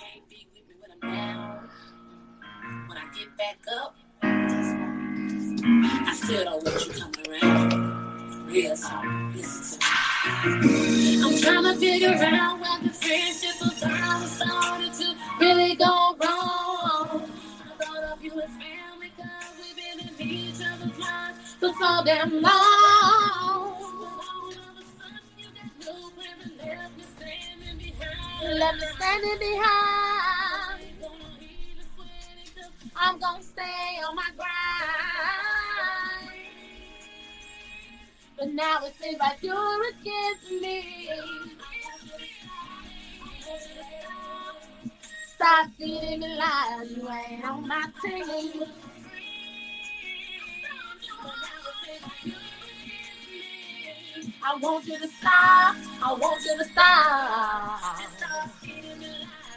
can't be with me when I'm down. When I get back up, I still don't want you coming around. Real talk, listen to me. I'm trying to figure out where the friendship of ours started to really go wrong. I thought of you as family because we've been in each other's lives for so damn long. Let me standing behind. I'm gonna stay on my grind. But now it seems like you're against me. Stop feeding me lies, you ain't on my team. I want you to stop. I want you to stop.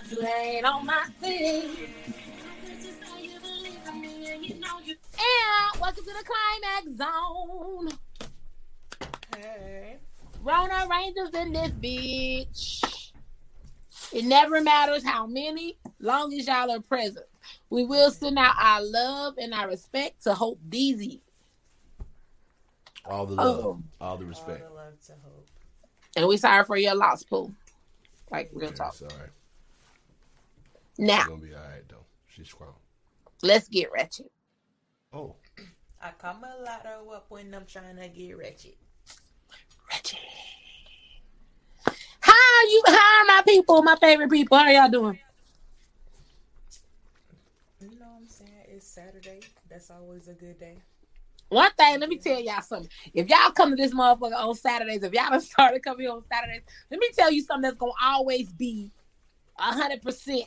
You ain't on my team. And welcome to the climax zone. Hey. Rona Rangers in this bitch. It never matters how many, long as y'all are present. We will send out our love and our respect to Hope Deezy. All the oh. love, Oh. all the All respect. the love to hope. And we sorry for your loss, Pooh. Like real Okay, talk. Sorry, Now, she's gonna be all right though. She's strong. let's get wretched. Oh, I come a lot of up when I'm trying to get wretched. Wretched. How are you? How are my people? My favorite people. How are y'all doing? You know what I'm saying? It's Saturday. That's always a good day. One thing, let me tell y'all something. If y'all come to this motherfucker on Saturdays, if y'all done started coming here on Saturdays, let me tell you something that's gonna always be hundred percent,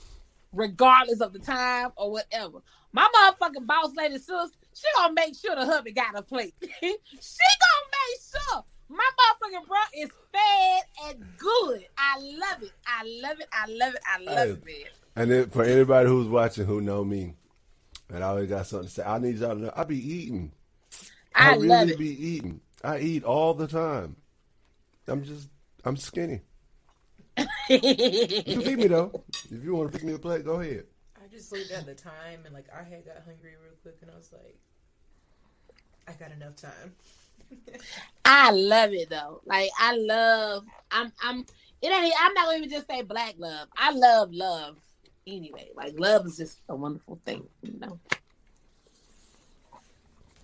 regardless of the time or whatever. My motherfucking boss lady sis, she gonna make sure the hubby got a plate. she gonna make sure my motherfucking bro is fed and good. I love it. I love it. I love it. I love Hey. it, man. and then for anybody who's watching who know me, and I always got something to say. I need y'all to know I be eating. I, really love it. be eating. I eat all the time. I'm just, I'm skinny. You can feed me though. If you want to feed me a plate, go ahead. I just looked at the time and like I had got hungry real quick and I was like, I got enough time. I love it though. Like I love. I'm. I'm. It ain't. I'm not gonna even just say black love. I love love. Anyway, like love is just a wonderful thing. You know.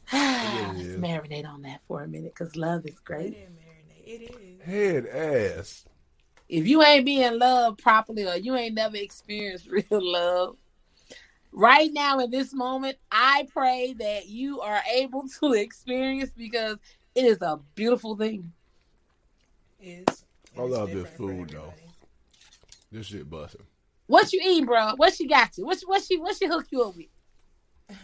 Let's marinate on that for a minute because love is great. didn't marinate. It is. Head ass. If you ain't being loved properly or you ain't never experienced real love, right now in this moment, I pray that you are able to experience because it is a beautiful thing. Is. I love this food, though. This shit busting. What you eat, bro? What she got you? What she, what she what she hook you up with?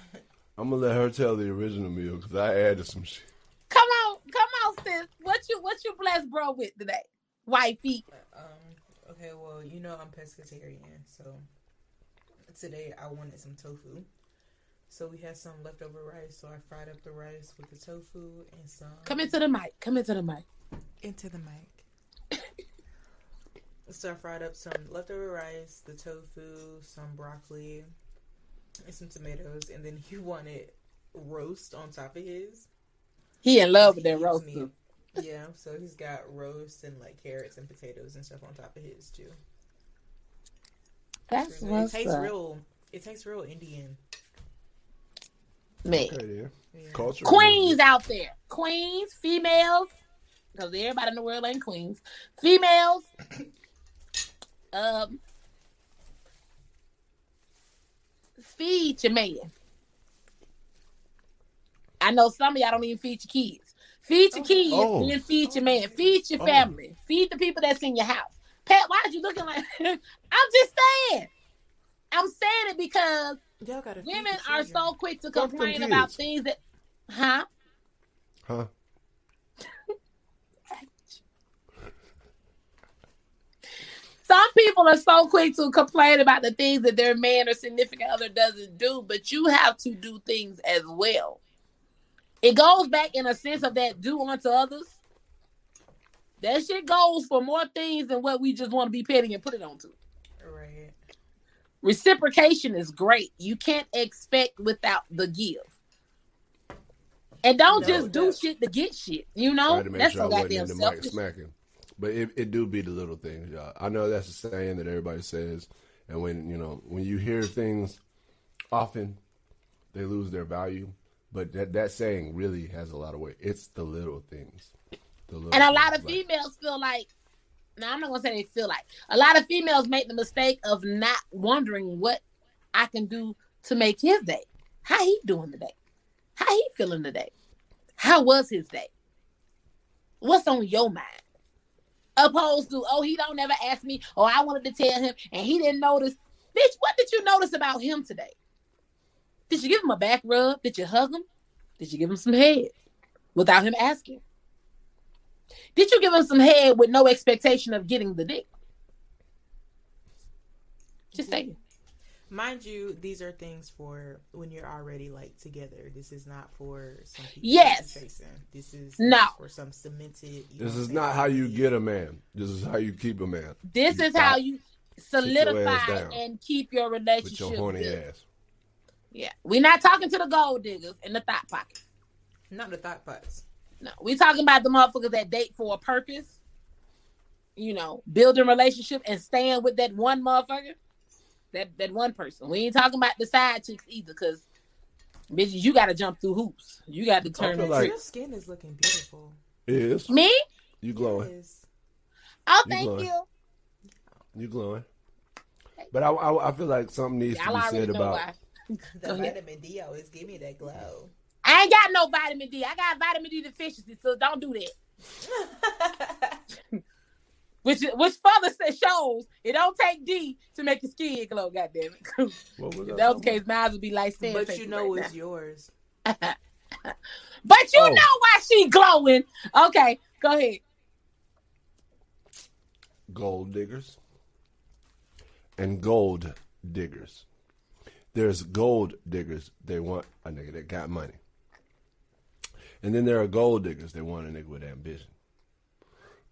I'm gonna let her tell the original meal because I added some shit. Come on, come on, sis. What you what you blessed bro with today? White feet. Um. Okay. Well, you know I'm pescatarian, so today I wanted some tofu. So we had some leftover rice, so I fried up the rice with the tofu and some. Come into the mic. Come into the mic. into the mic. so I fried up some leftover rice, the tofu, some broccoli, and some tomatoes, and then he wanted roast on top of his. He in love with that roast. meat. Yeah, so he's got roast and like carrots and potatoes and stuff on top of his too. That's it what's tastes up. real. It tastes real Indian. Man. Okay, then. Yeah. Culture. Queens out there. Queens, females, because everybody in the world ain't queens. Females, um, feed your man. I know some of y'all don't even feed your kids. Feed your kids, Oh. then feed your man. Feed your Oh. family. Feed the people that's in your house. Pat, why are you looking like? I'm just saying. I'm saying it because Y'all gotta. women are so quick to complain about things that, huh? Huh? Some people are so quick to complain about the things that their man or significant other doesn't do, but you have to do things as well. It goes back in a sense of that do unto others. That shit goes for more things than what we just want to be petty and put it onto. Right. Reciprocation is great. You can't expect without the give. And don't No, just do shit to get shit. You know, Tried to make that's sure I so wasn't goddamn in the mic selfish. But it, it do be the little things, y'all. I know that's a saying that everybody says, and when you know when you hear things often, they lose their value. But that that saying really has a lot of weight. It's the little things. The little And a lot of like- females feel like, now I'm not gonna say they feel like. A lot of females make the mistake of not wondering what I can do to make his day. How he doing today? How he feeling today? How was his day? What's on your mind? Opposed to, oh, he don't never ask me, or I wanted to tell him, and he didn't notice. Bitch, what did you notice about him today? Did you give him a back rub? Did you hug him? Did you give him some head without him asking? Did you give him some head with no expectation of getting the dick? Just saying. Mind you, these are things for when you're already like together. This is not for some people Yes. chasing. This is No. for some cemented. This is not how you get a man. This is how you keep a man. This You is how you solidify and keep your With relationship. your horny good. ass. Yeah, we're not talking to the gold diggers in the thought pocket. Not the thought pots. No, we're talking about the motherfuckers that date for a purpose. You know, building relationship and staying with that one motherfucker, that that one person. We ain't talking about the side chicks either, because bitches, you got to jump through hoops. You got to turn. feel the like- Your skin is looking beautiful. Is Me? you glowing? Yes. Oh, You thank glowing. you. You glowing? But I, I, I feel like something needs Y'all to be said about. why. The vitamin D always give me that glow. I ain't got no vitamin D. I got vitamin D deficiency, so don't do that. Which which further says shows it don't take D to make your skin glow. Goddamn it! What was if that was the case, mine would be like sandpaper. but you know right it's yours. but you Oh. know why she glowing? Okay, go ahead. gold diggers and gold diggers. There's gold diggers. They want a nigga that got money. And then there are gold diggers. They want a nigga with ambition.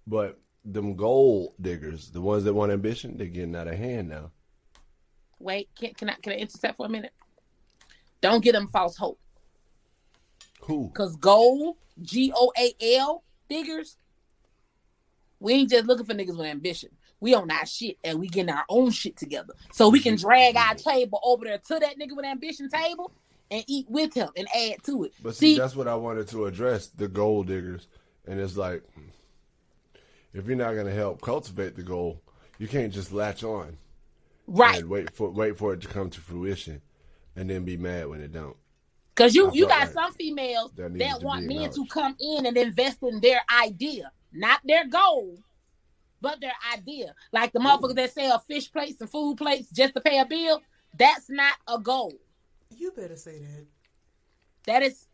But them gold diggers, the ones that want ambition, they're getting out of hand now. Wait, can, can I can I intercept for a minute? Don't get them false hope, Who? cause gold, G O A L diggers. We ain't just looking for niggas with ambition. We on our shit and we getting our own shit together, so we can drag our table over there to that nigga with ambition table and eat with him and add to it. But see, See, that's what I wanted to address the gold diggers. And it's like, if you're not going to help cultivate the goal, you can't just latch on. right? and wait for wait for it to come to fruition, and then be mad when it don't. Because you I you got like some females that that want men to come in and invest in their idea, not their goal, but their idea. Like the motherfuckers that sell fish plates and food plates just to pay a bill. That's not a goal. You better say that. That is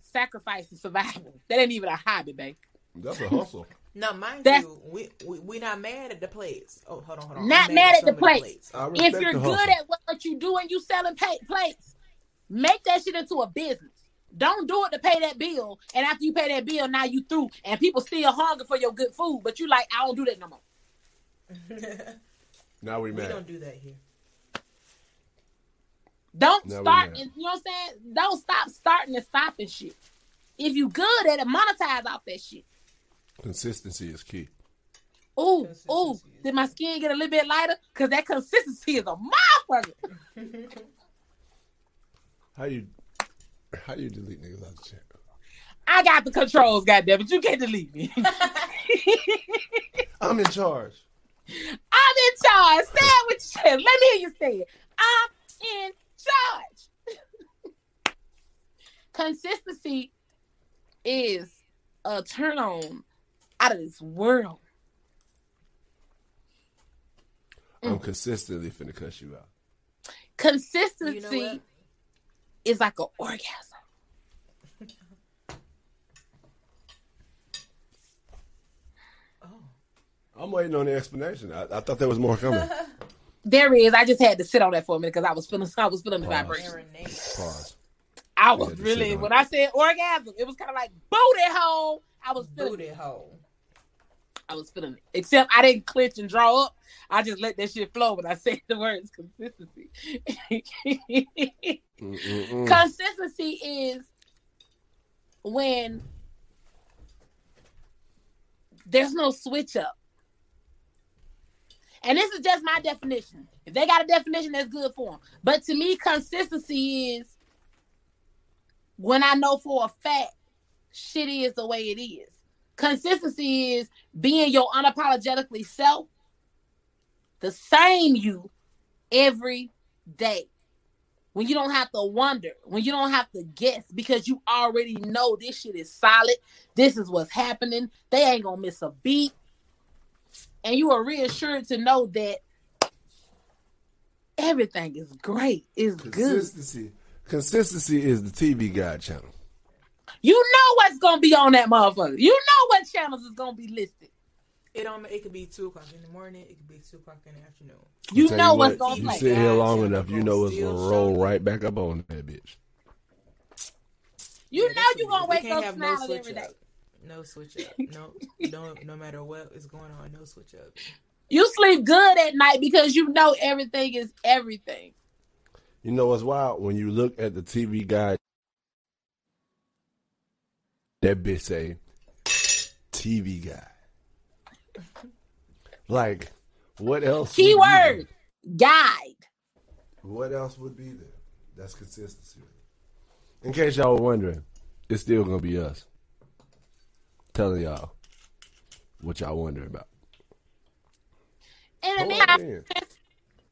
sacrifice and survival. That ain't even a hobby, babe. That's a hustle. Now, mind That's- you, we, we we not mad at the plates. Oh, hold on, hold on. Not I'm mad at some the of plates. If you're good at what you do and you selling pay- plates, make that shit into a business. Don't do it to pay that bill, and after you pay that bill, now you through, and people still hungry for your good food, but you like, I don't do that no more. Now we we don't do that here. Don't Now start, and you know what I'm saying? Don't stop starting and stopping shit. If you good at it, monetize off that shit. Consistency is key. Ooh, ooh, did my skin get a little bit lighter? Cause that consistency is a motherfucker. How you how you delete niggas out the chat? I got the controls, goddamn it. You can't delete me. I'm in charge. I'm in charge. Say it with your chest. Let me hear you say it. I'm in charge. Consistency is a turn on out of this world. I'm consistently finna cuss you out. Consistency You know what? is like an orgasm. Oh, I'm waiting on the explanation. I, I thought there was more coming. There is. I just had to sit on that for a minute because I was feeling. I was feeling the vibration. Pause. I was really when it. I said orgasm, it was kind of like booty hole. I was feeling. Booty hole. I was feeling it. Except I didn't clench and draw up. I just let that shit flow when I said the words consistency. Consistency is when there's no switch up. And this is just my definition. If they got a definition, that's good for them. But to me, consistency is when I know for a fact shit is the way it is. Consistency is being your unapologetically self, the same you every day. When you don't have to wonder, when you don't have to guess, because you already know this shit is solid. This is what's happening. They ain't gonna miss a beat. And you are reassured to know that everything is great. It's good. Consistency. Consistency is the TV Guide channel. You know what's gonna be on that motherfucker. You know what channels is gonna be listed. It um, it could be two o'clock in the morning. It could be two o'clock in the afternoon. You Tell know you what's what, gonna You play. sit here long enough, you know it's gonna roll show. right back up on that bitch. You Yeah, know you what gonna wake up have no smiling switch every day. up. No switch up. No, no, no matter what is going on, no switch up. You sleep good at night because you know everything is everything. You know what's wild? When you look at the TV Guide, that bitch say TV guy. Like, what else? Keyword guide. What else would be there? That's consistency. In case y'all were wondering, it's still gonna be us telling y'all what y'all wondering about. And then, on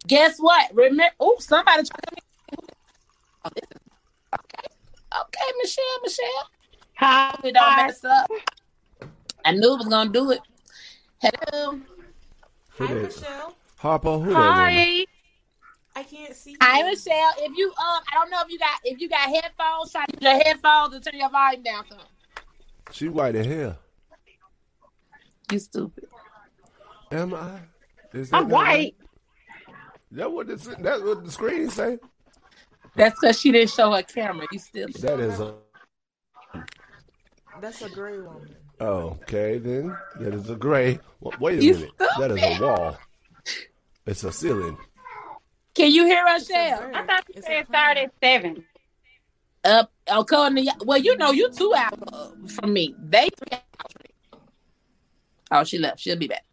guess what? Remember, oh, somebody. Oh, okay, okay, Michelle, Michelle. Hi. We don't mess up. I knew it was gonna do it. Hello. Who Hi, that? Michelle. Harpo, who that woman? Hi. I can't see. Hi, you. Michelle. If you um, I don't know if you got if you got headphones, try to use your headphones and turn your volume down some. She white as hell. You stupid. Am I? Is that I'm white. That what the, that's what the screen say. That's because she didn't show her camera. You still. That is a That's a gray woman. oh, okay. Then that is a gray. Wait a You minute. That is a wall. It's a ceiling. Can you hear us, It's a Shell? I thought you It's said a start plane. at seven. Up, according to y- well, you know, you two hours uh, from me. They three hours from. Oh, she left. She'll be back.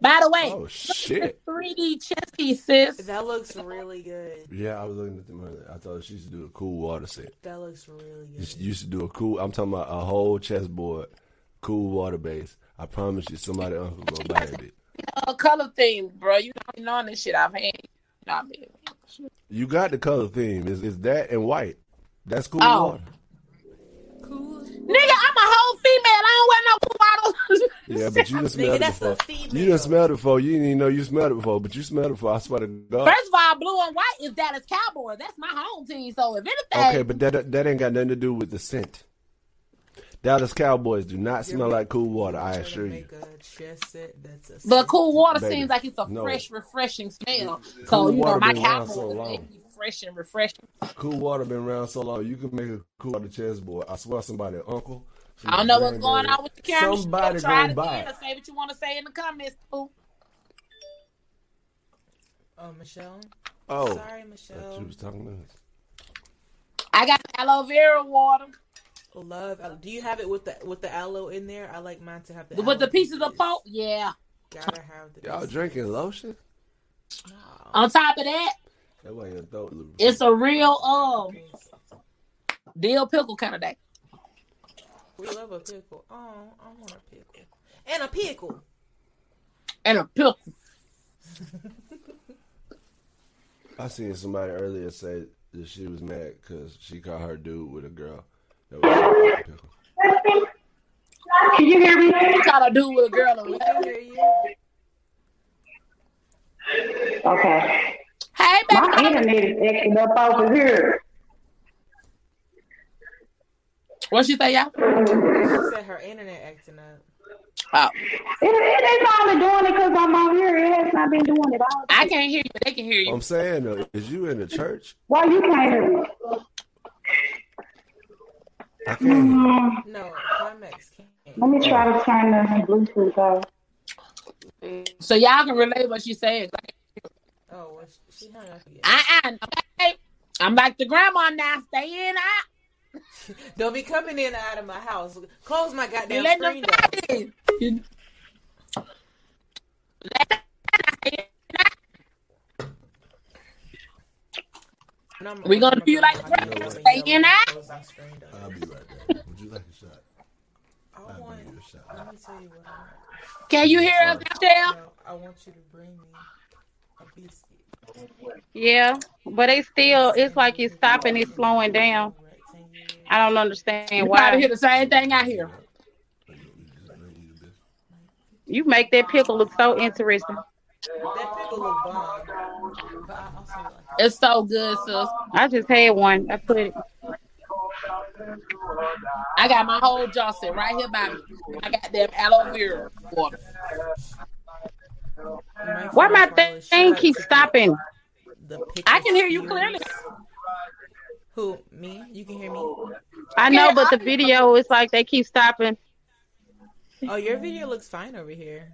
By the way, Oh shit. 3D chess piece, sis. That looks really good. Yeah, I was looking at them earlier. I thought she used to do a cool water set. That looks really good. She used to do a cool. I'm talking about a whole chessboard, cool water base. I promise you, somebody uncle gonna buy that bitch. Uh, color theme, bro. You don't be knowing this shit offhand. Nah, man. You got the color theme. Is it's that and white. That's cool Oh. water. Cool. Nigga, I'm a whole female. I don't wear no cool bottles. Yeah, but you done smelled Nigga, it that's before. a. You done smelled it before. You didn't even know you smelled it before, but you smelled it before. I swear to God. First of all, blue and white is Dallas Cowboys. That's my home team. So if anything, Okay, but that that ain't got nothing to do with the scent. Dallas Cowboys do not smell ma- like cool water. I Trying to assure you. Make a that's a but cool water Baby, seems like it's a no. fresh, refreshing smell. Cool So you know my been around Cowboys so they long. be fresh and refreshing. Cool water been around so long. You can make a cool water chessboard. I swear, somebody uncle. I don't know what's going on with the camera. Somebody Try gonna it buy again it. or say what you want to say in the comments. Boo. Oh, Michelle. Oh, Sorry, Michelle. you was talking to us. I got aloe vera water Love. Do you have it with the with the aloe in there? I like mine to have the with the pieces of pulp. Yeah. Gotta have the. Y'all pieces. drinking lotion? No. On top of that, That way your throat. look- it's a real um dill pickle kind of day. We love a pickle. Oh, I want a pickle and a pickle. And a pickle. I seen somebody earlier say that she was mad because she caught her dude with a girl. That was pickle. Can you hear me? You gotta do with a girl on can hear you. Okay. Hey, My internet is acting up over here. What she say, y'all? She said her internet acting up. Oh, It, it is only doing it because I'm on here. It has not been doing it all. I can't hear you, but they can hear you. I'm saying though, is you in the church? Why you can't hear me? I can't. hear. Mm, No, Climax can't. let me try to turn the Bluetooth off. So y'all can relate what she said. Oh, well, she, she hung up again. Uh-uh, okay. I'm like the grandma now. Stay in. I Don't be coming in and out of my house. Close my goddamn let screen door. stay in. You- Let them stay in. And We gonna I'm do you like the go Stay in that? close my screen door. I'll be right there. Would you like a shot? I want. bring you a shot. Let me tell you what I. Can you hear us, Michelle? I want you to bring me a biscuit. Yeah, but they still, it's like it's stopping, it's slowing down. Rectangular. I don't understand You probably why. hear the same thing I hear. You just bring you the biscuit. You make that pickle look so interesting. That pickle look bomb, but I also like it. It's so good, sis. I just had one. I put it. I got my whole jaw set right here by me. I got them aloe vera water. Why my friend Carla, she thing likes keeps stopping? I can hear you clearly. Who? Me? You can hear me? I know, but the video is like they keep stopping. Oh, your video looks fine over here.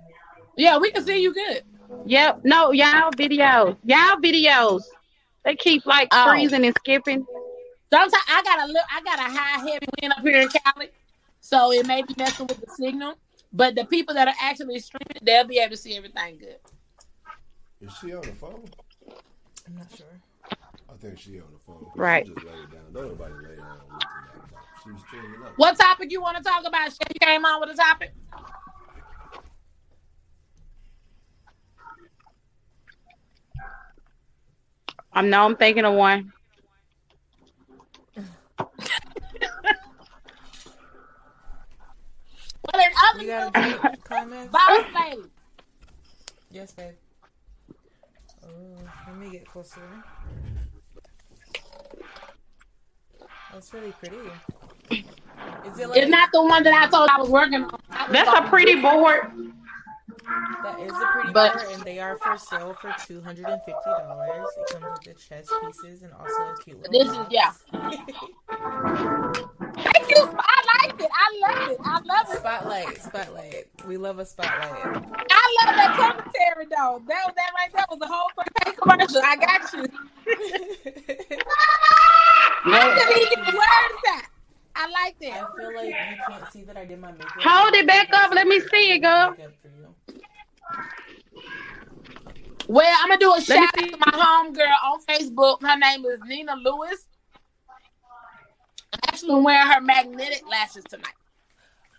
Yeah, we can see you good. Yep. No, y'all videos. Y'all videos. They keep like Oh. freezing and skipping. Sometimes I got a little, I got a high heavy wind up here in Cali, so it may be messing with the signal. But the people that are actually streaming, they'll be able to see everything good. Is she on the phone? I'm not sure. I think she on the phone. Right. She just lay it down. Don't nobody lay down with the. She was streaming up. What topic you want to talk about? Shay, you came on with a topic. I'm. know I'm thinking of one. Well, in other You news, comments? boss lady. Yes, babe. Oh, let me get closer. Oh, That's really pretty. Is it like It's not the one that I told I was working on. Was That's a pretty board. that is a pretty But- board, and they are for sale for two hundred and fifty dollars. It comes with the chess pieces and also a cute little. This is yeah. Thank you. I like it. I love it. I love it. Spotlight, spotlight. We love a spotlight. I love that commentary though. That was that right there was the whole fucking commercial. I got you. I couldn't even get the words out. I like I feel like you can't see that I did my makeup. Hold it back up. Let me see it, girl. Makeup. Well, I'm gonna do a shout out to my homegirl on Facebook. Her name is Nina Lewis. I'm actually wearing her magnetic lashes tonight.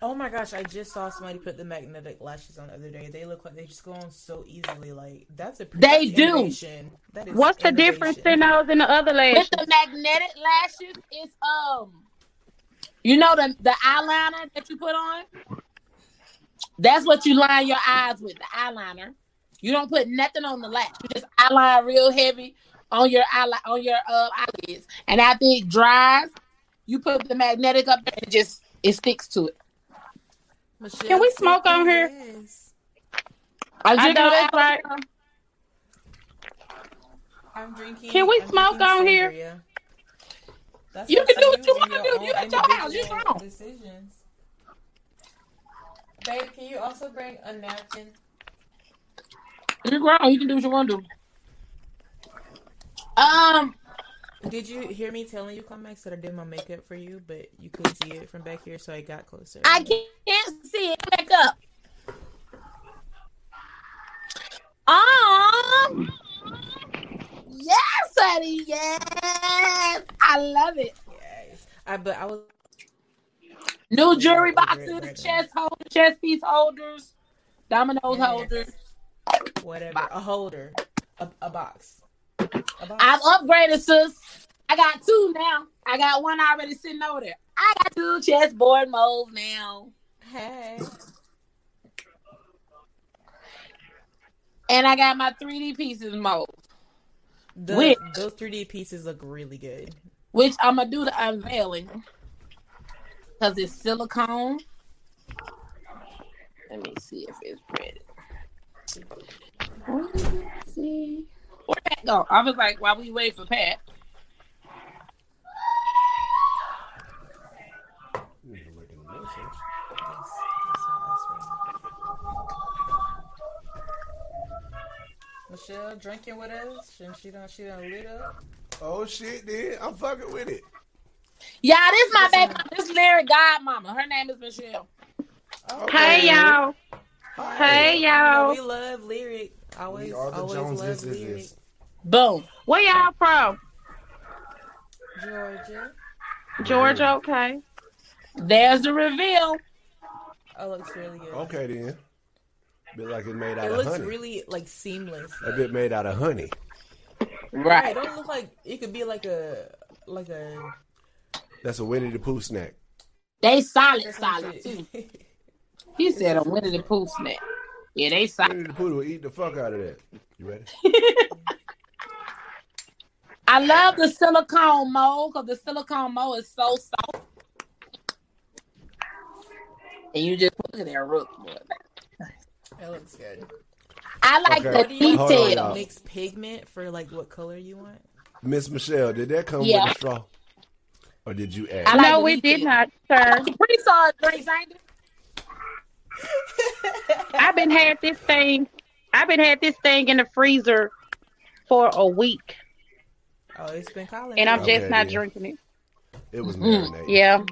Oh my gosh, I just saw somebody put the magnetic lashes on the other day. They look like they just go on so easily. Like that's a They that's do. That is What's the innovation. difference in those and the other With lashes? the magnetic lashes, it's um, you know the the eyeliner that you put on. That's what you line your eyes with, the eyeliner. You don't put nothing on the lash. You just eyeliner real heavy on your eyeliner on your uh, eyelids, and after it dries, you put the magnetic up there and it just it sticks to it. Michelle Can we smoke on Simpson here? is- I, I drink know it that's all- right. I'm drinking. Can we I'm smoke drinking on here? sangria. That's You can do what you wanna do. You own at your house. You individual grown. Decisions. Babe, can you also bring a napkin? You're grown. You can do what you want to do. Um, Did you hear me telling you, Climax, that I did my makeup for you, but you couldn't see it from back here, so I got closer. I can't see it. Back up. Um. Yes, honey. Yes, I love it. Yes. I but I was New jewelry boxes, right, right. chest holders, chest piece holders, dominoes Yes. holders. whatever a holder, a, a box. I've upgraded, sis. I got two now. I got one already sitting over there. I got two chessboard molds now. hey. And I got my 3D pieces mold, The, Which- those 3D pieces look really good. which I'm going to do the unveiling because it's silicone. Let me see if it's ready. Let's see. Where'd that go? I was like, while we wait for Pat. You ain't making no sense. Yes, that's what- that's what- Michelle drinking with us? Shouldn't she done she done lit up? Oh shit, then I'm fucking with it. Yeah, this my baby. This lyric godmama. Her name is Michelle. Hey y'all. Hey y'all. we love lyric. Always, We are the always Joneses. love This lyric. Is Boom. Where y'all from? Georgia. Georgia, okay. There's the reveal. Oh, looks really good. okay then. Bit like it made out It of looks honey. really like seamless. a bit made out of honey. Right. It Don't look like it could be like a like a That's a Winnie the Pooh snack. They solid, some solid too. He said a Winnie the Pooh snack. Yeah, they solid. Winnie the Pooh will eat the fuck out of that. You ready? I love the silicone mold because the silicone mold is so soft. And you just look at that rook. boy. It looks good. I like Okay. the Hold on, detail. Mix pigment for like what color you want. Miss Michelle, did that come Yeah. with a straw? Or did you add? I like no, we did not, sir. Capri Sun drinks, ain't it? I've been had this thing. I've been had this thing in the freezer for a week, Oh, it's been calling. and I'm just not then. drinking it. It was Mm. marinade. Yeah.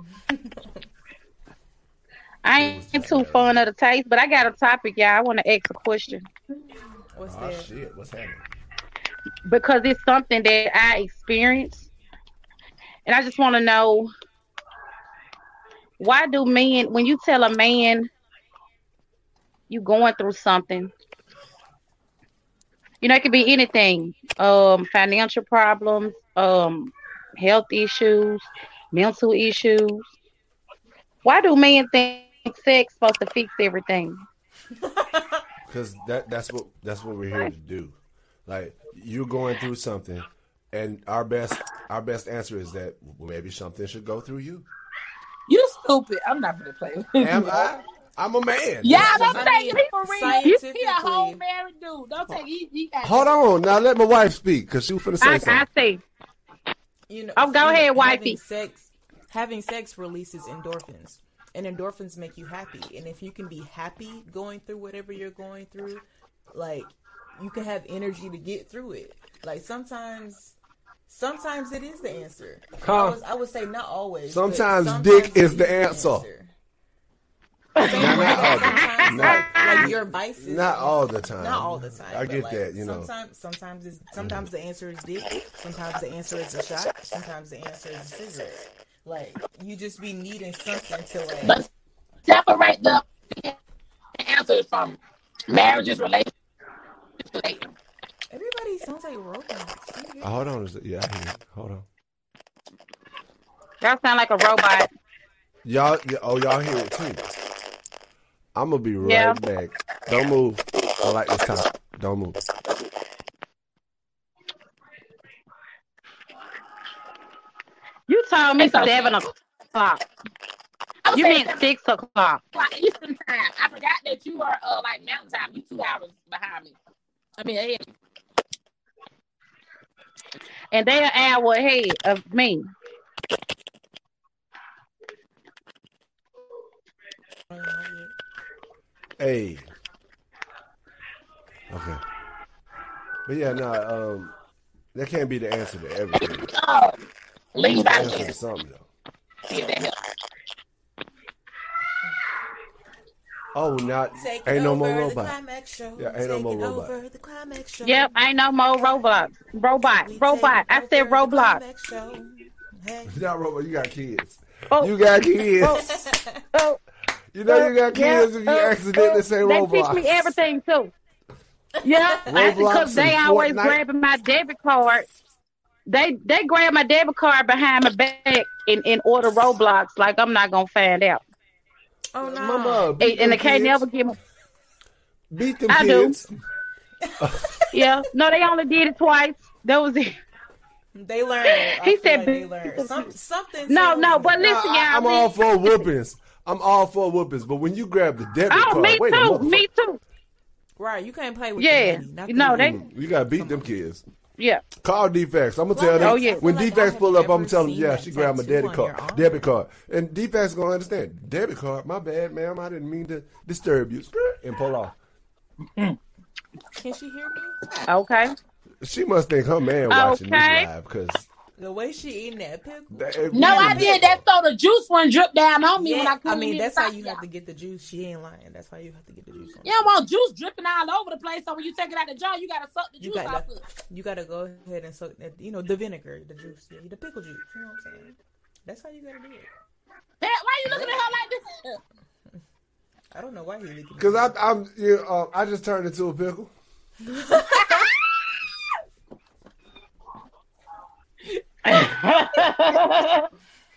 I ain't too fond of the taste, but I got a topic, y'all. I want to ask a question What's Oh that? shit, what's happening? because it's something that I experienced, and I just want to know why do men, when you tell a man you're going through something, you know, it could be anything, um, financial problems, um, health issues, mental issues. Why do men think sex is supposed to fix everything? Because that that's what that's what we're here to do. Like you're going through something, and our best our best answer is that maybe something should go through you. You stupid. I'm not gonna play. with you. Am I? I'm a man. Yeah, That's don't just- take it for real. scientifically- He a whole married dude. Don't take he, he got Hold on, now let my wife speak because she was finna say I, I something. see. You know. Oh, go you know, ahead, wifey. Having sex, having sex releases endorphins, and endorphins make you happy. And if you can be happy going through whatever you're going through, like you can have energy to get through it. Like sometimes. Sometimes it is the answer. I, was, I would say not always. but Sometimes dick it is the answer. Same Not way all the- sometimes, not- like, like your vices. Not all the time. Not all the time. I get like, that, you know. Sometimes, sometimes, it's, sometimes the answer is dick. Sometimes the answer is a shot. Sometimes the answer is a cigarette. Like you just be needing something to like. But separate the answers from marriages, relationships. Everybody sounds like robots. You Uh, hold on, yeah, I hear you. Hold on. Y'all sound like a robot. Y'all, oh, y'all hear it too. I'm gonna be right Yeah. back. Don't move. I like this topic. Don't move. You told me It's okay. seven o'clock. You saying meant six o'clock. like Eastern time. I forgot that you are uh, like Mountain time. You two hours behind me. I mean, ahead. And they an hour ahead of me. Know, Hey. Okay. But yeah, no, um, that can't be the answer to everything. Oh, leave The out answer here. to something though. See if that helps. Oh, not Take ain't no more over the robot. Yeah, ain't no more Taking robot. over the climax show. Yep, ain't no more Roblox. Robot. We Robot. I said over the Roblox. Hey. Not robot. You got kids. Oh. You got kids. Oh, You know you got yeah, kids if you accidentally oh, uh, say They Roblox. teach me everything too. Yeah, because they always Fortnite. grabbing my debit card. They they grab my debit card behind my back and, and order Roblox like I'm not gonna find out. Oh no. Mama, And, and they can't never give me. beat them I do. kids. Yeah, no, they only did it twice. That was it. They learn. I He feel said like they beat learn. them Some, something. No, no, but listen, uh, I, y'all. I'm me- all for whoopings. I'm all for whoopings, but when you grab the debit oh, card, me wait too. minute. Me too. Right, you can't play with Yeah. the money. not the No, they- mm, You gotta beat them kids. Yeah. Call DFCS. I'm gonna tell them Oh, yeah. when I like DFCS pull up. I'm gonna tell them, yeah, she grabbed my tattoo debit card. your. Debit card, and DFCS gonna understand. Debit card. My bad, ma'am. I didn't mean to disturb you. And pull off. Can she hear me? Okay. She must think her man watching Okay. this live because The way she eating that pickle. No, I did. That so the juice one drip down on me when I Yeah, couldn't I mean, that's how you y'all. have to get the juice. She ain't lying. That's how you have to get the juice. On. You don't want juice dripping all over the place. So when you take it out of the jar, you gotta suck the You juice got off to, of it. you got to go ahead and suck that. You know, the vinegar, the juice, yeah, the pickle juice. You know what I'm saying? That's how you gotta do it. Pat, why are you looking at her like this? I don't know why he looking. because I I'm you know, uh, I just turned into a pickle.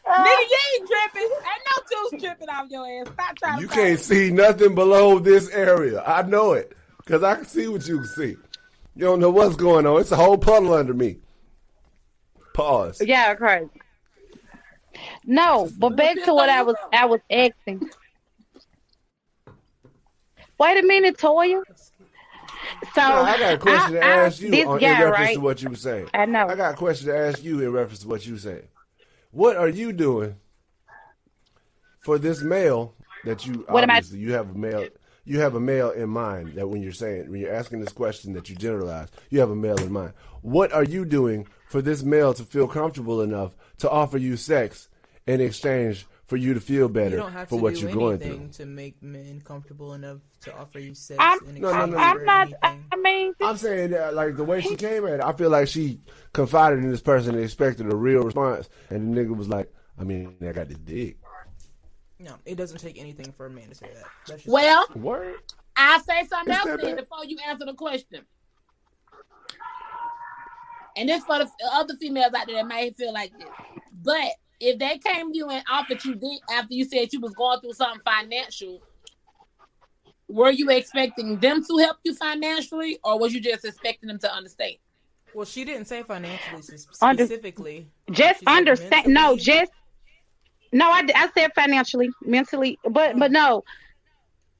Nigga, you ain't dripping. Ain't no juice dripping off your ass. Stop trying You to can't see nothing below this area. I know it because I can see what you can see. You don't know what's going on. It's a whole puddle under me. Pause. Yeah, crazy. No, but back to what I was I was asking. Wait a minute, Toya. So No, I got a question to I- I- ask you this on, in reference right? to what you were saying. I know. I got a question to ask you in reference to what you said. What are you doing for this male that you What am I- obviously you have a male you have a male in mind that when you're saying when you're asking this question that you generalize, you have a male in mind. What are you doing for this male to feel comfortable enough to offer you sex in exchange for you to feel You better don't have for to what do you're going anything through? to make men comfortable enough to offer you sex. I'm, in No, no, no, I'm not. anything. I mean, I'm saying that, like the way she came at it, I feel like she confided in this person and expected a real response, and the nigga was like, "I mean, I got this dick." No, it doesn't take anything for a man to say that. Well, Word. I'll say something Is else then before you answer the question. And this for the other females out there that may feel like this. But if they came to you and offered you dick after you said you was going through something financial, were you expecting them to help you financially, or was you just expecting them to understand? Well, she didn't say financially s- Under- specifically. just She understand. No, just no. I, I said financially, mentally, but but no,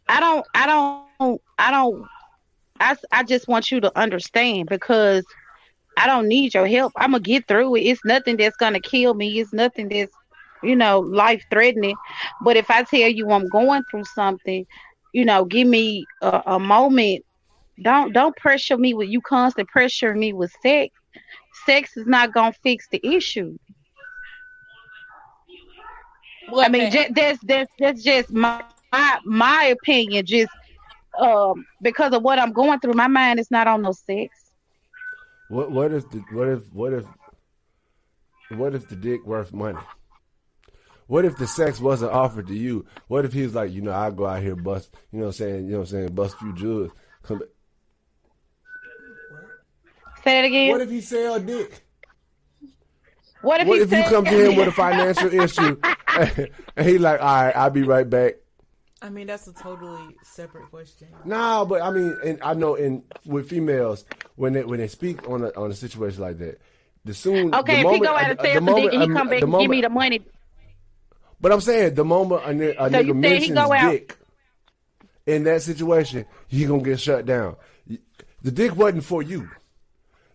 I don't. I don't. I don't. I, I just want you to understand because I don't need your help. I'm gonna get through it. It's nothing that's gonna kill me. It's nothing that's you know life threatening. But if I tell you I'm going through something, you know, give me a, a moment. Don't don't pressure me with you constant pressure me with sex. Sex is not gonna fix the issue. I mean, just, that's that's that's just my my, my opinion. Just um, because of what I'm going through, my mind is not on no sex. What what if the what if what if what if the dick worth money? What if the sex wasn't offered to you? What if he was like, you know, I go out here bust, you know, what I'm saying, you know, what I'm saying, bust a few jewels. Come. Say that again. What if he sell dick? What if, What he if you come to him with a financial issue and he like, all right, I'll be right back. I mean, that's a totally separate question. No, but I mean, and I know in with females when they when they speak on a on a situation like that, the soon Okay, the if he go out and sell the moment, dick and he come back the and give me the money, But I'm saying the moment a, ni- a So you nigga said he mentions go out- dick in that situation, he gonna get shut down. The dick wasn't for you.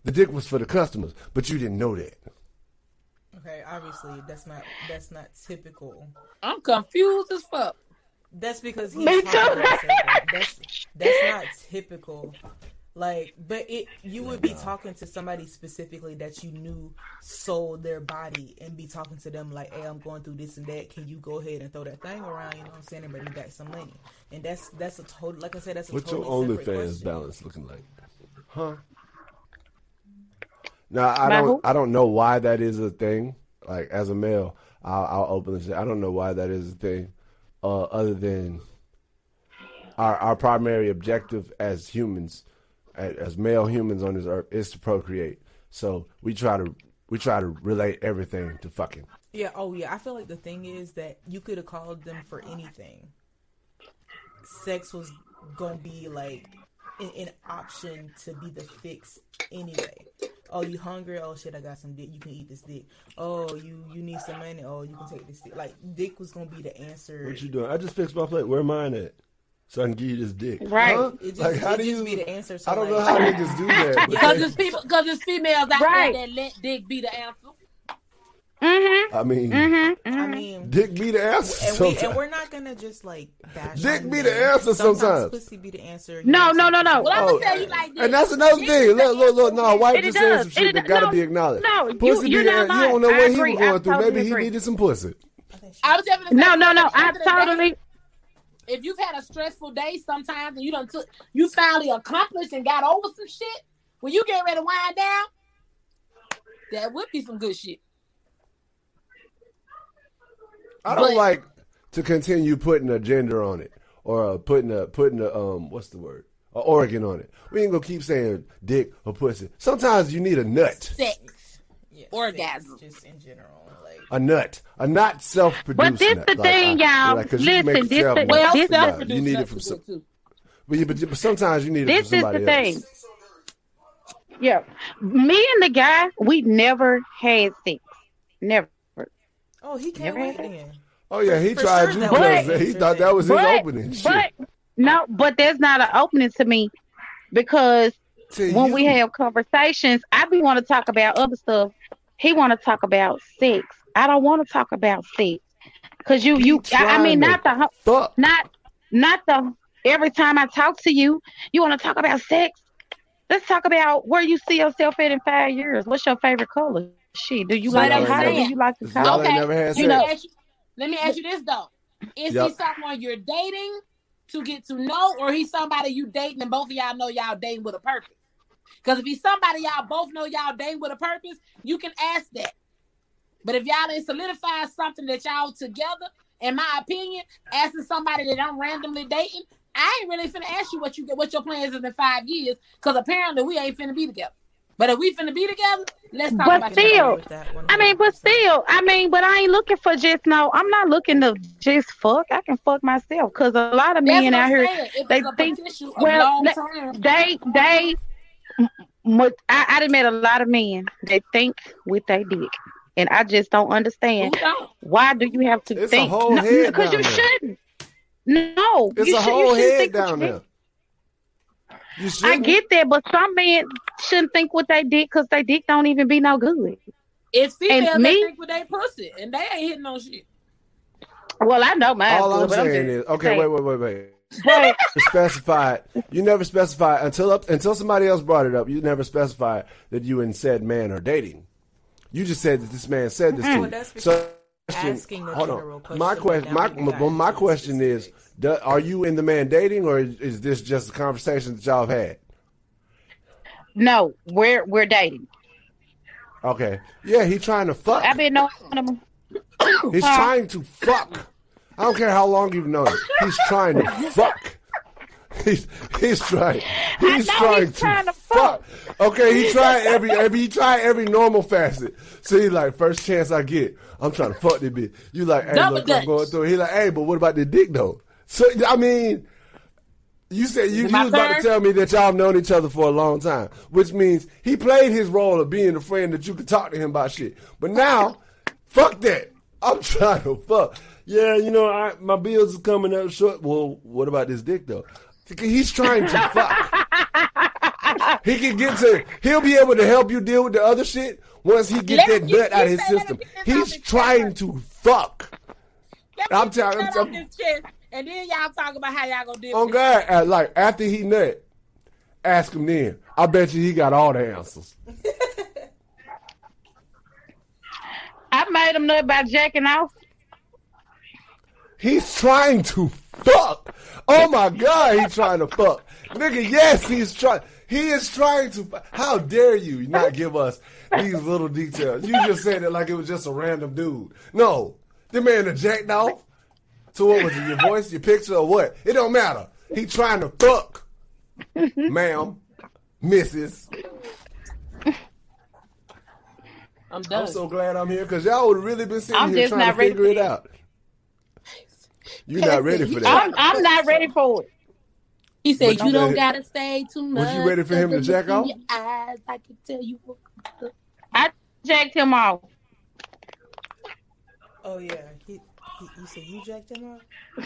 The dick was for the customers, but you didn't know that. Okay, obviously that's not that's not typical. I'm confused as fuck. That's because he's Me talking too. about something. That's that's not typical. Like, but it you would be talking to somebody specifically that you knew sold their body and be talking to them like, "Hey, I'm going through this and that. Can you go ahead and throw that thing around? You know what I'm saying? And bring me back some money." And that's that's a total. Like I said, that's a What's your totally separate OnlyFans question. balance looking like? Huh? Now I don't who? I don't know why that is a thing. Like as a male, I'll, I'll openly say I don't know why that is a thing. Uh, other than our our primary objective as humans, as, male humans on this earth, is to procreate. So we try to we try to relate everything to fucking. Yeah. Oh, yeah. I feel like the thing is that you could have called them for anything. Sex was gonna be like an, an option to be the fix anyway. Oh, you hungry? Oh shit, I got some dick. You can eat this dick. Oh, you you need some money? Oh, you can take this dick. Like dick was gonna be the answer. What you doing? I just fixed my plate. Where mine at? So I can give you this dick. Right. Huh? It just, like how it do you? be the answer. So I don't know like, how niggas do that. Because they- it's people, because it's females out Right. there that let dick be the answer. Mm-hmm. I mean, Mm-hmm. I mean, dick be the answer and we sometimes. and we're not gonna just like bash. Dick be the answer sometimes. pussy be the answer. No, no, no, no. Well, I'm Oh, gonna tell you like this. and that's another Dick thing. Look, look, look. No, white just saying some shit that does. gotta No, be acknowledged. no, you- pussy you're be the not answer. You don't know what I he was going I through. totally Maybe he agree. needed some pussy. I was just No, no, no. I end of the day, totally. If you've had a stressful day sometimes and you done took, you finally accomplished and got over some shit, when you get ready to wind down, that would be some good shit. I don't But- like to continue putting a gender on it or uh, putting a putting a um what's the word a organ on it. We ain't gonna keep saying dick or pussy. Sometimes you need a nut, Sex. Yeah, Orgasm. sex, just in general, like a nut, a not self-produced. But this nut. the thing, I- y'all. like, 'cause you can Listen, this yourself the- Well, This- Nah, self-produced you need it from some, but, you, but, but sometimes you need it This from is the else. thing. Yeah, me and the guy, we never had sex. Never. Oh, he can't Never wait had it. Oh yeah, he For tried sure you because he thought that was his But, opening. Shit. but no, but there's not an opening to me because To when we have conversations, I be want to talk about other stuff. He want to talk about sex. I don't want to talk about sex because you, you. I, I mean, not the, fuck. not, not the. Every time I talk to you, you want to talk about sex. Let's talk about where you see yourself at in five years. What's your favorite color? Shit, do you So like y'all it ain't hot or never- do you like it Y'all cold? ain't Okay. never had You know- Let me ask you, let me ask you this though: Is Yep. he someone you're dating to get to know, or he's somebody you dating and both of y'all know y'all dating with a purpose? Because if he's somebody y'all both know y'all dating with a purpose, you can ask that. But if y'all ain't solidify something that y'all together, in my opinion, asking somebody that I'm randomly dating, I ain't really finna ask you what you get, what your plans is in five years, because apparently we ain't finna be together. But if we finna be together, let's talk But about still- your Agree I mean, but 100%. still, I mean, but I ain't looking for just no. I'm not looking to just fuck. I can fuck myself because a lot of That's men out I'm here. If they think- well, long they they. I, done met a lot of men that think with their dick, and I just don't understand don't? why do you have to It's think? whole no, because you there. shouldn't. No, It's you a should- whole shouldn't head down there. Dick. You I get that, but some men shouldn't think with their dick because their dick don't even be no good. It's females that me- think with their pussy, and they ain't hitting no shit. Well, I know mine. All good, I'm but saying just is, okay, saying. wait, wait, wait, wait. But You specified. You never specified until up until somebody else brought it up. You never specified that you and said man are dating. You just said that this man said this to Well, you. that's So, asking the hold general on. My question, question, but my, now we got my, my question is: do, Are you and the man dating, or is, is this just a conversation that y'all have had? no, we're we're dating. Okay, yeah, he's trying to fuck. I've been knowing him. He's trying to fuck. I don't care how long you've known him. He's trying to fuck. He's he's trying. He's trying, he's to, trying to fuck. Okay, he tried every every he tried every normal facet. So he like first chance I get, I'm trying to fuck this bitch. You like, hey, Double look, I'm going through. He like, hey, but what about the dick though? So I mean, you said you, you was about to tell me that y'all known each other for a long time, which means he played his role of being a friend that you could talk to him about shit. But now, fuck that. I'm trying to fuck. Yeah, you know, I, my bills is coming up short. Well, what about this dick though? He's trying to fuck. He can get to. He'll be able to help you deal with the other shit once he get Let that him get- nut out of his system. him get this off He's trying chest. to fuck. Let I'm telling- that I'm- off his and then y'all talk about how y'all gonna deal On with God, uh, like after he nut, ask him then. I bet you he got all the answers. I made him nut by jacking off. He's trying to fuck. Oh my God, he's trying to fuck. Nigga, yes, he's trying. He is trying to. How dare you not give us these little details? You just said it like it was just a random dude. No, the man that jacked off. So what was it? Your voice, your picture, or what? It don't matter. He trying to fuck, ma'am, Mrs. I'm done. I'm so glad I'm here because y'all would really been sitting I'm here trying to figure it. out. You're not ready for that. I'm, I'm not ready for it. he said, But "You you don't let- gotta say too much." Was you ready for him to jack off? Your eyes, I can tell you. I jacked him off. Oh yeah, he, he you said you jacked him off.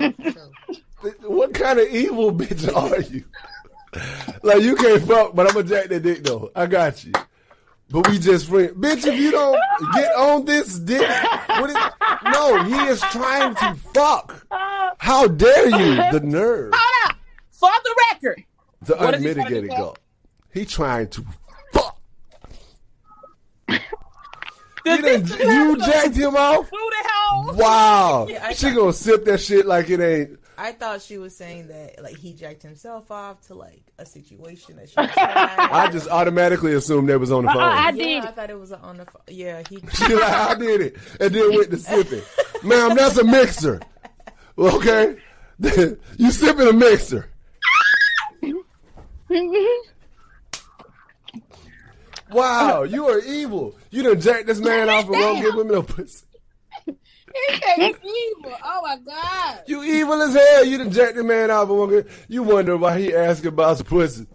No, for. What kind of evil bitch are you? like you can't fuck, but I'm gonna jack that dick though. I got you. But we just friends. Bitch, if you don't get on this dick, what is, no, he is trying to fuck. How dare you? The nerve. Hold up. For the record, The What is he trying to unmitigated do? go. He trying to fuck. You, done, you jacked him off? Wow. Yeah, she gonna sip that shit like it ain't. I thought she was saying that like he jacked himself off to like a situation that she. I just automatically assumed that was on the phone. I yeah, did. I thought it was on the phone. Yeah, he. She like, I did it. And then went to sipping. Ma'am, that's a mixer. Okay? you sipping a mixer. Wow, you are evil. You done jacked this man off and won't give him no pussy. He said he's evil. Oh my god. You evil as hell. You done jacked the man off and won't You wonder why he asking about some pussy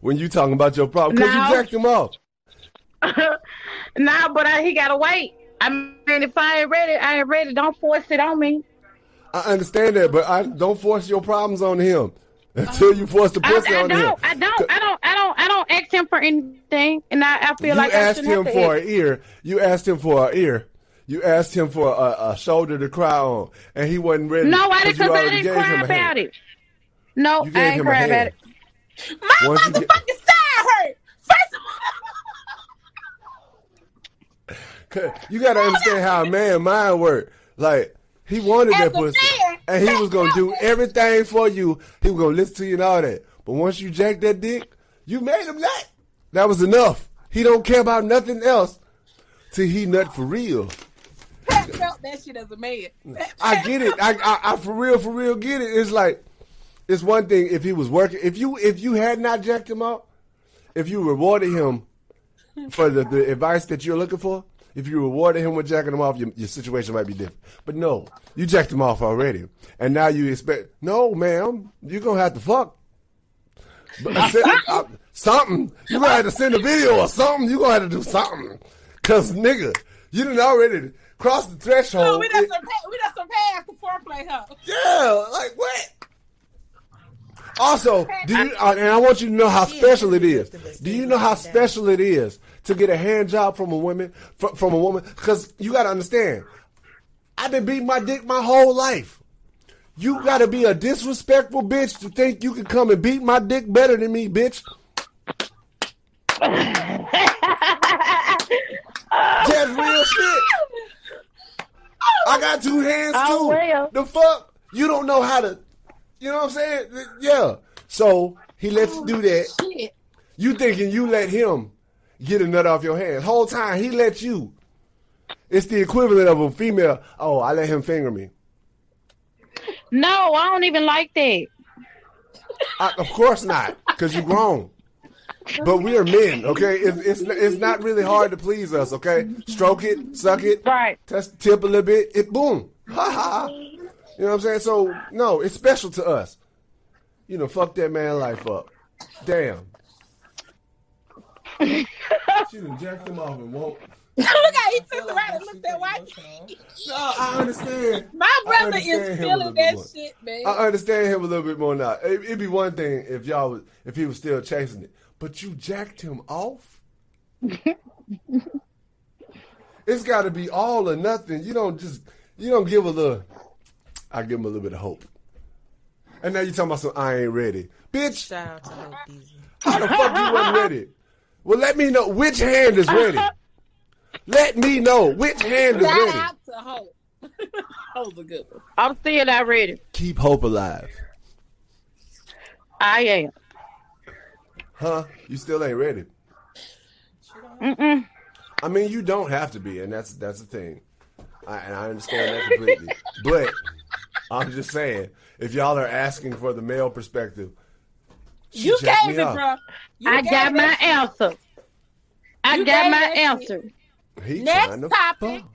when you talking about your problem. Because No. you jacked him off. nah, but I, he gotta wait. I mean, if I ain't ready, I ain't ready. Don't force it on me. I understand that, but I don't force your problems on him until you force the I, pussy I on him. don't. I don't. I don't. I don't. I don't ask him for anything, and I, I feel you like I asked shouldn't him have to for ask. an ear. You asked him for an ear. You asked him for a, a shoulder to cry on, and he wasn't ready. No, I didn't. you Cause I didn't cry about it. No, I ain't cry about it. My Once you get- motherfucking side hurt. First of all, You got to understand how a man mind work. Like he wanted As that pussy, man, and he was gonna do everything for you. He was gonna listen to you and all that. But once you jack that dick, you made him nut. That was enough. He don't care about nothing else till he nut for real. Pat felt that shit as a man. I get it. I, I, I for real, for real get it. It's like it's one thing if he was working. If you if you had not jacked him out, if you rewarded him for the, the advice that you're looking for, if you rewarded him with jacking him off, your, your situation might be different. But no, you jacked him off already, and now you expect no, ma'am, you're gonna have to fuck. But I said, uh, something. you're gonna have to send a video or something. You're gonna have to do something, cause nigga, you didn't already cross the threshold. Oh, we done It- some pa- we done some past the foreplay, huh? yeah, like what? Also, do you? Uh, and I want you to know how special it is. Do you know how special it is to get a hand job from a woman? From, from a woman, because you got to understand. I've been beating my dick my whole life. You got to be a disrespectful bitch to think you can come and beat my dick better than me, bitch. That's real shit. I got two hands too. Oh, well. The fuck? You don't know how to. You know what I'm saying? Yeah. So he lets you do that. Shit. You thinking you let him get a nut off your hands. Whole time he let you. It's the equivalent of a female. Oh, I let him finger me. No, I don't even like that. I, of course not, because you're grown. But we are men, okay? It's, it's it's not really hard to please us, okay? Stroke it, suck it, Right. touch the tip a little bit, it boom, ha ha. You know what I'm saying? So no, it's special to us. You know, fuck that man life up. Damn. she done jacked him off and won't. Look how he took around and looked at white. No, I understand. My brother understand is feeling that more. shit, man. I understand him a little bit more now. It, it'd be one thing if y'all was, if he was still chasing it, but you jacked him off. it's got to be all or nothing. You don't just you don't give a little. I give him a little bit of hope. And now you talking about some I ain't ready, bitch. Shout out to Hope Easy. How the fuck you wasn't ready? Well, let me know which hand is ready. Let me know which hand is Shout ready. out to Hope. Hope's a good one. I'm still not ready. Keep hope alive, I am. Huh? You still ain't ready. Mm-mm. I mean, you don't have to be, and that's that's the thing. I, and I understand that completely. but I'm just saying, if y'all are asking for the male perspective, she You gave me it, off. bro. You I gave got my shit. answer. I You got my answer. He Next trying to topic. fuck.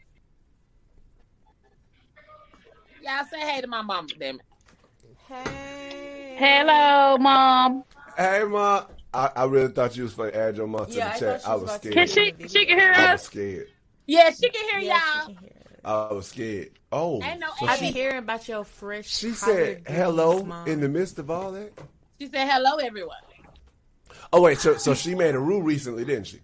Y'all say hey to my mom, damn it. Hey. Hello, mom. Hey, ma. I, I really thought you was going to add your mom to Yeah, I the chat. thought I was was about to- Can scared. she? She can hear us? I was scared. Yeah, she can hear Yeah, y'all. can hear it. I was scared. Oh, Ain't no so I be she, hearing about your fresh. she said hello Mom. in the midst of all that. She said hello, everyone. Oh wait, so so she made a rule recently, didn't she?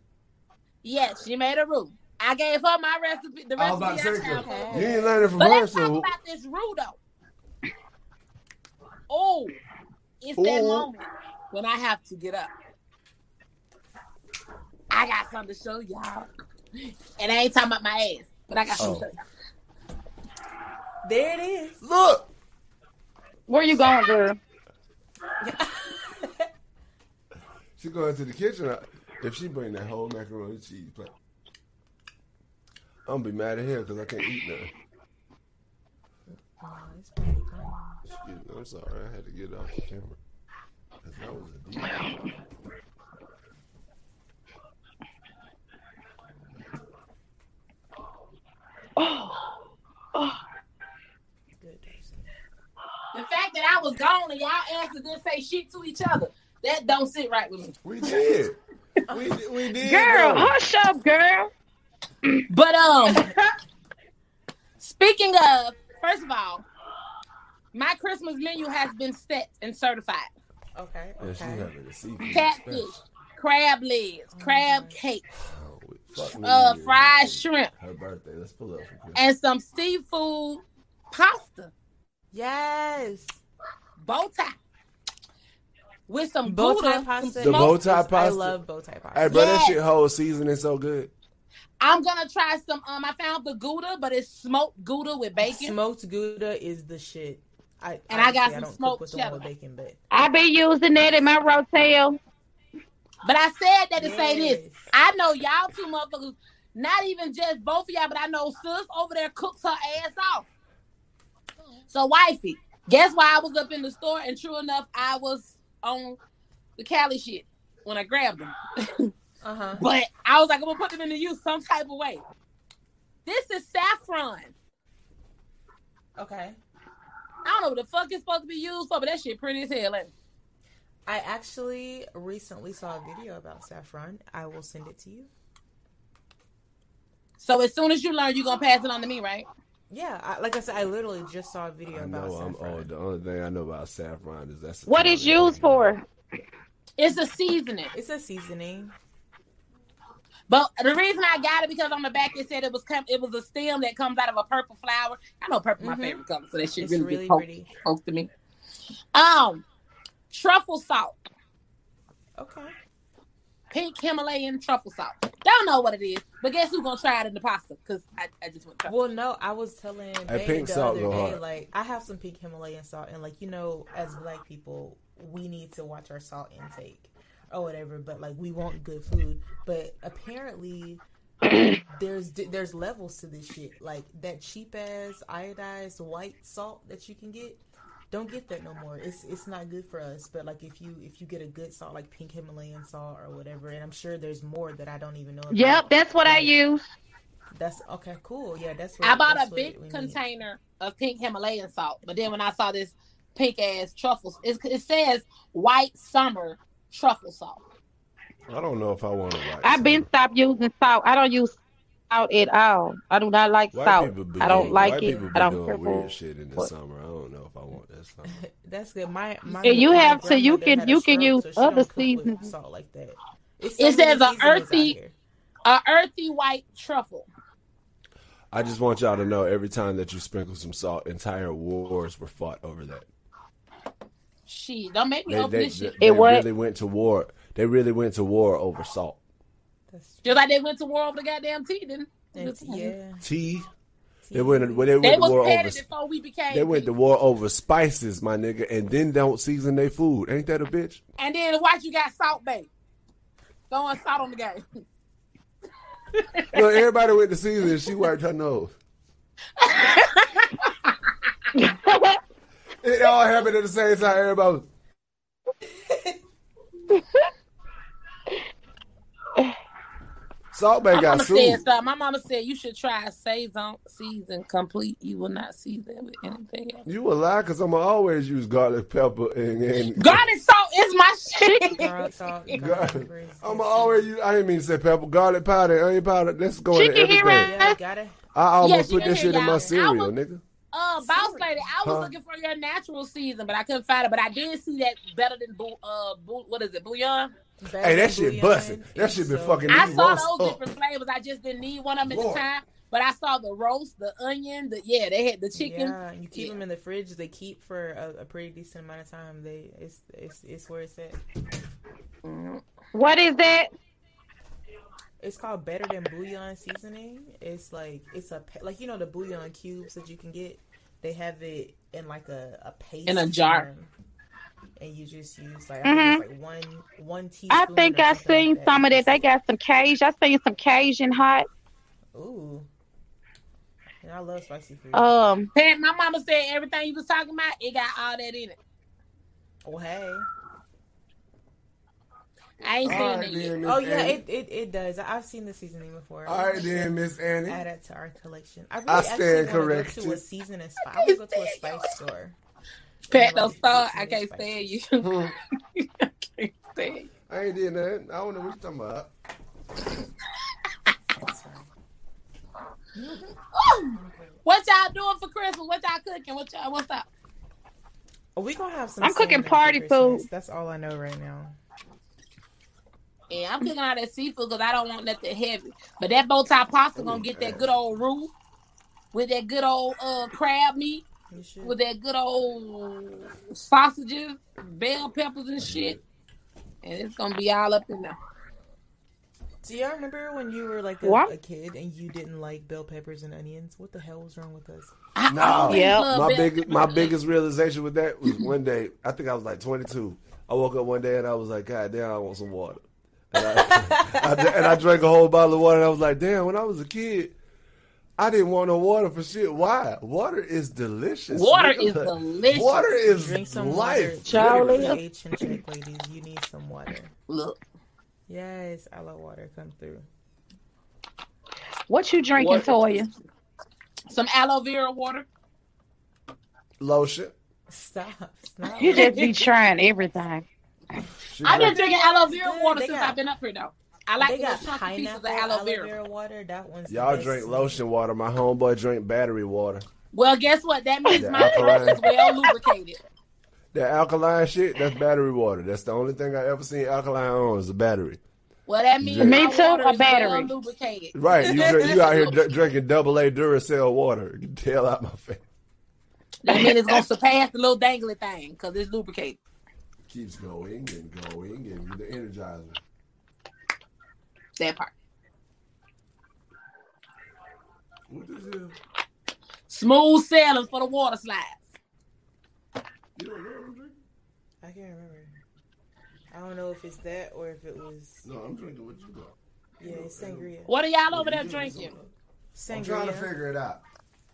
Yes, she made a roux. I gave her my recipe. The I was recipe about to say, I found so for her. you ain't learning from But her, let's talk about this roux though. Oh, it's that Ooh. moment when I have to get up. I got something to show y'all. And I ain't talking about my ass, but I got something Oh. to show oh. y'all. There it is. look. Where you going, girl? She going to the kitchen. If she bring that whole macaroni and cheese plate, I'm gonna be mad at her because I can't eat nothing. Oh, it's pretty fun. Excuse me. I'm sorry. I had to get off the camera. 'Cause that was a deep. Good. The fact that I was gone and y'all answers didn't say shit to each other, that don't sit right with me. We did. We did. We did. Girl, though. hush up, girl. But um, speaking of, first of all, my Christmas menu has been set and certified. Okay. Yeah, she's Okay. having a seafood Catfish, special. crab legs, crab cake, Oh, wait, fuck uh, yeah. fried shrimp, Her birthday. Let's pull up for Christmas. and some seafood pasta, Yes. bow tie, with some Bow tie pasta. The bow smoked- tie I love bow tie pasta. Hey, bro, that Yes. shit whole seasoning is so good. I'm gonna try some. Um, I found the Gouda, but it's smoked Gouda with bacon. Smoked Gouda is the shit. I, And I got some don't smoked with the one with cheddar. bacon, but I be using that in my rotel. But I said that to say this. I know y'all two motherfuckers, not even just both of y'all, but I know sis over there cooks her ass off. So wifey, guess why I was up in the store and true enough, I was on the Cali shit when I grabbed them. uh huh. But I was like, I'm gonna put them into use some type of way. This is saffron. Okay. I don't know what the fuck it's supposed to be used for, but that shit pretty as hell. ain't it? I actually recently saw a video about saffron. I will send it to you. So as soon as you learn, you're gonna pass it on to me, right? Yeah, I, like I said, I literally just saw a video I about know I'm saffron. old. The only thing I know about saffron is that's What is used for? It's a seasoning. It's a seasoning. But the reason I got it because on the back it said it was com- it was a stem that comes out of a purple flower. I know purple my Mhm. favorite color, so that shit It's really, really really poked, pretty. poked to me. Um, truffle salt, Okay. pink Himalayan truffle salt. Don't know what it is, but guess who's gonna try it in the pasta? Because I, I just want to. Well, no, I was telling Babe pink the salt other day, hard. like I have some pink Himalayan salt, and like you know, as black people, we need to watch our salt intake or whatever. But like we want good food, but apparently there's there's levels to this shit. Like that cheap ass iodized white salt that you can get. Don't get that no more. It's it's not good for us. But like if you if you get a good salt like pink Himalayan salt or whatever, and I'm sure there's more that I don't even know. About. Yep, that's what I use. That's okay. Cool. Yeah, that's. What, I bought a big we need. container of pink Himalayan salt, but then when I saw this pink ass truffles, it, it says white summer truffle salt. I don't know if I want to write. I've been stopped using salt. I don't use salt at all. I do not like White salt. be I don't doing- like white it. people be I don't doing care for weird it. shit in the What? summer. I don't know if I want that stuff. That's good. My, my Yeah, you my have to- you can- you can stroke, use so other don't cook with seasonings. Salt like that. It's It says a earthy- here. A earthy white truffle. I just want y'all to know every time that you sprinkle some salt, entire wars were fought over that. Shit, don't make me They, open they, this shit. they It what? really went to war. They really went to war over salt. That's Just like they went to war over the goddamn tea, didn't they? yeah. Tea. They went. They went They to was war over. before we became. They went to war over spices, my nigga, and then don't season their food. Ain't that a bitch? and then watch you got Salt Bae. Throwing salt on the game. Look, everybody went to season. She wiped her nose. It all happened at the same time. Everybody. Was, Salt Bae My got mama said sued. stuff. My mama said you should try Saison season complete. You will not season with anything else. You a lie because I'm going to always use garlic pepper and, and Garlic salt is my shit. Garlic salt, garlic garlic. pepper is- I'm always use. I didn't mean to say pepper, garlic powder, onion powder. Let's go She in everything. it. Yeah, got it. I almost Yes, you put this shit in y'all. my I cereal, was- nigga. Uh, boss lady, I was Huh? looking for your natural season, but I couldn't find it. But I did see that better than bou- uh, bou- what is it, bouillon? Better Hey, that shit bouillon That That is shit been so fucking. I saw those up. different flavors. I just didn't need one of them at Boy. the time. But I saw the roast, the onion, the yeah, they had the chicken. Yeah, you keep Yeah. them in the fridge. They keep for a, a pretty decent amount of time. They it's it's it's where it's at. What is that? It's called Better Than Bouillon Seasoning. It's like it's a like you know the bouillon cubes that you can get. They have it in like a a paste In a jar. form. and you just use like I think it's like one one teaspoon. I think I something seen like some of that. They got some Cajun. I seen some Cajun hot. Ooh, and I love spicy food. Um, Pat, my mama said everything you was talking about, it got all that in it. oh hey. I ain't seen All it right, yet. then, oh, Miss Oh yeah, Annie. it, it, it does. I've seen the seasoning before. All right, then, Miss Annie. Add it to our collection. I, really I stand wanna Go to corrected. a seasoning spot. I want to go to a spice store. Pat, Like, don't start. I can't spices. stand you. I can't stand you. I ain't did nothing. I don't know what you're talking about. That's. What y'all doing for Christmas? What y'all cooking? What y'all? What's up? We gonna have some. I'm cooking party food. That's all I know right now. Yeah, I'm cooking all that seafood because I don't want nothing heavy. But that bow tie pasta gonna get that good old roux with that good old uh crab meat with that good old sausages, bell peppers and shit. And it's gonna be all up in there. Do y'all remember when you were like a, a kid and you didn't like bell peppers and onions? What the hell was wrong with us? I No. yeah. My bell biggest, my biggest realization with that was one day. I think I was like 22. I woke up one day and I was like, God damn, I want some water. And I, I- and I drank a whole bottle of water. and I was like, damn. When I was a kid, I didn't want no water for shit. Why? Water is delicious. Water nigga. is delicious. Water is Drink some life. water. Charlie. H and check, ladies. You need some water. Look, Yes, I love water. Come through. what you drinking, Water. Toya? some aloe vera water. Lotion. Stop. Stop. You just be trying everything. She I've been drinking aloe vera good. water They since got- I've been up here though. I like they the got little chunky pieces of pineapple aloe vera. water. That one's Y'all best drink to lotion water. My homeboy drink battery water. Well, guess what? That means The my throat is well lubricated. That alkaline shit, that's battery water. That's the only thing I ever seen alkaline on is a battery. Well, that means Me my too, a is battery. well lubricated. Right, you drink, you out here dr- drinking double A Duracell water. Get the hell out my face. That means it's gonna surpass the little dangly thing because it's lubricated. Keeps going and going and the energizer. That part. What this is? Smooth sailing for the water slides. You don't know what I'm drinking? I can't remember. I don't know if it's that or if it was No, I'm drinking what you got. yeah, it's sangria. What are y'all over there drinking? Sangria. I'm trying to figure it out.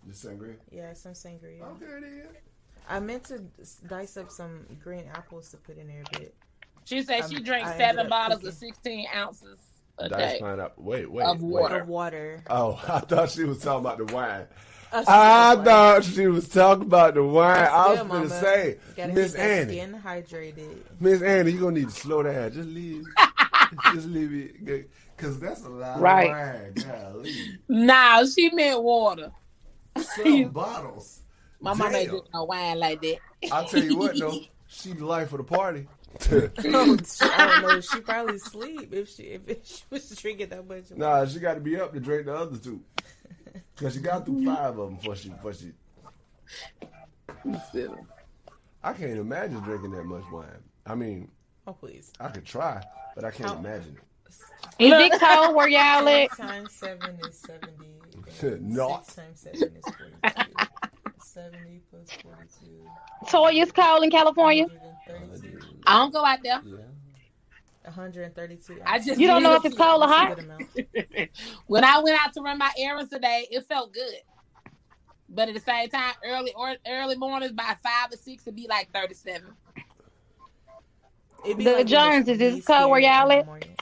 You sangria? Yeah, some sangria. Okay, then. I meant to dice up some green apples to put in there, but She said she drank I seven bottles cooking. of sixteen ounces a Dice day. pineapple. Wait, wait. Of wait. water. of water. Oh, I thought she was talking about the wine. Uh, I some water. thought she was talking about the wine. I was going to say, you gotta Miss Annie. Skin hydrated. Miss Annie, you're going to need to slow down. Just leave. Just leave it. Because that's a lot Right. of wine. Golly. Nah, she meant water. Some bottles. My mama ain't Damn. drink no wine like that. I'll tell you what, though. She the life of the party. Oh, I don't know. She probably sleep if she if she was drinking that much. nah, she got to be up to drink the other two. Because she got through five of them before she, before she. I can't imagine drinking that much wine. I mean, Oh please. I could try, but I can't How- imagine it. Is it cold where y'all at? Six times seven is seventy. Not. Six times seven is forty-two. Seventy plus forty-two. Toya's cold in California. I don't go out there. Yeah. 132. I just You don't know if it's cold or hot? when I went out to run my errands today, it felt good. But at the same time, early or early mornings by five or six, it'd be like thirty-seven. It'd be The when Joneses, is really it cold where y'all at? morning.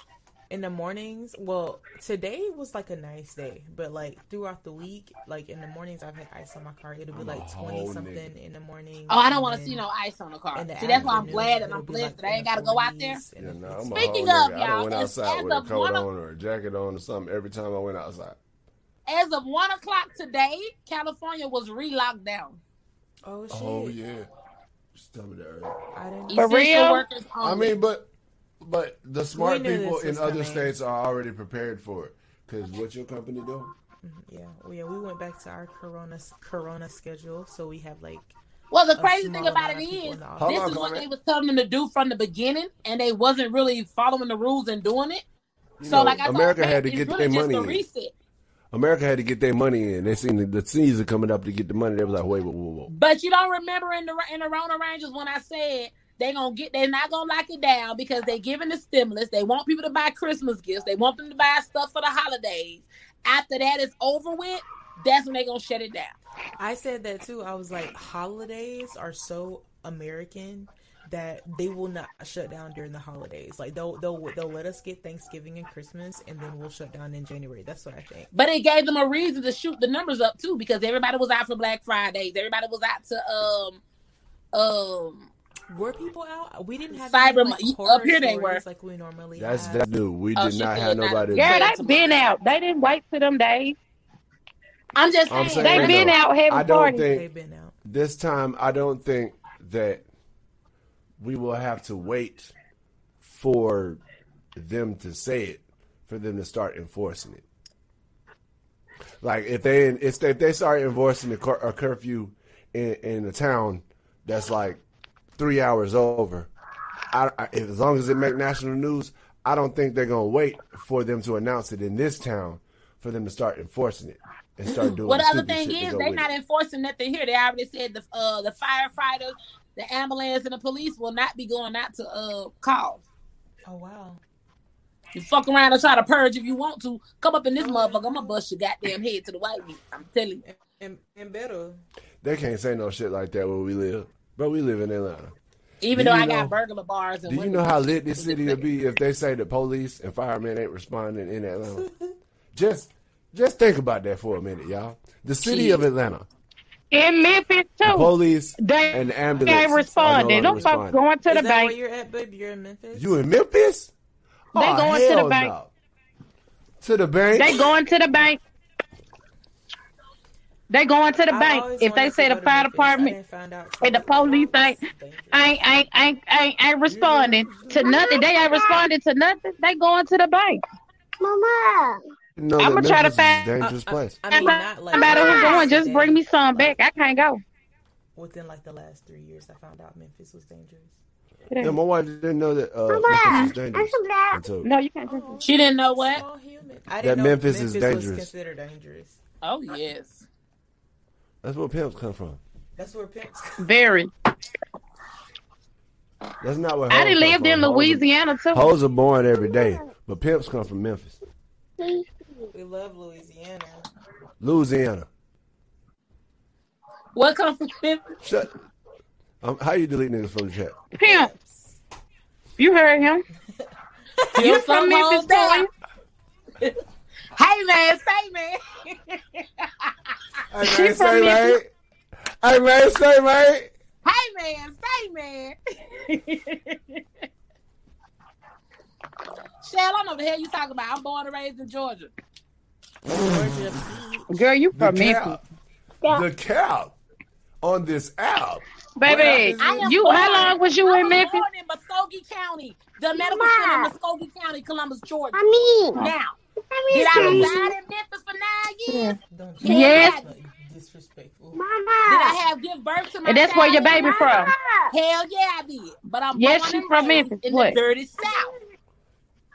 In the mornings, well, today was like a nice day, but like throughout the week, like in the mornings, I've had ice on my car. It'll be I'm like twenty something nigga. in the morning. Oh, I don't want to then see no ice on the car. the See, that's why I'm glad that it'll I'm be, blessed like, that I ain't got to go out there. Yeah, if no, it's I'm a Speaking of, nigga. Y'all, went as- outside as with a of coat one on or a jacket on or something every time I went outside. As of one o'clock today, California was re-locked down. Oh, oh shit! Oh yeah, just tell me that. Earlier. I didn't. For real? I mean, but But the smart knew people this in was other coming. states are already prepared for it. Because what your company do? Mm-hmm. Yeah, well, yeah. We went back to our corona corona schedule, so we have like Well, the a crazy small thing about amount it of people is, in the Hold this on, is what Carmen. they was telling them to do from the beginning, and they wasn't really following the rules and doing it. You So, know, like I told America Pat, had to it's get really their just money a in. reset. America had to get their money in. They seen the, the season coming up to get the money. They was like, wait, whoa, whoa, whoa. But you don't remember in the in the Rona Rangers when I said they gonna get they're not gonna lock it down because they're giving the stimulus. They want people to buy Christmas gifts. They want them to buy stuff for the holidays. After that is over with, that's when they gonna shut it down. I said that too. I was like, holidays are so American that they will not shut down during the holidays. Like they'll they'll they'll let us get Thanksgiving and Christmas, and then we'll shut down in January. That's what I think. But it gave them a reason to shoot the numbers up too because everybody was out for Black Fridays. Everybody was out to um um Were people out? We didn't have Cyber any, like, Mo- up here they were. like we normally That's have. that dude. We Oh, did not have nobody. Yeah, Girl, that's they been out. They didn't wait for them days. I'm just saying, I'm saying, They though, been out having I don't parties. think They've been out. this time. I don't think that we will have to wait for them to say it for them to start enforcing it. Like if they if they, if they start enforcing a, cur- a curfew in in a town that's like three hours over, I, I, as long as it make national news, I don't think they're gonna wait for them to announce it in this town for them to start enforcing it and start doing. what the other thing shit is they're with not it. enforcing nothing here. They already said the uh the firefighters, the ambulance, and the police will not be going out to uh calls. Oh wow. You fuck around and try to purge if you want to. Come up in this motherfucker, I'm gonna bust your goddamn head to the white meat. I'm telling you. And, and better. They can't say no shit like that where we live. But we live in Atlanta. Even Do though I know- got burglar bars and Do you know how lit this city will be if they say the police and firemen ain't responding in Atlanta? just just think about that for a minute, y'all. The city of Atlanta, In Memphis the too. police They and the ambulance ain't are no responding. longer Them folks responding. going to Is the that where bank. you're at, babe? You're in Memphis. You in Memphis? They oh, going to the bank. no. To the bank? They going to the bank. They going to the I've bank. If they say the fire department didn't find out and the police ain't ain't ain't ain't ain't, ain't responding to nothing, they ain't responding to nothing. They going to the bank. Mama. You know I'ma try to Memphis a find- dangerous place. I mean, not like Somebody who's going, just bring me some back. I can't go. Within like the last three years, I found out Memphis was dangerous. Yeah, my wife didn't know that uh, Mama. Memphis is I'm dangerous. so glad. Until No, you can't. Just... She didn't know what? Small human. I That didn't know Memphis is was dangerous. considered dangerous. Oh yes. That's where pimps come from. That's where pimps. Very. That's not where I hoes done come lived in Hoes are- Louisiana too. Hoes are born every day, but pimps come from Memphis, we love Louisiana. Louisiana. What comes from Memphis? Shut. Um, how you delete niggas from the chat? Pimps. You heard him. You from Memphis, hoes boy? Hey man, say man. Hey She man, from say man. Hey man, say man. hey man, say man. Shell, I don't know what the hell you talking about. I'm born and raised in Georgia. Georgia. Girl, you The from Memphis. cap. The cap on this app. Baby, you born- how long was you I in was Memphis? born in Muscogee County, the medical center in Muscogee County, Columbus, Georgia. Mommy. Now, Mommy. Did I Mommy. reside in Memphis for nine years? Don't Yeah. Yes. Like, disrespectful. Did I have give birth to my And that's where your child? baby from. Hell yeah, I did. But I'm Yes, born she and from Memphis. in What? the dirty South.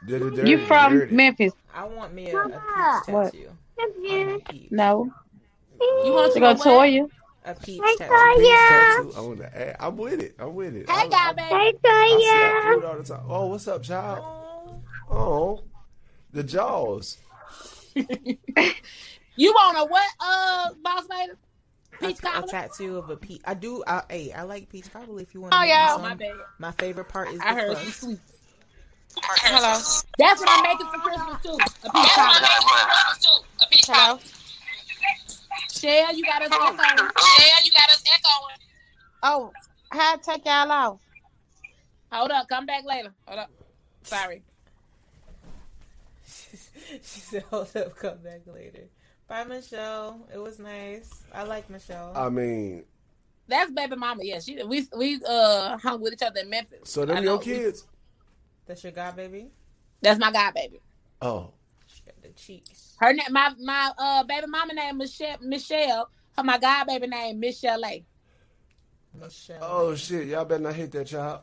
Did it You from dirty. Memphis? I want me a, a peach What? tattoo. Love on you. peach. No. You want To to go know what? Toya? A peach Hey, tattoo. Toya. Peace Yeah. tattoo on the app. I'm with it. I'm with it. Hey, I, guy, I, baby. Hey, I slap Toya. food all the time. Oh, what's up, child? Oh, Oh, the jaws. You want a what, uh, boss lady? Peach a, a tattoo of a peach. I do. I, hey, I like peach cobbler. If you want. Oh, yeah. My bad. My favorite part is I the heard crust. you sweet. Hello. That's what I'm making for Christmas too. A peach cobbler. Hello. Shell, you got us echoing. Yeah, you got us echoing. Oh, how to take y'all off? Hold up, come back later. Hold up. Sorry. she said, "Hold up, come back later." Bye, Michelle. It was nice. I like Michelle. I mean, That's baby mama. Yeah, she we we uh hung with each other in Memphis. so them I your know. kids? That's your god baby. That's my god baby. Oh, She got the cheeks. Her name, my my uh baby mama name Michelle. Michelle. Her my god baby name Michelle A. Michelle. oh shit! Y'all better not hit that child.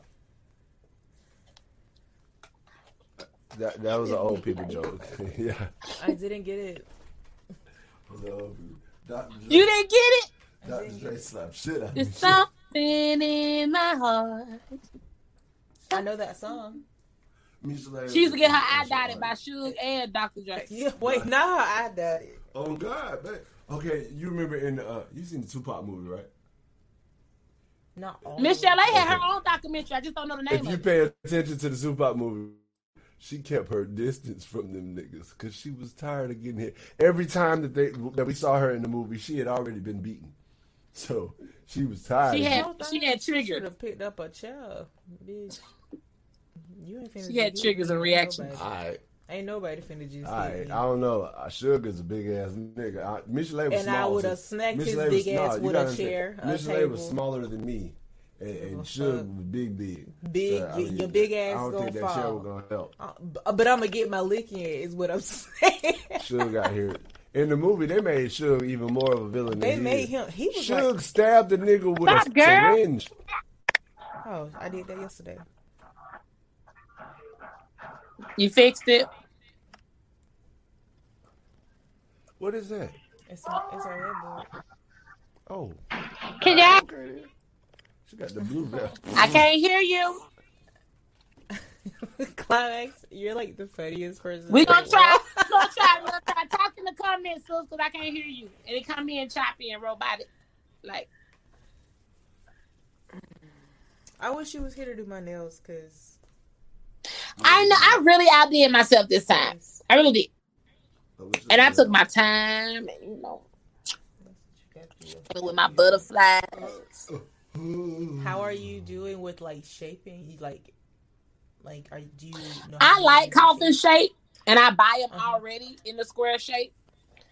That that was an old people joke. yeah. I didn't get it. Dr. You didn't get it? Dr. Dre slapped shit out of me. There's something in my heart. I know that song. She used to get her eye dotted by Suge and Dr. Dre. Yeah, wait, now I died. Oh God, man. Okay, you remember in uh, you seen the Tupac movie, right? Not all. Michel'le had her own documentary. I just don't know the name If of you it. pay attention to the Tupac movie, she kept her distance from them niggas because she was tired of getting hit. Every time that they that we saw her in the movie, she had already been beaten, so she was tired. She had- she had triggered. Should have picked up a chair, bitch. You ain't finna She had triggers and reactions. Nobody. All right, Ain't nobody finna just all hit right. I don't know. Uh, Sugar's a big ass nigga. I, Michelle was And I would've so- snacked his Michel'le was big ass small. You with gotta a understand. chair, a Michelle was smaller than me, and, Give and Sugar was big, big. Big, I y- your big ass I don't think that chair fall. was gonna help. Uh, but I'm gonna get my lick in. Is what I'm saying. Suge got here. In the movie, they made Suge even more of a villain. they than he made is. him. He was Suge like, stabbed the nigga with a girl. syringe. oh, I did that yesterday. You fixed it. What is that? It's a, it's a red Oh, Can y'all? okay. Then. She got the blue vest. I can't hear you. bull. Climax, you're like the funniest person. We in gonna try. We gonna try. We gonna try. Talk in the comments, sis, because I can't hear you. And it come in choppy and robotic. Like I wish you was here to do my nails, cause I know, I really outdid myself this time. I really did, and I took my time. And, you know, with my butterflies. How are you doing with like shaping? You like, like, are do you? Know I like do coffin shape? shape, and I buy them Uh-huh. already in the square shape,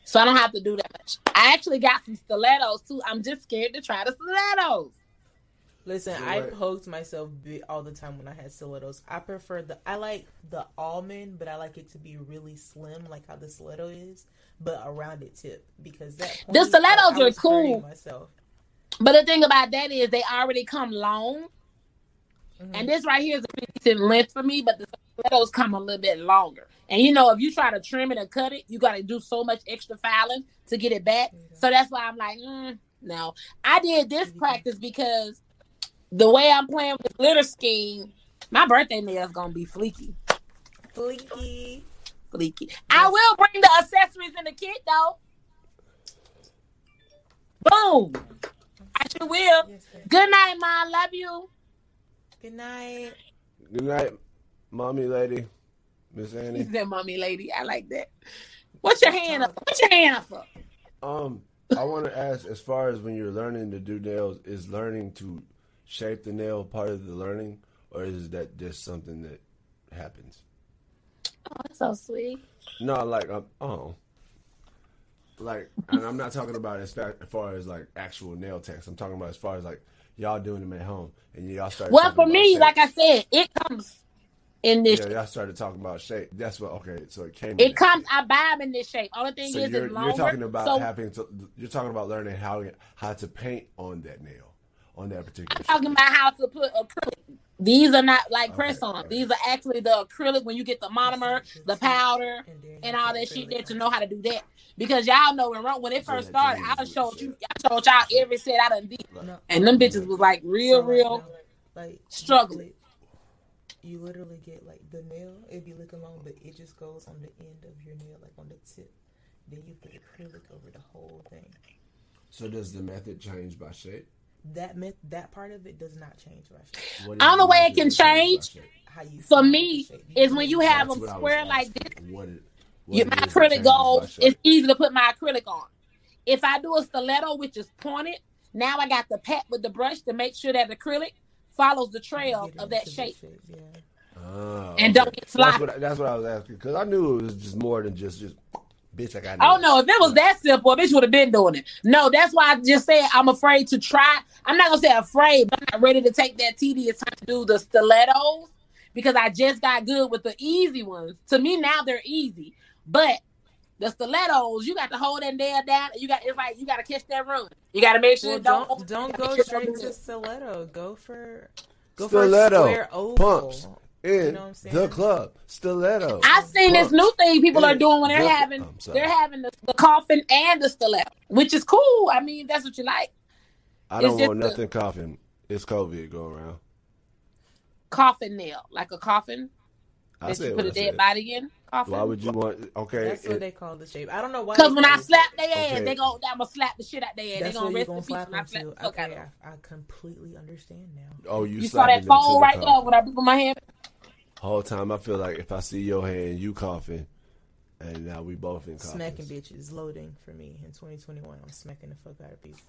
so I don't have to do that much. I actually got some stilettos too. I'm just scared to try the stilettos. Listen, So I poked myself all the time when I had stilettos. I prefer the I like the almond, but I like it to be really slim, like how the stiletto is, but a rounded tip because that The stilettos I- I are cool. Myself. But the thing about that is they already come long, Mhm. and this right here is a decent length for me. But the stilettos come a little bit longer. And you know, if you try to trim it and cut it, you got to do so much extra filing to get it back. So that's why I'm like, mm, no. I did this practice because the way I'm playing with the glitter scheme, my birthday nail is gonna be fleeky, Fleeky. fleeky. I will bring the accessories in the kit though. Boom. I sure will. Yes. Good night, mom. Love you. Good night. Good night, mommy lady, Miss He Annie. said, "Mommy, lady." I like that. What's your hand up? What's your hand up for? Um, I want to ask, as far as when you're learning to do nails, is learning to shape the nail part of the learning, or is that just something that happens? Oh, that's so sweet. No, like um, oh, like, and I'm not talking about as, fa- as far as like actual nail techs. I'm talking about as far as like y'all doing them at home, and y'all start. Well, for me, shape. like I said, it comes in this. yeah, y'all started talking about shape. That's what. Okay, so it came. It comes. shape. I buy them in this shape. Only thing So is, you're, it's you're talking about so having to. You're talking about learning how how to paint on that nail, on that particular. I'm talking about how to put acrylic. These are not like Okay, press on. okay. These are actually the acrylic when you get the monomer, the powder, And, then and you all that shit acrylic there to know how to do that. Because y'all know when when it first started, I showed you, I showed y'all every set I done did, No. and them bitches was like real, So, real. now, like struggling. You literally get like the nail, it'd be looking long, but it just goes on the end of your nail, like on the tip. Then you put acrylic over the whole thing. So does the method change by shape? That myth, that part of it does not change by shape. What I don't know the way it can that changes by change. How you For me, about the shape. is when you have That's them what I was square like this. What it, what You, it my acrylic changes by goes. It's easy to put my acrylic on. If I do a stiletto, which is pointed, now I got the pat with the brush to make sure that acrylic follows the trail of that into the shape. Yeah. Oh, And don't get That's sloppy. what, that's what I was asking because I knew it was just more than just just bitch. I got. Oh nails. no, if it was that simple, a bitch would have been doing it. No, that's why I just said I'm afraid to try. I'm not gonna say afraid, but I'm not ready to take that tedious time to do the stilettos because I just got good with the easy ones. To me now they're easy, but the stilettos you got to hold that nail down. You got it's like you got to catch that run. You got to make sure Well, it don't don't don't go sure straight to move. stiletto. Go for go Stiletto for a square oval. pumps in You know what I'm saying? the club. Stiletto. I've seen this new thing people are doing when they're the- having they're having the, the coffin and the stiletto, which is cool. I mean, that's what you like. I don't it's just want the- nothing coughing. It's COVID going around. Coffin nail, like a coffin I that said you what put I a dead said. body in. Coffin. Why would you want? Okay, That's what they call the shape. I don't know why. Because when I slap their ass, Okay. they go, I'm gonna slap the shit out their ass. They that's gonna rest gonna in peace slap when I slap to. the fuck Okay, of them. I, I completely understand now. oh, you, You saw that them phone right coffin. there when I put my hand. Whole time I feel like if I see your hand, you coughing, and now we both in coughing. Smacking bitches loading for me in 2021. I'm smacking the fuck out of people.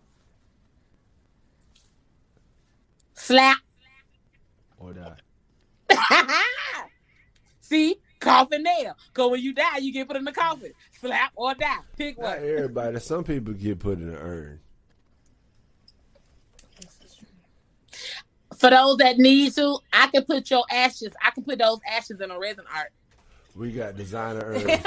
Slap. Or die. See, coffin nail. Cause when you die, you get put in the coffin. Slap or die. Pick Not one. everybody. Some people get put in an urn. For those that need to, I can put your ashes. I can put those ashes in a resin art. We got designer urns.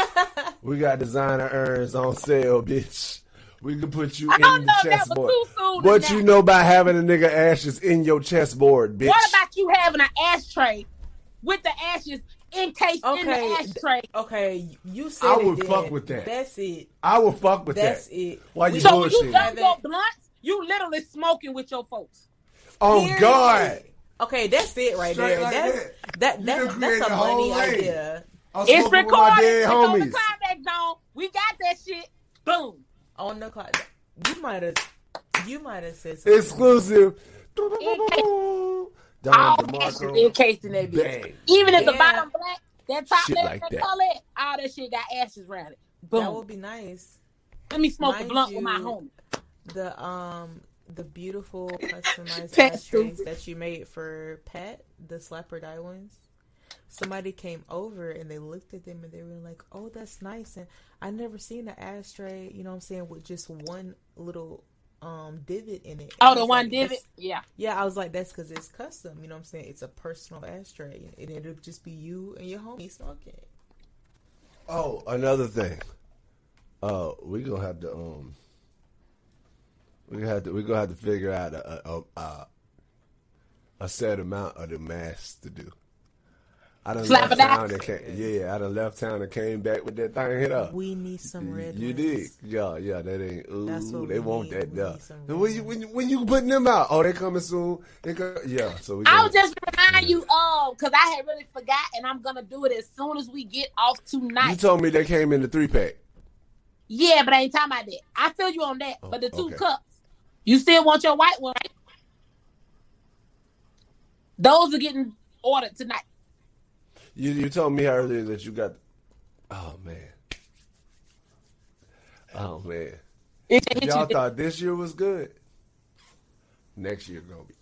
we got designer urns on sale, bitch. We can put you I in the know if that was chessboard. What you know about having a nigga ashes in your chessboard, bitch? What about you having an ashtray with the ashes encased in Okay, the ashtray? Okay, you said I it would then. fuck with that. That's it. I would fuck with That's that. That's it. Why you We- So when you bullshitting. dump your Have it. blunts, you literally smoking with your folks. Oh Period. God! Okay, that's it right Straight there. like that's that. that, You that's done that's a a money lane. idea. I'm It's smoking with my recorded. dead It's on the homies. climax zone. We got that shit. Boom. On the clock, you might have you might have said something. Exclusive. All Don ashes DeMarco. encased in that bitch. Bang. Even if the bottom black, that top Shit layer, like that that. color, all that shit got ashes around it. Boom. That would be nice. Let me smoke a Mind blunt with my you, homie. The um the beautiful customized That's ashtrays that you made for Pet, the slapper die ones. Somebody came over and they looked at them and they were like, "Oh, that's nice." And I never seen an ashtray, you know what I'm saying, with just one little um divot in it. Oh, the one like, divot? Yeah. Yeah, I was like, that's because it's custom. You know what I'm saying? It's a personal ashtray, and it'll just be you and your homie smoking. Oh, another thing. Uh, we gonna have to um, we gonna have to we gonna have to figure out a a, a, a set amount of the masks to do. I done Slap left it out. town and came, yeah, I done left town and came back with that thing hit up. We need some red. You did, yeah, yeah. That ain't. Ooh, That's what they we want need. that. Yeah. need when you when you, when you putting them out? Oh, they coming soon. They come, yeah. So we. I gonna- just remind you um, of because I had really forgot, and I'm gonna do it as soon as we get off tonight. You told me they came in the three pack. yeah, but I ain't talking about that. I feel you on that. Oh, but the two okay. cups, you still want your white one. Those are getting ordered tonight. You you told me earlier that you got. Oh man. Oh man. It, If it y'all thought this year was good, next year gonna be.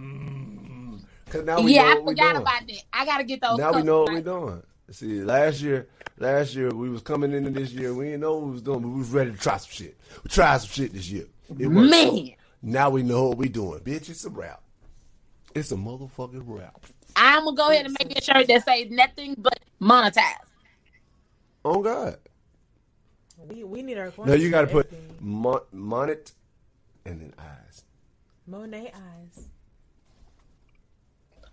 Mm. Cause now we yeah, know I forgot about that. I gotta get those. now we know what right. we're doing. See, last year, last year we was coming into this year. We didn't know what we was doing, but we was ready to try some shit. We tried some shit this year. It worked. Man, Now we know what we doing, bitch. It's a rap. It's a motherfucking rap. I'm gonna go ahead and make a shirt that says nothing but monetized. Oh God. We we need our. No, you got to put mon- monet and then eyes. Monet eyes.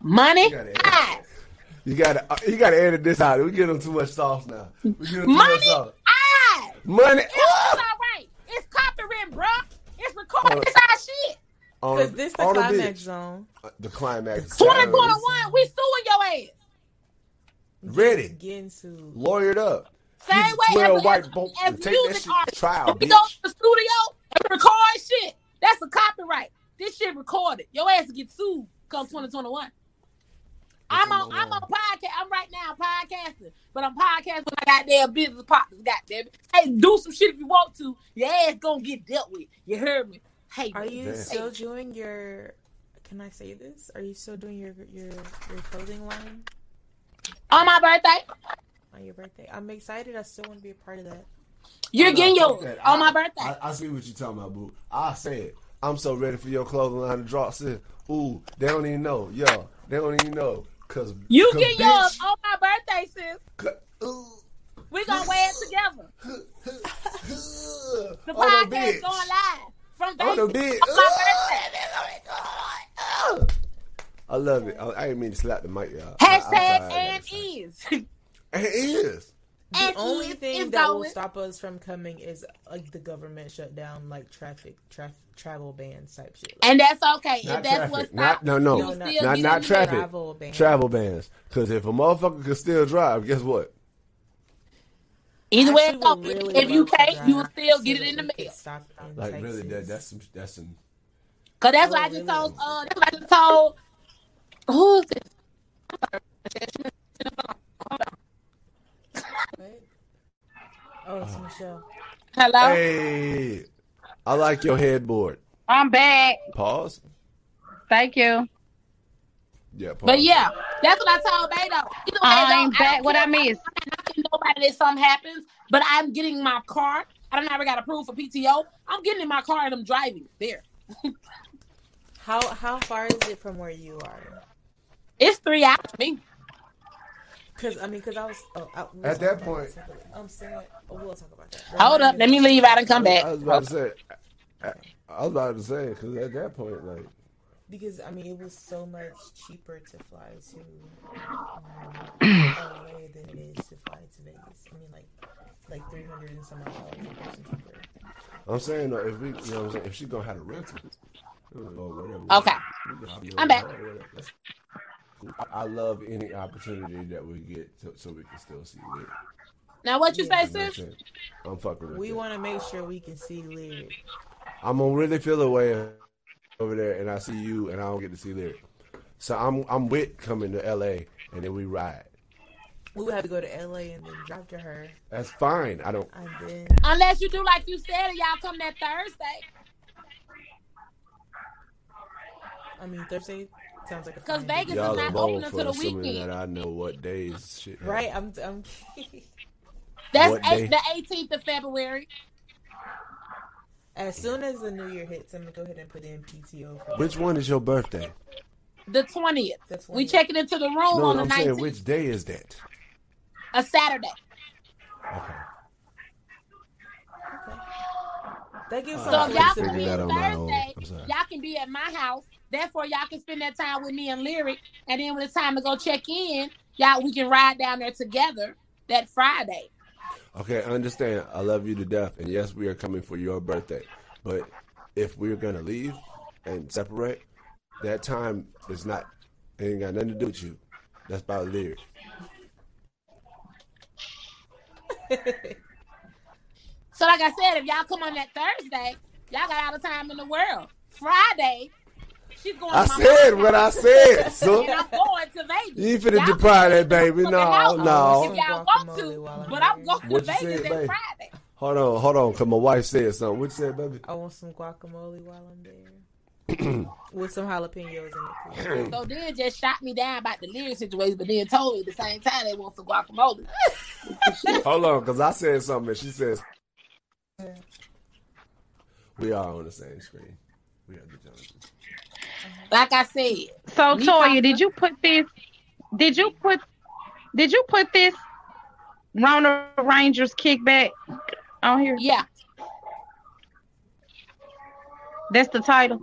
Money, You gotta eyes, You gotta, uh, you gotta edit this out. We give them too much sauce now. We give them too money, much sauce. eyes. Money. It's all right. It's copyright, bro. It's recorded. Oh. It's our shit. On Because this the on climax bitch. zone. Uh, The climax. 2021, we suing your ass. Ready. Getting sued. Lawyered up. Same You way as, white as, bolts as and take that music shit artists. trial, When we go to the studio and record shit, that's a copyright. This shit recorded. Your ass will get sued come 2021. I'm on I'm on podcast. I'm right now podcasting, but I'm podcasting with my goddamn business partners. Goddamn it. Hey, do some shit if you want to. Your ass gonna get dealt with. You heard me? Hey, Are you Damn. still doing your? Can I say this? Are you still doing your your your clothing line on my birthday? on your birthday? I'm excited. I still want to be a part of that. You're getting not- yours on my birthday. I, I see what you're talking about, boo. I said, I'm so ready for your clothing line to drop. Sis. Ooh, they don't even know. Yo, they don't even know. Cause You cause get yours on my birthday, sis. c- ooh, We gonna wear it together. The on the podcast bitch. going live from On the Vegas bitch. on my. I love it. I, I didn't mean to slap the mic, y'all. I- I'm Hashtag sorry, and is. It is. The And only is- thing is that will stop us from coming is like the government shutdown, like traffic, traf- travel bans type shit. And that's okay. Not if that's traffic. what's Not no no. You Not still not, get in the traffic. Travel ban. Travel bans. Because if a motherfucker could still drive, guess what? Either way it go, really if you can't, you will still so get it in the we mail. stop Like really, that that's some that's some. Cause that's Oh, what I just really? told. Uh, that's what I just told. Who's this? Right? Oh, it's Michel'le. Hello. Hey, I like your headboard. I'm back. Pause. Thank you. Yeah. Pause. But yeah, that's what I told Beto. Either way it I'm don't back. What I care. missed? I'm not knocking nobody that something happens, but I'm getting my car. I don't ever got approved for PTO. I'm getting in my car and I'm driving there. How how far is it from where you are? It's three hours for me. Because I mean, because I was oh, I, we'll At that point- separately. I'm saying oh, we'll talk about that. Hold up, let me leave out and come back. I was about to say. I, I was about to say because at that point, like, Because I mean, it was so much cheaper to fly to um, LA than it is to fly to Vegas. I mean, like like three hundred and some dollars a person cheaper. I'm saying though, if we, you know, what I'm saying, if she's gonna have a rental, or whatever. Okay. we can hop I'm back. or whatever. That's- I, I love any opportunity that we get to, so we can still see it. Now what you Yeah. say, You I'm sis? I'm fucking with We want to make sure we can see lyric. I'm gonna really feel away over there, and I see you, and I don't get to see lyric. So I'm I'm with coming to LA, and then we ride. We would have to go to LA and then drive to her, That's fine. I don't. and then Unless you do like you said, and y'all come that Thursday. I mean Thursday sounds like a 'Cause fine Vegas is Y'all are not open until the assuming weekend. that I know what days shit. happen. right. I'm I'm That's eight, the 18th of February. As soon as the new year hits, I'm gonna go ahead and put in PTO. For Which one is your birthday? The 20th. We 20th. checking into the room No, on the I'm 19th. saying which day is that? A Saturday. Okay. That gives uh, So So y'all figure can be that in on my own. Thursday, y'all can be at my house. Therefore, y'all can spend that time with me and Lyric. And then when it's time to go check in, y'all we can ride down there together that Friday. Okay, I understand. I love you to death, and yes, we are coming for your birthday. But if we're gonna leave and separate, that time is not. It ain't got nothing to do with you. That's about lyric. So, like I said, if y'all come on that Thursday, y'all got all the time in the world. Friday, she's going. I to said mama's what I said, so and I'm going to Vegas. you finna Y'all deprive that baby. No, house no. If y'all want to, but I'm going What to you Vegas said, that? Friday. Hold on, hold on, cause my wife said something. What you said, baby? I want some guacamole while I'm there. With some jalapenos in it. So then just shot me down about the lyric situation, but then told me at the same time they want some guacamole. Hold on, cause I said something, and she says we are on the same screen. We are the Joneses. Like I said, So Toya, did you put this? Did you put? Did you put this? Rona Rangers kickback on here. yeah, That's the title.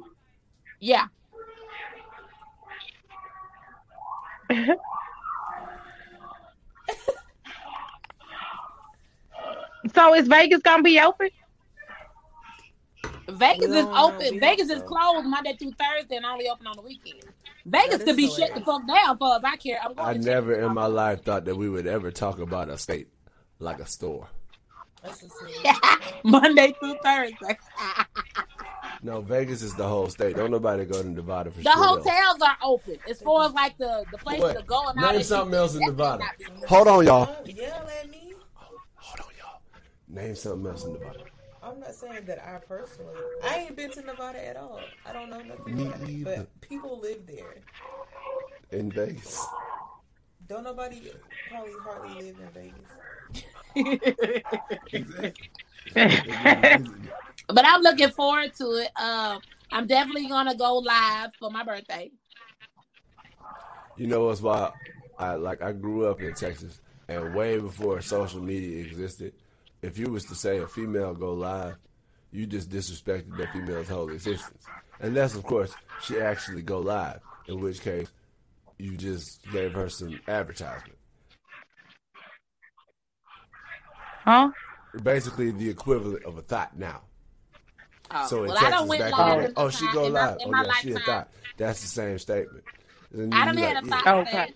yeah. So is Vegas gonna be open? Vegas We is open. We Vegas is closed Monday through Thursday and only open on the weekend. Vegas could be hilarious. shut the fuck down for us. I care. I'm going I never in my life thought that we would ever talk about a state like a store. That's the same. Monday through Thursday. No, Vegas is the whole state. Don't nobody go to Nevada for the shit else. hotels are open. As far as like the the places What? to go and Name that something else in Nevada. Hold on, y'all. Don't yell at me. Hold on, y'all. Name something else in Nevada. I'm not saying that I personally. I ain't been to Nevada at all. I don't know nothing Me about it. But people live there. In Vegas. Don't nobody probably hardly live in Vegas. But I'm looking forward to it. Um, I'm definitely gonna go live for my birthday. You know what's why? I like I grew up in Texas, and way before social media existed, if you was to say a female go live, you just disrespected that female's whole existence. Unless, of course, she actually go live, in which case you just gave her some advertisement. Huh? Basically, the equivalent of a thought now. Oh, So in well, I Texas don't went back live in the in day, oh, she go in my- live. in Oh, my yeah, she a thought. That's the same statement. And I you done like, had a yeah. thought Okay.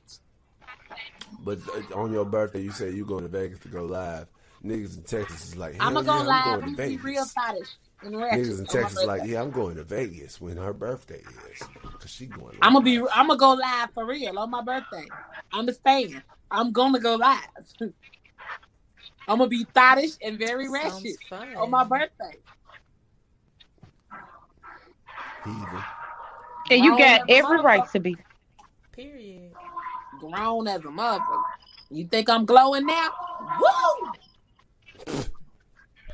But uh, on your birthday, you say you going to Vegas to go live. Niggas in Texas is like, I'm gonna go yeah, live. I'm I'm going to gonna be real thottish and ratchet. Niggas in on my Texas like, yeah, I'm going to Vegas when her birthday is, cause she going. I'm gonna be. I'm gonna go live for real on my birthday. Understand? I'm gonna go live. I'm gonna be thottish and very ratchet on my birthday. heathen. And you got every right to be. Period. Grown as a motherfucker. You think I'm glowing now? Woo!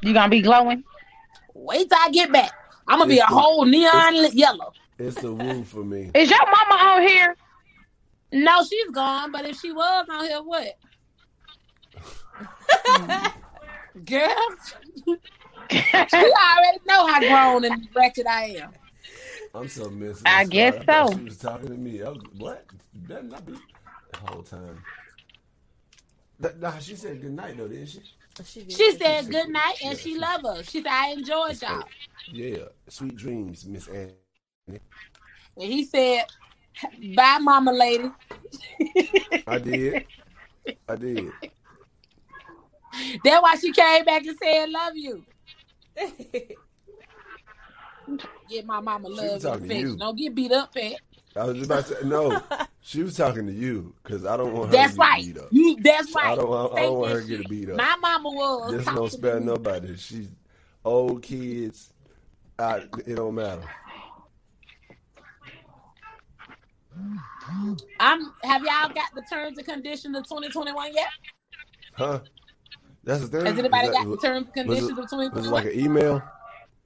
You gonna be glowing? Wait till I get back. I'm gonna be a the- whole neon lit yellow. It's the woo for me. Is your mama on here? No, she's gone. But if she was on here, what? Girl, she already know how grown and wretched I am. I'm so missing. I this guess part. I so. She was talking to me. I was, what? Better not be the whole time. That, nah, she said good night though, didn't she? She. She said good night and she love us. She said I enjoyed y'all. Yeah, sweet dreams, Miss Ann. And he said, "Bye, mama lady." I did. I did. That's why she came back and said, "Love you." Get my mama love was and affection. Don't get beat up, Pat. I was just about to say no. She was talking to you because I don't want her That's to get right. beat up. You. That's I right. don't want. I don't want her to get beat up. My mama was. This talking don't spare nobody. She's old kids. I, it don't matter. I'm. Have y'all got the terms and conditions of 2021 yet? Huh? That's the thing. Has anybody Was got that- the terms and conditions was of Was it like an email?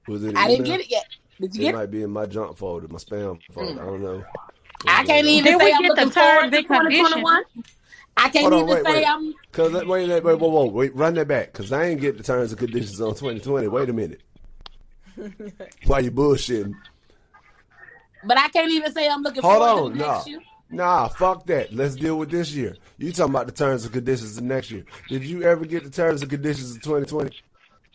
Was it? I didn't get it yet. Did you It get it? might be in my junk folder, my spam folder. I don't know. I can't even Did say I'm looking forward to conditions? 2021. I can't Hold on, even wait, say wait. I'm. Cause wait, wait, wait, wait, whoa, whoa, wait, run that back. Cause I ain't get the terms and conditions on 2020. Wait a minute. Why you bullshitting? But I can't even say I'm looking Hold forward on, to the nah, next year. nah, fuck that. Let's deal with this year. You talking about the terms and conditions of next year? Did you ever get the terms and conditions of 2020?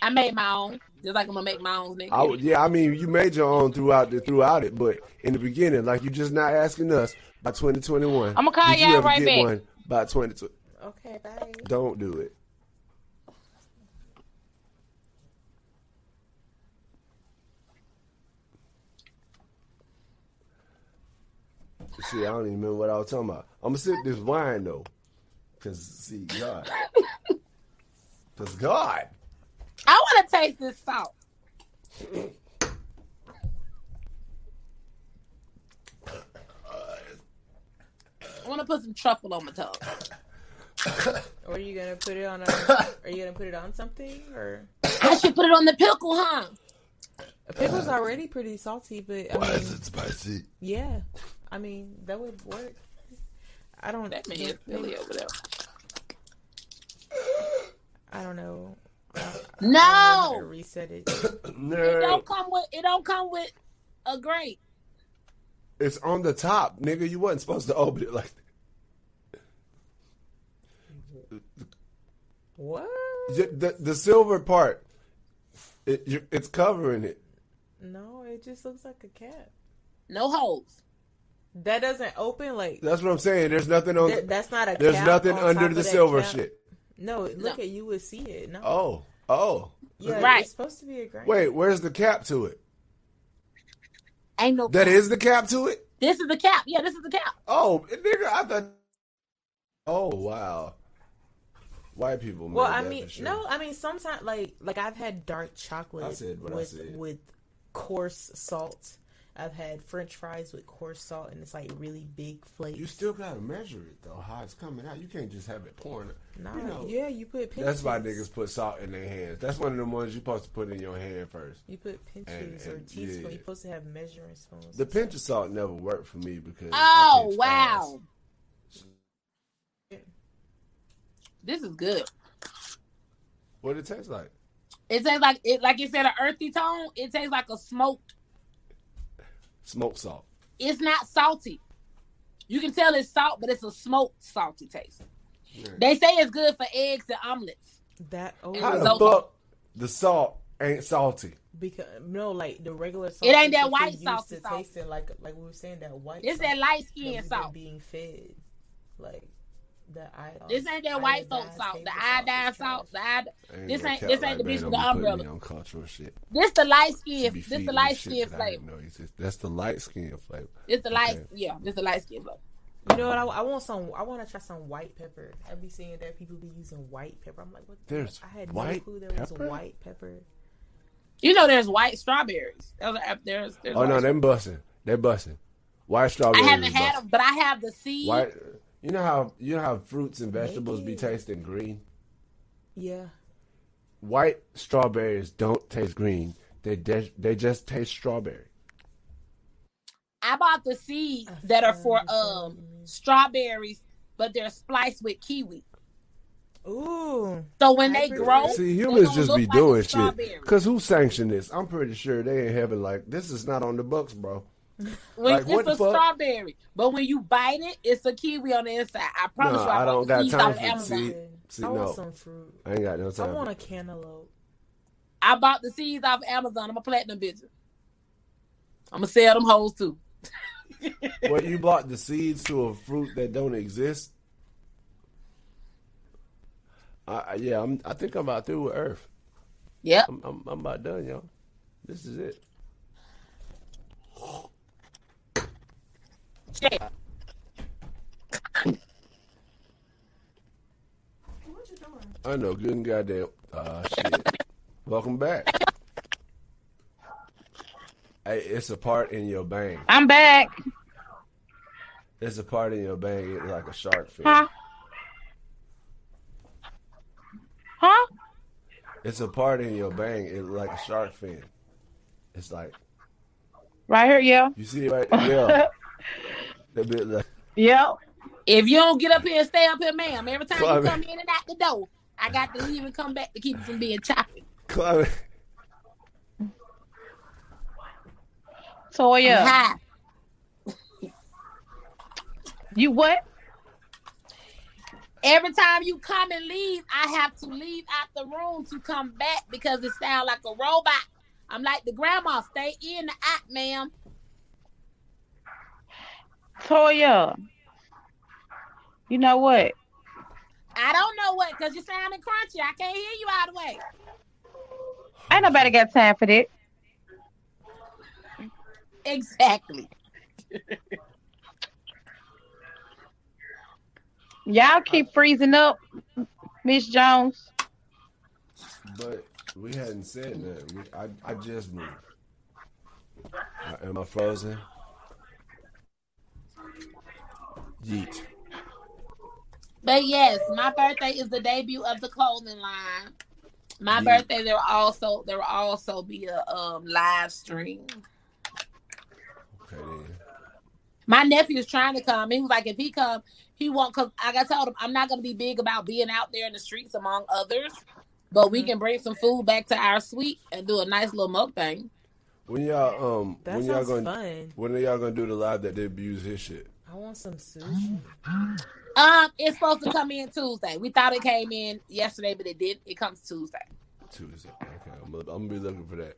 I made my own, just like I'm gonna make my own next I yeah, I mean, you made your own throughout the, throughout it, but in the beginning, like you're just not asking us by 2021. I'ma call did you y'all ever right get back. one by 2020? okay, bye. Don't do it. See, I don't even remember what I was talking about. I'm gonna sip this wine though, cause see, God, cause God, I want to taste this salt. I want to put some truffle on my tongue. Or are you gonna put it on? A, are you gonna put it on something? Or I should put it on the pickle, huh? a pickle's already pretty salty, but I mean, spicy? yeah, I mean that would work. I don't. That man is Billy over there. I don't know. I, I don't know how to No, reset it. it don't come with. It don't come with a grape. it's on the top, nigga. You wasn't supposed to open it like that. What? The, the, the silver part, it, you, it's covering it. No, it just looks like a cap. No holes. That doesn't open like. That's what I'm saying. There's nothing on. that- that's not a. there's cap nothing under the silver cap. shit. No, look No. at you would see it. No. Oh, oh. yeah, Right. It's supposed to be a grain. Wait, where's the cap to it? Ain't no. That cap. is the cap to it. This is the cap. Yeah, this is the cap. Oh, nigga, I thought. Oh wow. White people. Well, I mean, sure. no, I mean sometimes like like I've had dark chocolate I said with with coarse salt. I've had French fries with coarse salt, and it's like really big flakes. You still gotta measure it though, how it's coming out. You can't just have it pouring. Nah, you know, yeah, you put. Pinches. That's why niggas put salt in their hands. That's one of the ones you're supposed to put in your hand first. You put pinches and, and, or teaspoons. Yeah. You're supposed to have measuring spoons. The pinch of salt never worked for me because. Oh wow. This is good. What it tastes like? It tastes like it, like it said, an earthy tone. It tastes like a smoked Smoked salt. It's not salty. You can tell it's salt, but it's a smoked salty taste. They say it's good for eggs and omelets. That oh, It How the fuck the salt ain't salty? because no, like the regular salt. It ain't that that white used salty to salt. tasting like like we were saying that white. It's salt that light skin we've salt. being fed, like the iodine. This ain't that white folk iodized salt. The table iodine is salt. trash. The iod- This ain't- this ain't the man, bitch with don't the be putting umbrella. on cultural shit. This the light skin. This the light skin that flavor. didn't know existed. That's the light skin flavor. It's the light. Okay. Yeah, this the light skin flavor. You know what? I, I want some. I want to try some white pepper. I be seeing that people be using white pepper. I'm like, what? the- There's I had white no clue there pepper? was white pepper. You know, there's white strawberries. Those there's, there's Oh no, white- them busting. They're busting. White strawberries. I haven't had busting. them, but I have the seed. White. You know how you know how fruits and vegetables be tasting green. Yeah. White strawberries don't taste green. They de- they just taste strawberry. I bought the seeds I that are for um you strawberries, but they're spliced with kiwi. Ooh. So when they grow, See, humans just be like doing shit. Cause who sanctioned this? I'm pretty sure they ain't having like this is not on the books, bro. When Like, it's a fuck? strawberry, but when you bite it, it's a kiwi on the inside. I promise No, you, I, I bought don't the got seeds time off for Amazon. seed. See, I no. want some fruit. I ain't got no time. I want a cantaloupe. I bought the seeds off Amazon. I'm a platinum bitch. I'm gonna sell them hoes too. well, you bought the seeds to a fruit that don't exist. I, I- yeah, I'm. I think I'm about through with Earth. Yep. I'm, I'm, I'm about done, y'all. This is it. Yeah. I know, good and goddamn. Uh, shit. Welcome back. Hey, it's a part in your bang. I'm back. It's a part in your bang. It's like a shark fin. Huh? Huh? It's a part in your bang. It's like a shark fin. It's like Right here, yeah. you see it right there. That bit like Yep. If you don't get up here and stay up here, ma'am, every time Climate. you come in and out the door, I got to leave and come back to keep it from being choppy. climbing. Toya, Hi. you what? Every time you come and leave, I have to leave out the room to come back because it sounds like a robot. I'm like the grandma, stay in the act, ma'am. Toya. You know what? I don't know what, because you're sounding crunchy. I can't hear you out of the way. Ain't nobody got time for that. Exactly. Y'all keep freezing up, Miss Jones. But we hadn't said that. I, I just moved. Am I frozen? Yeet. But yes, my birthday is the debut of the clothing line. My Yeah. birthday there will also there will also be a um live stream. Okay then. My nephew is trying to come. He was like, if he come, he won't. Cause like I told him, I'm not gonna be big about being out there in the streets among others. But we can bring some food back to our suite and do a nice little mukbang. When y'all um That when y'all gonna fun. when are y'all gonna do the live that debuts his shit? I want some sushi. Um, it's supposed to come in Tuesday. We thought it came in yesterday, but it didn't. It comes Tuesday. Tuesday. Okay, I'm gonna, I'm gonna be looking for that.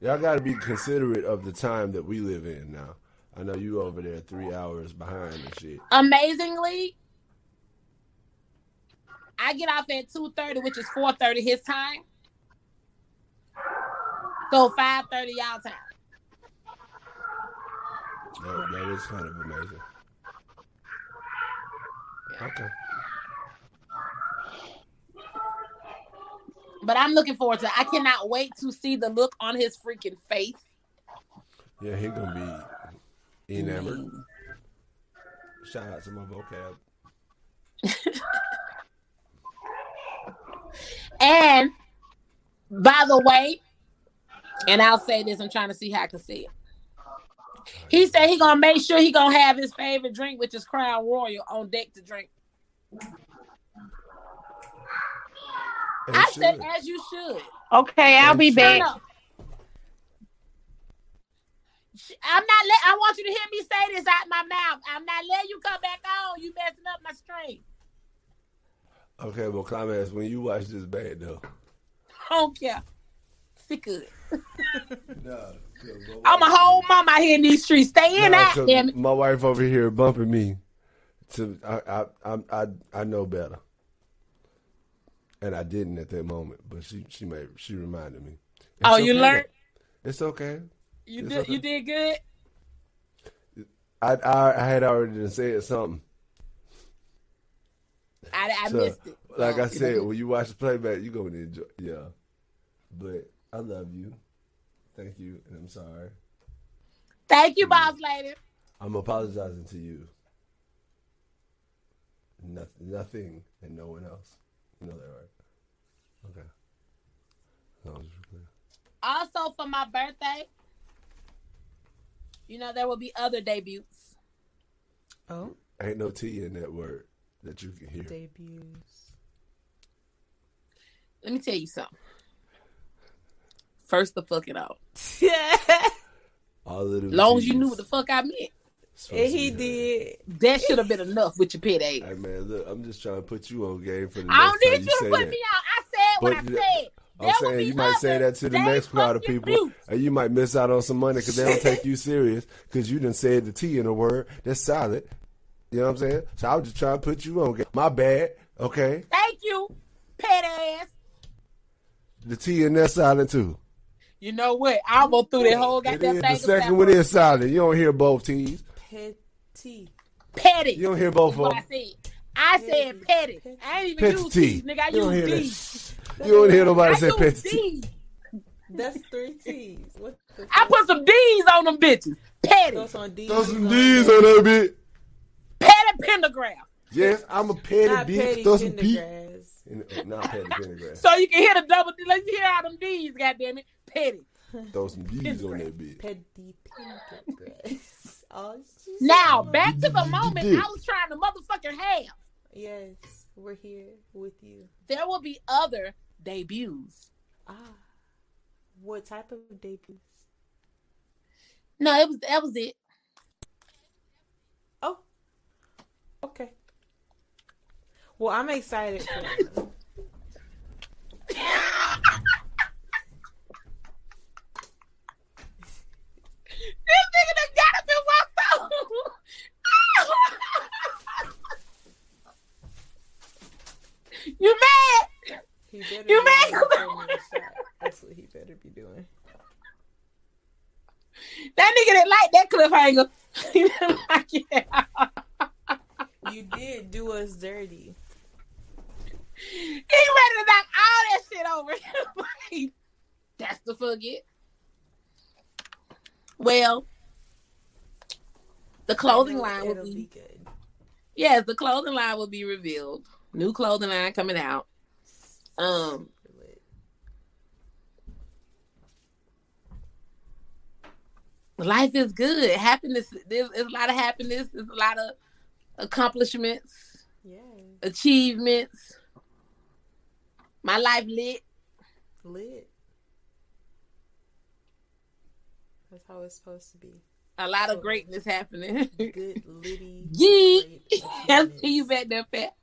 Y'all got to be considerate of the time that we live in now. I know you over there three hours behind and shit. Amazingly, I get off at two thirty, which is four thirty his time. So five thirty y'all time. That, that is kind of amazing. Okay. But I'm looking forward to. It. I cannot wait to see the look on his freaking face. Yeah, he gonna be enamored. Mm. Shout out to my vocab. And by the way, and I'll say this, I'm trying to see how I can see it. He said he gonna make sure he gonna have his favorite drink, which is Crown Royal, on deck to drink. As I said as you should. Okay, I'll be And back. Up. I'm not let. I want you to hear me say this out my mouth. I'm not letting you come back on. You messing up my stream. Okay, well, climax when you watch this bad though. I don't care. Sick of it. No, I'm a whole mom out here in these streets. Stay in, out, damn it. My wife over here bumping me. To I I I I, know better, and I didn't at that moment. But she she made she reminded me. It's Oh, you okay, learned. though. It's okay. You It's did. okay. You did good. I I, I had already said something. I, I So, missed it. Like Oh, I said, when you watch the playback, you're gonna enjoy. Yeah, but I love you. Thank you, and I'm sorry. Thank you, mm. boss lady. I'm apologizing to you. Nothing, nothing, and no one else. You know that, right? Okay. That was clear. Also, for my birthday, you know there will be other debuts. Oh, Ain't no T in that word that you can hear. debuts. Let me tell you something. First, the fucking it off. Yeah, All of them. Long as you knew what the fuck I meant, and he did. that should have been enough with your pit ass. Hey man, look, I'm just trying to put you on game for the next I don't need time you to say put that. me out. I said what I But, said. I'm There will saying you might say that to the next crowd of people, debuts. and you might miss out on some money because they don't take you serious because you didn't say the T in a word that's solid. You know what I'm saying? So I was just trying to put you on game. My bad. Okay, Thank you, pet ass. the T in there silent too. You know what? I'll go through that whole It goddamn thing. the second one is solid. You don't hear both T's. Petty. petty. You don't hear both of what I them. said. I said petty. I ain't even Petty use T. T's, nigga. I You don't use hear D's. You don't hear nobody I say use petty T. D's. That's three T's. What the I put some D's on them bitches. Petty. Throw some D's. Throw some on D's there. on that bit. Petty pentagram. Yes, I'm a petty Not bitch. petty Throw some P. Pendergrass. In- uh, Not petty pentagram. So you can hear the double. D let's hear how them D's. Goddamn it. Petty. Throw some D's on that bitch. Petty Pendergrass. Oh, Now back to the moment. I was trying to motherfucking have. Yes, we're here with you. There will be other debuts. Ah, what type of debuts? No, it was that was it. Oh, okay. Well, I'm excited for This nigga done got up and walked out. You mad? he better You be mad? ready for me to shot. That's what he better be doing. That nigga didn't like that cliffhanger. he didn't like it. You did do us dirty. He ready to knock all that shit over. Like, That's the forget. Well, the clothing line will be, be good. yes, the clothing line will be revealed. New clothing line coming out. Um, life is good. Happiness. There's, there's a lot of happiness. There's a lot of accomplishments, Yeah, achievements. My life lit. lit. That's how it's supposed to be. A lot of greatness happening. Good, litty. Yee. great I see you back there, Pat.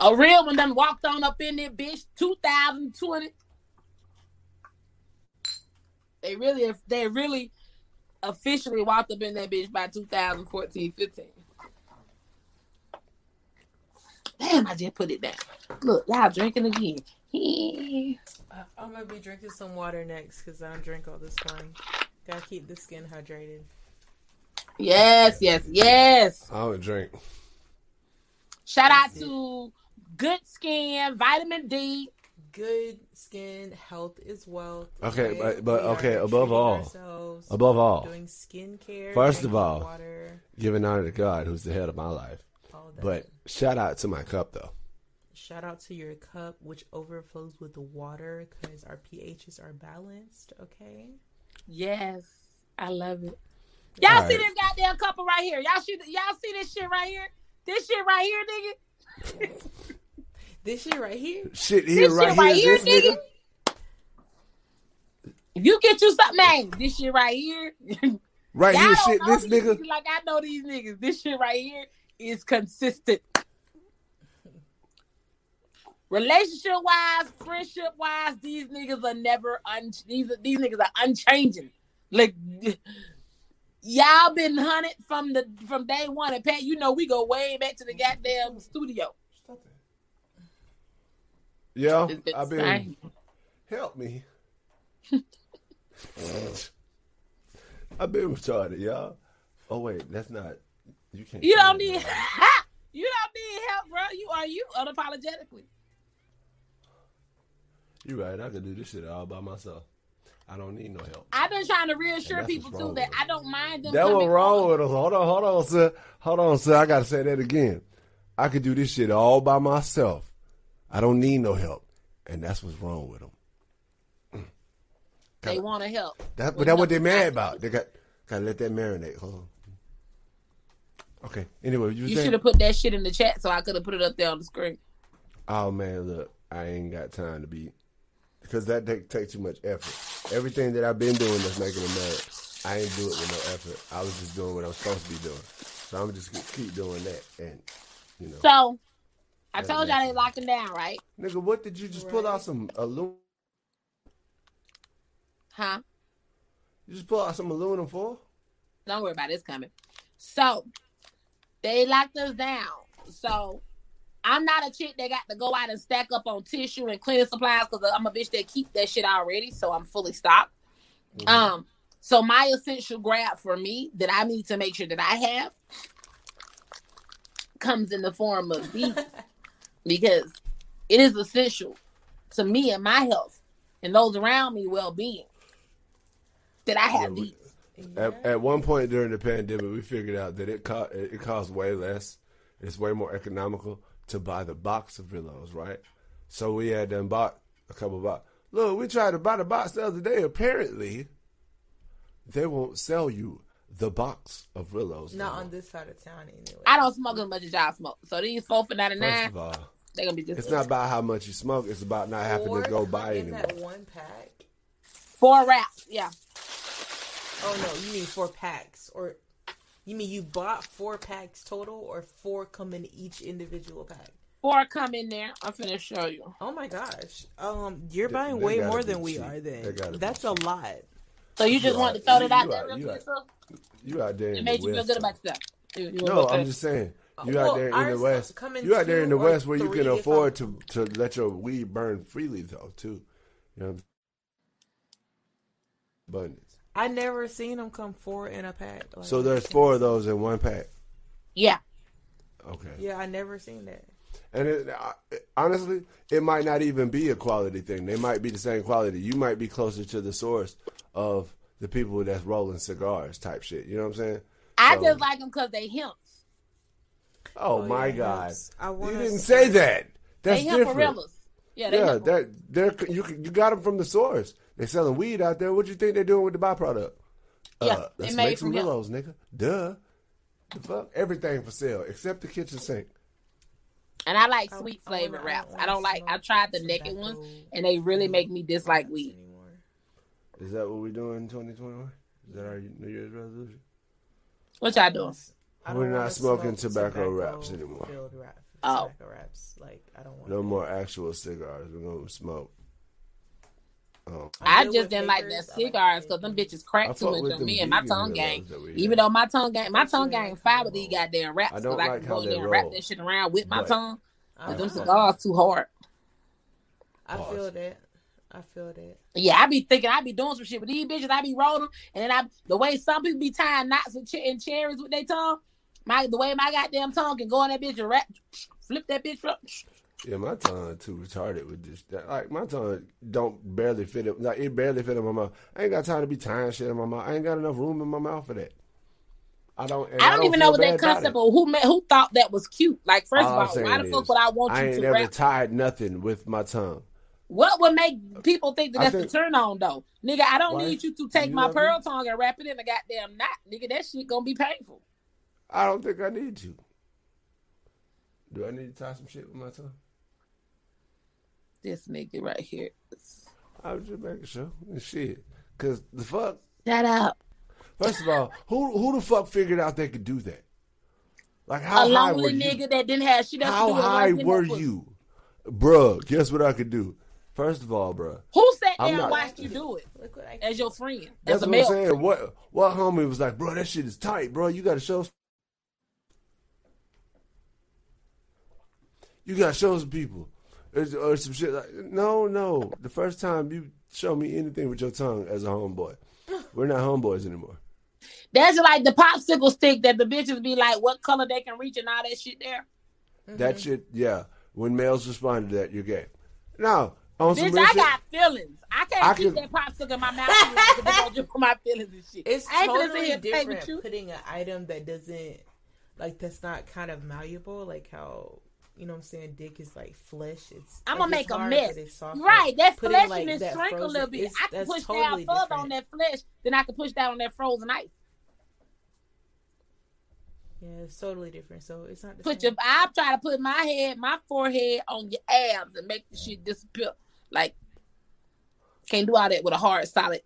A real one done walked on up in there, bitch. 2020. They really, they really officially walked up in that bitch by 2014, 15. Damn, I just put it down. Look, y'all drinking again. I- I'm gonna be drinking some water next because I don't drink all this wine. Gotta keep the skin hydrated. Yes, yes, yes. I don't drink. Shout out to Good Skin, Vitamin D. Good skin, health is wealth. Okay, but- but, We okay, above all, Above all, doing skincare. First of all, water, giving honor to God, who's the head of my life. But shout out to my cup though. shout out to your cup, which overflows with the water because our pHs are balanced. Okay. Yes, I love it. Y'all All see right. this goddamn couple right here? Y'all see y'all see this shit right here? This shit right here, nigga. This shit right here. Shit here, This right, shit right here, here, this nigga. If you get you something, man, this shit right here. Right Y'all here, shit, this nigga. niggas Like I know these niggas. This shit right here is consistent. Relationship wise, friendship wise, these niggas are never un. These these niggas are unchanging. Like y'all been hunted from the from day one. And Pat, you know we go way back to the goddamn studio. Yeah, I've been. Help me. I've been retarded, y'all. Oh wait, that's not. You can't. You don't need. you don't need help, bro. You are you unapologetically. You right. I can do this shit all by myself. I don't need no help. I've been trying to reassure people too that I don't mind them. That was wrong on. with us. Hold on, hold on, sir. Hold on, sir. I gotta say that again. I could do this shit all by myself. I don't need no help, and that's what's wrong with them. They want to help. That, but that's what they nothing mad about. They got gotta let that marinate. Hold on. Okay. Anyway, you, You should have put that shit in the chat so I could have put it up there on the screen. Oh man, look, I ain't got time to be because that take, take too much effort. Everything that I've been doing that's making them mad, I ain't do it with no effort. I was just doing what I was supposed to be doing. So I'm just gonna keep doing that, and you know, So I That told y'all makes they locking down, right? nigga, what did you just pull out some aluminum? Huh? You just pull out some aluminum for? Don't worry about it. It's coming. So they locked us down. So I'm not a chick that got to go out and stack up on tissue and cleaning supplies because I'm a bitch that keep that shit already. So I'm fully stocked. Mhm. Um, so my essential grab for me that I need to make sure that I have comes in the form of these because it is essential to me and my health and those around me well being that I have Yeah, we- these. At, at one point during the pandemic, we figured out that it co- it costs way less. It's way more economical to buy the box of Villos, right? So we had them bought a couple box. Look, we tried to buy the box the other day. Apparently, they won't sell you the box of Villos. Not no on this side of town anyway. I don't smoke as much as y'all smoke. So these four for ninety First nine, of all, they're gonna be just it's not about how much you smoke. It's about not having to go buy in anymore. that one pack. four wraps. Yeah. Oh no, you mean four packs, or you mean you bought four packs total, or four come in each individual pack? Four come in there. I'm finna show you. Oh my gosh, um, you're They- buying they way more be than we are. Then that's a cheap. lot. So you just You wanted to throw you- that out you there are- real you quick, are- You out there it made you feel good about yourself. You- you No, I'm just saying. You Well, out there in the West. You out there in the West where you can afford to to let your weed burn freely though too. You know, abundance. I never seen them come four in a pack. Like, So there's four of those in one pack. Yeah. Okay. Yeah, I never seen that. And it, I, honestly, it might not even be a quality thing. They might be the same quality. You might be closer to the source of the people that's rolling cigars type shit. You know what I'm saying? I So- just like them because they hemps. Oh, Oh, my yeah, God! I You didn't say that. That's they different. hemperillas. Yeah, they yeah, that they're you you got them from the source. They're selling weed out there. What do you think they're doing with the byproduct? Yeah, uh, let's made make some from willows, nigga. Duh. The fuck? Everything for sale except the kitchen sink. And I like sweet I wanna- flavored I wraps. I don't like. I tried the naked ones, and they really make me dislike weed. anymore. Is that what we're doing in 2021? Is that our New Year's resolution? What y'all doing? I We're don't not wanna smoking smoke tobacco wraps anymore. filled wrap- Oh. tobacco wraps. Like I don't want No more actual cigars. We're gonna smoke. Oh, I deal just didn't like papers. the cigars because them bitches crack I too much on me and my tongue gang. Willows that we Even though my tongue gang, my tongue really gang like fine how with these they roll. goddamn wraps I because don't I, can how go in there and wrap that shit around with my But- tongue. I, But them I- cigars too hard. I Pause. feel that. I feel that. Yeah, I be thinking I be doing some shit with these bitches. I be rolling, and then I the way some people be tying knots with ch- and cherries with their tongue. My the way my goddamn tongue can go in that bitch and wrap, flip that bitch flip. Yeah, my tongue too retarded with this. Like my tongue don't barely fit it. Like it barely fit in my mouth. I ain't got time to be tying shit in my mouth. I ain't got enough room in my mouth for that. I don't. and I don't even know what that concept of who who thought that was cute. Like first All of all, why the fuck would I want I you ain't to never rap? tied nothing with my tongue. What would make people think that I that's think- the turn on though? Nigga, I don't Why? need you to take You my pearl me? tongue and wrap it in a goddamn knot. Nigga, that shit gonna be painful. I don't think I need to. Do I need to tie some shit with my tongue? This nigga right here. I was just making sure. And shit. Cause the fuck. Shut up. First of all, who who the fuck figured out they could do that? Like how a high lonely were you? nigga that didn't have shit else to How do. high life, were you, bruh? Guess what I could do. First of all, bruh. Who sat I'm there and watched you do it Look what I as your friend? That's as a what male. I'm saying. What what homie was like, bro? That shit is tight, bro. You got to show. You got to show some people, or, or some shit. Like, no, no. The first time you show me anything with your tongue as a homeboy, we're not homeboys anymore. That's like the popsicle stick that the bitches be like, what color they can reach and all that shit there. That mm-hmm. shit, yeah. When males respond to that, you're gay. Now, on some Bitch, I shit, got feelings. I can't I keep can- that popsicle in my mouth just for my feelings and shit. It's I ain't totally here and play with different putting an item that doesn't like that's not kind of malleable, like how you know what I'm saying dick is like flesh. It's I'm gonna it's make a mess. it's soft. Right, that Putting, flesh like, and that shrink a little bit. it's- I can push totally down further on that flesh than I can push down on that frozen ice. Yeah, it's totally different. So it's not the Put same. your I try to put my head, my forehead on your abs and make the shit disappear. Like can't do all that with a hard solid.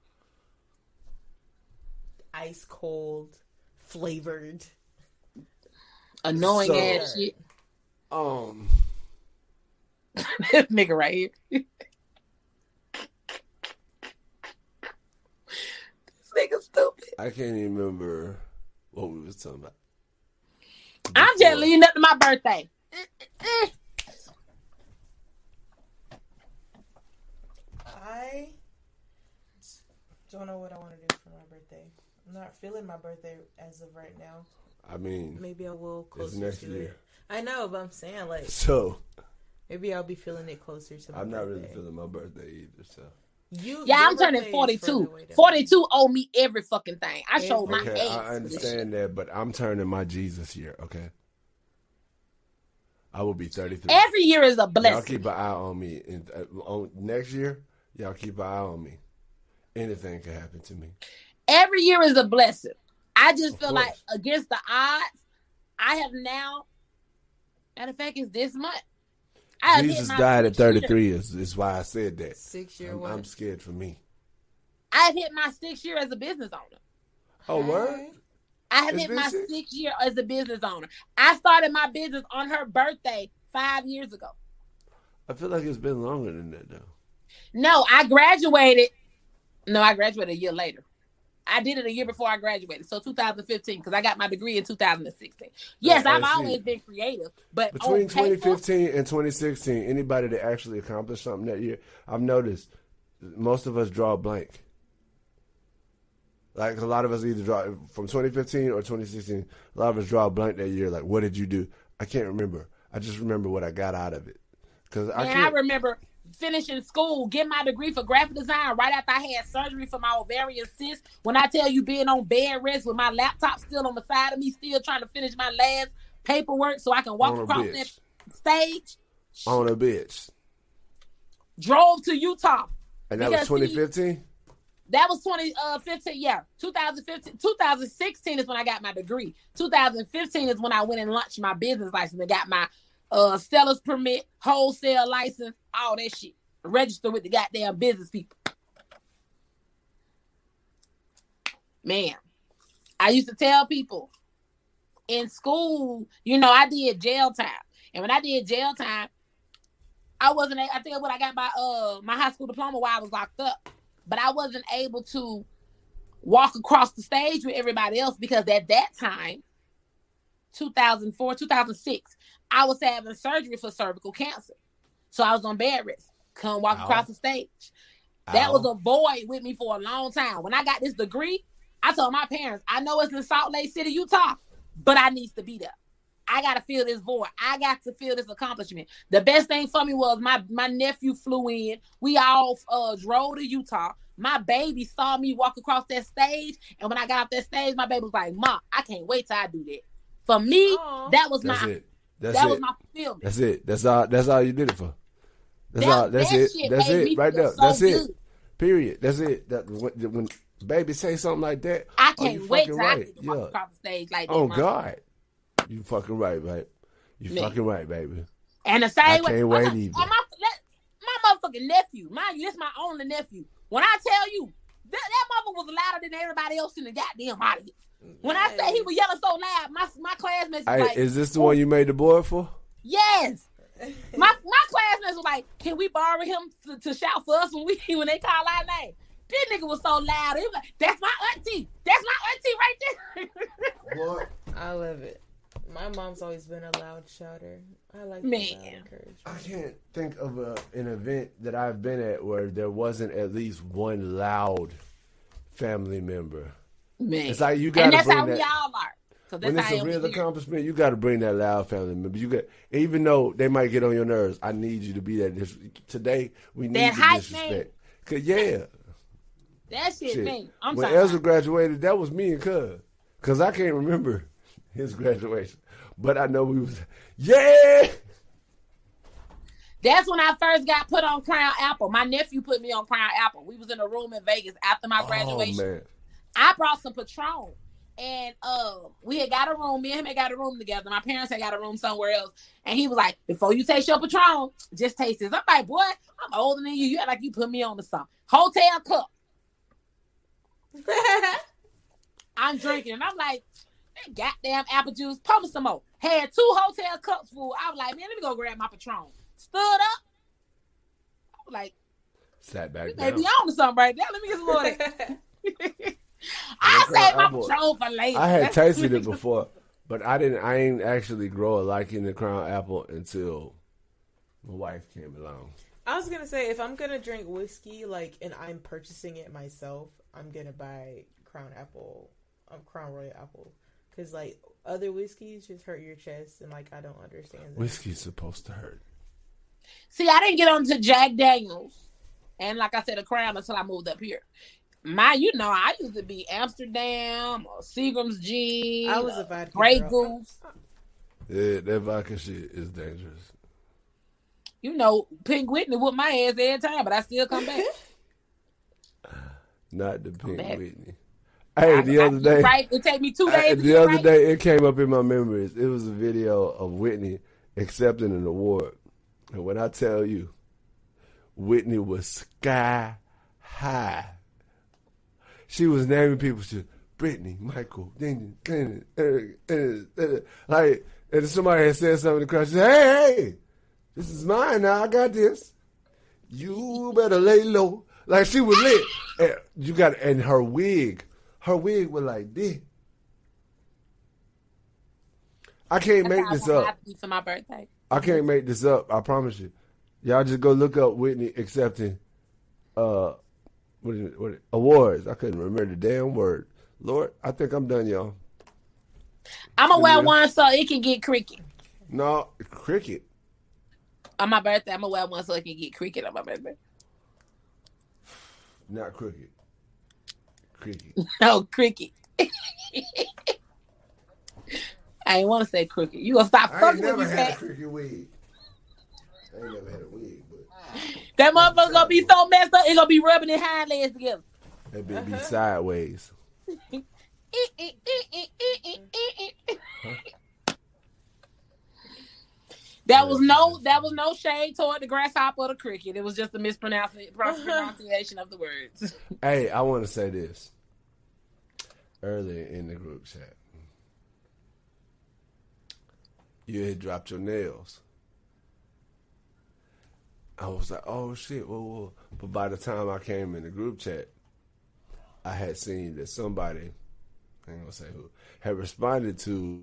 ice cold, flavored. Annoying So- ass shit. Um, nigga right here. this nigga stupid. I can't even remember what we was talking about. I'm just Before. leading up to my birthday. I don't know what I want to do for my birthday. I'm not feeling my birthday as of right now. I mean, Maybe I will it's closer next to year. it. I know, but I'm saying like So maybe I'll be feeling it closer to my I'm not birthday. really feeling my birthday either. So You, Yeah, I'm turning 42. further away than 42 owe me every fucking thing. I showed my age. I for this shit. understand that, but I'm turning my Jesus year. Okay, I will be 33. Every year is a blessing. Y'all keep an eye on me. And uh, on next year, y'all keep an eye on me. Anything can happen to me. Every year is a blessing. I just Of feel course. like against the odds, I have now. Matter of fact, it's this month. I Jesus died at sixth year. 33. Is, is why I said that. Six year I'm. I'm scared for me. I have hit my sixth year as a business owner. Oh, word? I have It's hit been my six? sixth year as a business owner. I started my business on her birthday five years ago. I feel like it's been longer than that, though. No, I graduated. No, I graduated a year later. I did it a year before I graduated, so 2015, because I got my degree in 2016. Yes, I've always been creative, but Between paper, 2015 and 2016, anybody that actually accomplished something that year, I've noticed most of us draw a blank. Like a lot of us either draw from 2015 or 2016. A lot of us draw a blank that year. Like, what did you do? I can't remember. I just remember what I got out of it. Because I I remember finishing school, getting my degree for graphic design right after I had surgery for my ovarian cyst. When I tell you being on bed rest with my laptop still on the side of me, still trying to finish my last paperwork so I can walk across that stage. On a bitch. Drove to Utah. And that was Because he- 2015? That was 2015, uh, yeah. 2015, 2016 is when I got my degree. 2015 is when I went and launched my business license and got my uh seller's permit, wholesale license, all that shit. Register with the goddamn business people. Man, I used to tell people in school, you know, I did jail time. And when I did jail time, I wasn't I think when I got my uh my high school diploma while I was locked up but I wasn't able to walk across the stage with everybody else because at that time, 2004, 2006, I was having surgery for cervical cancer. So I was on bed rest, couldn't walk Ow. across the stage. That was a void with me for a long time. When I got this degree, I told my parents, I know it's in Salt Lake City, Utah, but I needs to be there. I gotta feel this void. I got to feel this accomplishment. The best thing for me was my my nephew flew in. We all uh drove to Utah. My baby saw me walk across that stage, and when I got off that stage, my baby was like, "Mom, I can't wait till I do that." For me, Aw. that was That's my it. That's that it. was my fulfillment. That's it. That's all. That's all you did it for. That's That- all. That's that it. That's it. Right there. so That's it. good. Period. That's it. That when, when baby say something like that. I oh, can't you wait I right. get to walk Yeah. across the stage like that. Oh. God, you fucking right, right? You fucking right, baby. And the same I way, can't wait my, either. my, let- my motherfucking nephew, mind you, this my only nephew. When I tell you that, that mother was louder than everybody else in the goddamn audience. When I say he was yelling so loud, my my classmates was Hey, like, is this the one you made the board for? "Yes." My my classmates was like, "Can we borrow him to, to shout for us when we when they call our name?" This nigga was so loud. He was like, "That's my auntie. That's my auntie right there." What? I love it. My mom's always been a loud shouter. I like Man. the. I can't think of a, an event that I've been at where there wasn't at least one loud family member. Man, It's like you got to that's bring how we that. all are. Cause that's When it's how a I real accomplishment, you got to bring that loud family member. You got, even though they might get on your nerves, I need you to be that. Dis- today, we need That the hype disrespect. Cause yeah, That shit, shit. man. I'm when sorry. Ezra graduated, that was me and Cuz. Cause I can't remember his graduation, but I know we was. Yeah, That's when I first got put on Crown Apple. My nephew put me on Crown Apple. We was in a room in Vegas after my graduation. Oh man, I brought some Patron. And uh, we had got a room. Me and him had got a room together. My parents had got a room somewhere else. And he was like, "Before you taste your Patron, just taste this." I'm like, "Boy, I'm older than you. You act like you put me on to something." Hotel cup. I'm drinking, and I'm like, "That goddamn apple juice. Pour me some more." Had two hotel cups full. I was like, "Man, let me go grab my Patron." Stood up. I was like, sat back "You may down. be on to something right there. Let me get some more." of that." I Crown saved my Apple. Patron for later. I had That's tasted it before, but I didn't. I ain't actually grow a liking the Crown Apple until my wife came along. I was gonna say if I'm gonna drink whiskey, like, and I'm purchasing it myself, I'm gonna buy Crown Apple, um, Crown Royal Apple, because like other whiskeys just hurt your chest, and like I don't understand. That. Whiskey's supposed to hurt. See, I didn't get onto Jack Daniels, and like I said, a Crown until I moved up here. My, you know, I used to be Amsterdam or Seagram's Gin, I was a vodka Grey girl. Goose. Yeah, that vodka shit is dangerous. You know, Pink Whitney whooped my ass every time, but I still come back. Not the Pink bad. Whitney. Hey, the I- other I- day, right? It take me two days. to the other right. day, it came up in my memories. It was a video of Whitney accepting an award, and when I tell you, Whitney was sky high. She was naming people. She, Brittany, Michael, Ding, like, and somebody had said something to the crowd. She said, "Hey, hey, this is mine now. I got this. You better lay low." Like she was lit. And you got and her wig, her wig was like this. I can't That's make this up. for my birthday. I can't make this up. I promise you. Y'all just go look up Whitney accepting uh what is it, what is- awards. I couldn't remember the damn word. Lord, I think I'm done, y'all. I'm gonna wear one so it can get cricket No, cricket. on my birthday. I'm gonna wear one so it can get cricket on my birthday. Not cricket. Cricket. No cricket. I ain't want to say crooked. You gonna stop I ain't fucking with never me, had a Pat? cricket wig. I ain't never had a wig, but That motherfucker gonna be so messed up. It gonna be rubbing his hind legs together. that be, be sideways. That was no, that was no shade toward the grasshopper or the cricket. It was just a mispronunciation pronunciation of the words. Hey, I want to say this. Earlier in the group chat, you had dropped your nails. I was like, oh shit, whoa, whoa. But by the time I came in the group chat, I had seen that somebody, I ain't gonna say who, had responded to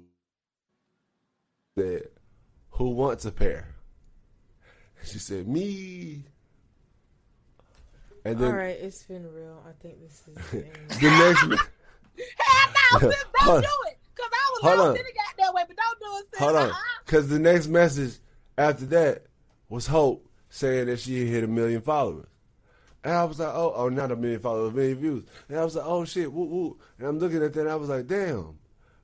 that who wants a pair. She said, me. And then All right, it's been real. I think this is. the the next ma- Hell no, sis, don't Hold- do it. Cause I was hold lost on. in the goddamn way, but don't do it, sis. Hold on, Uh-uh. because the next message after that was Hope saying that she had hit a million followers, and I was like, oh, oh, not a million followers, a million views, and I was like, oh shit, woo woo, and I'm looking at that, and I was like, damn,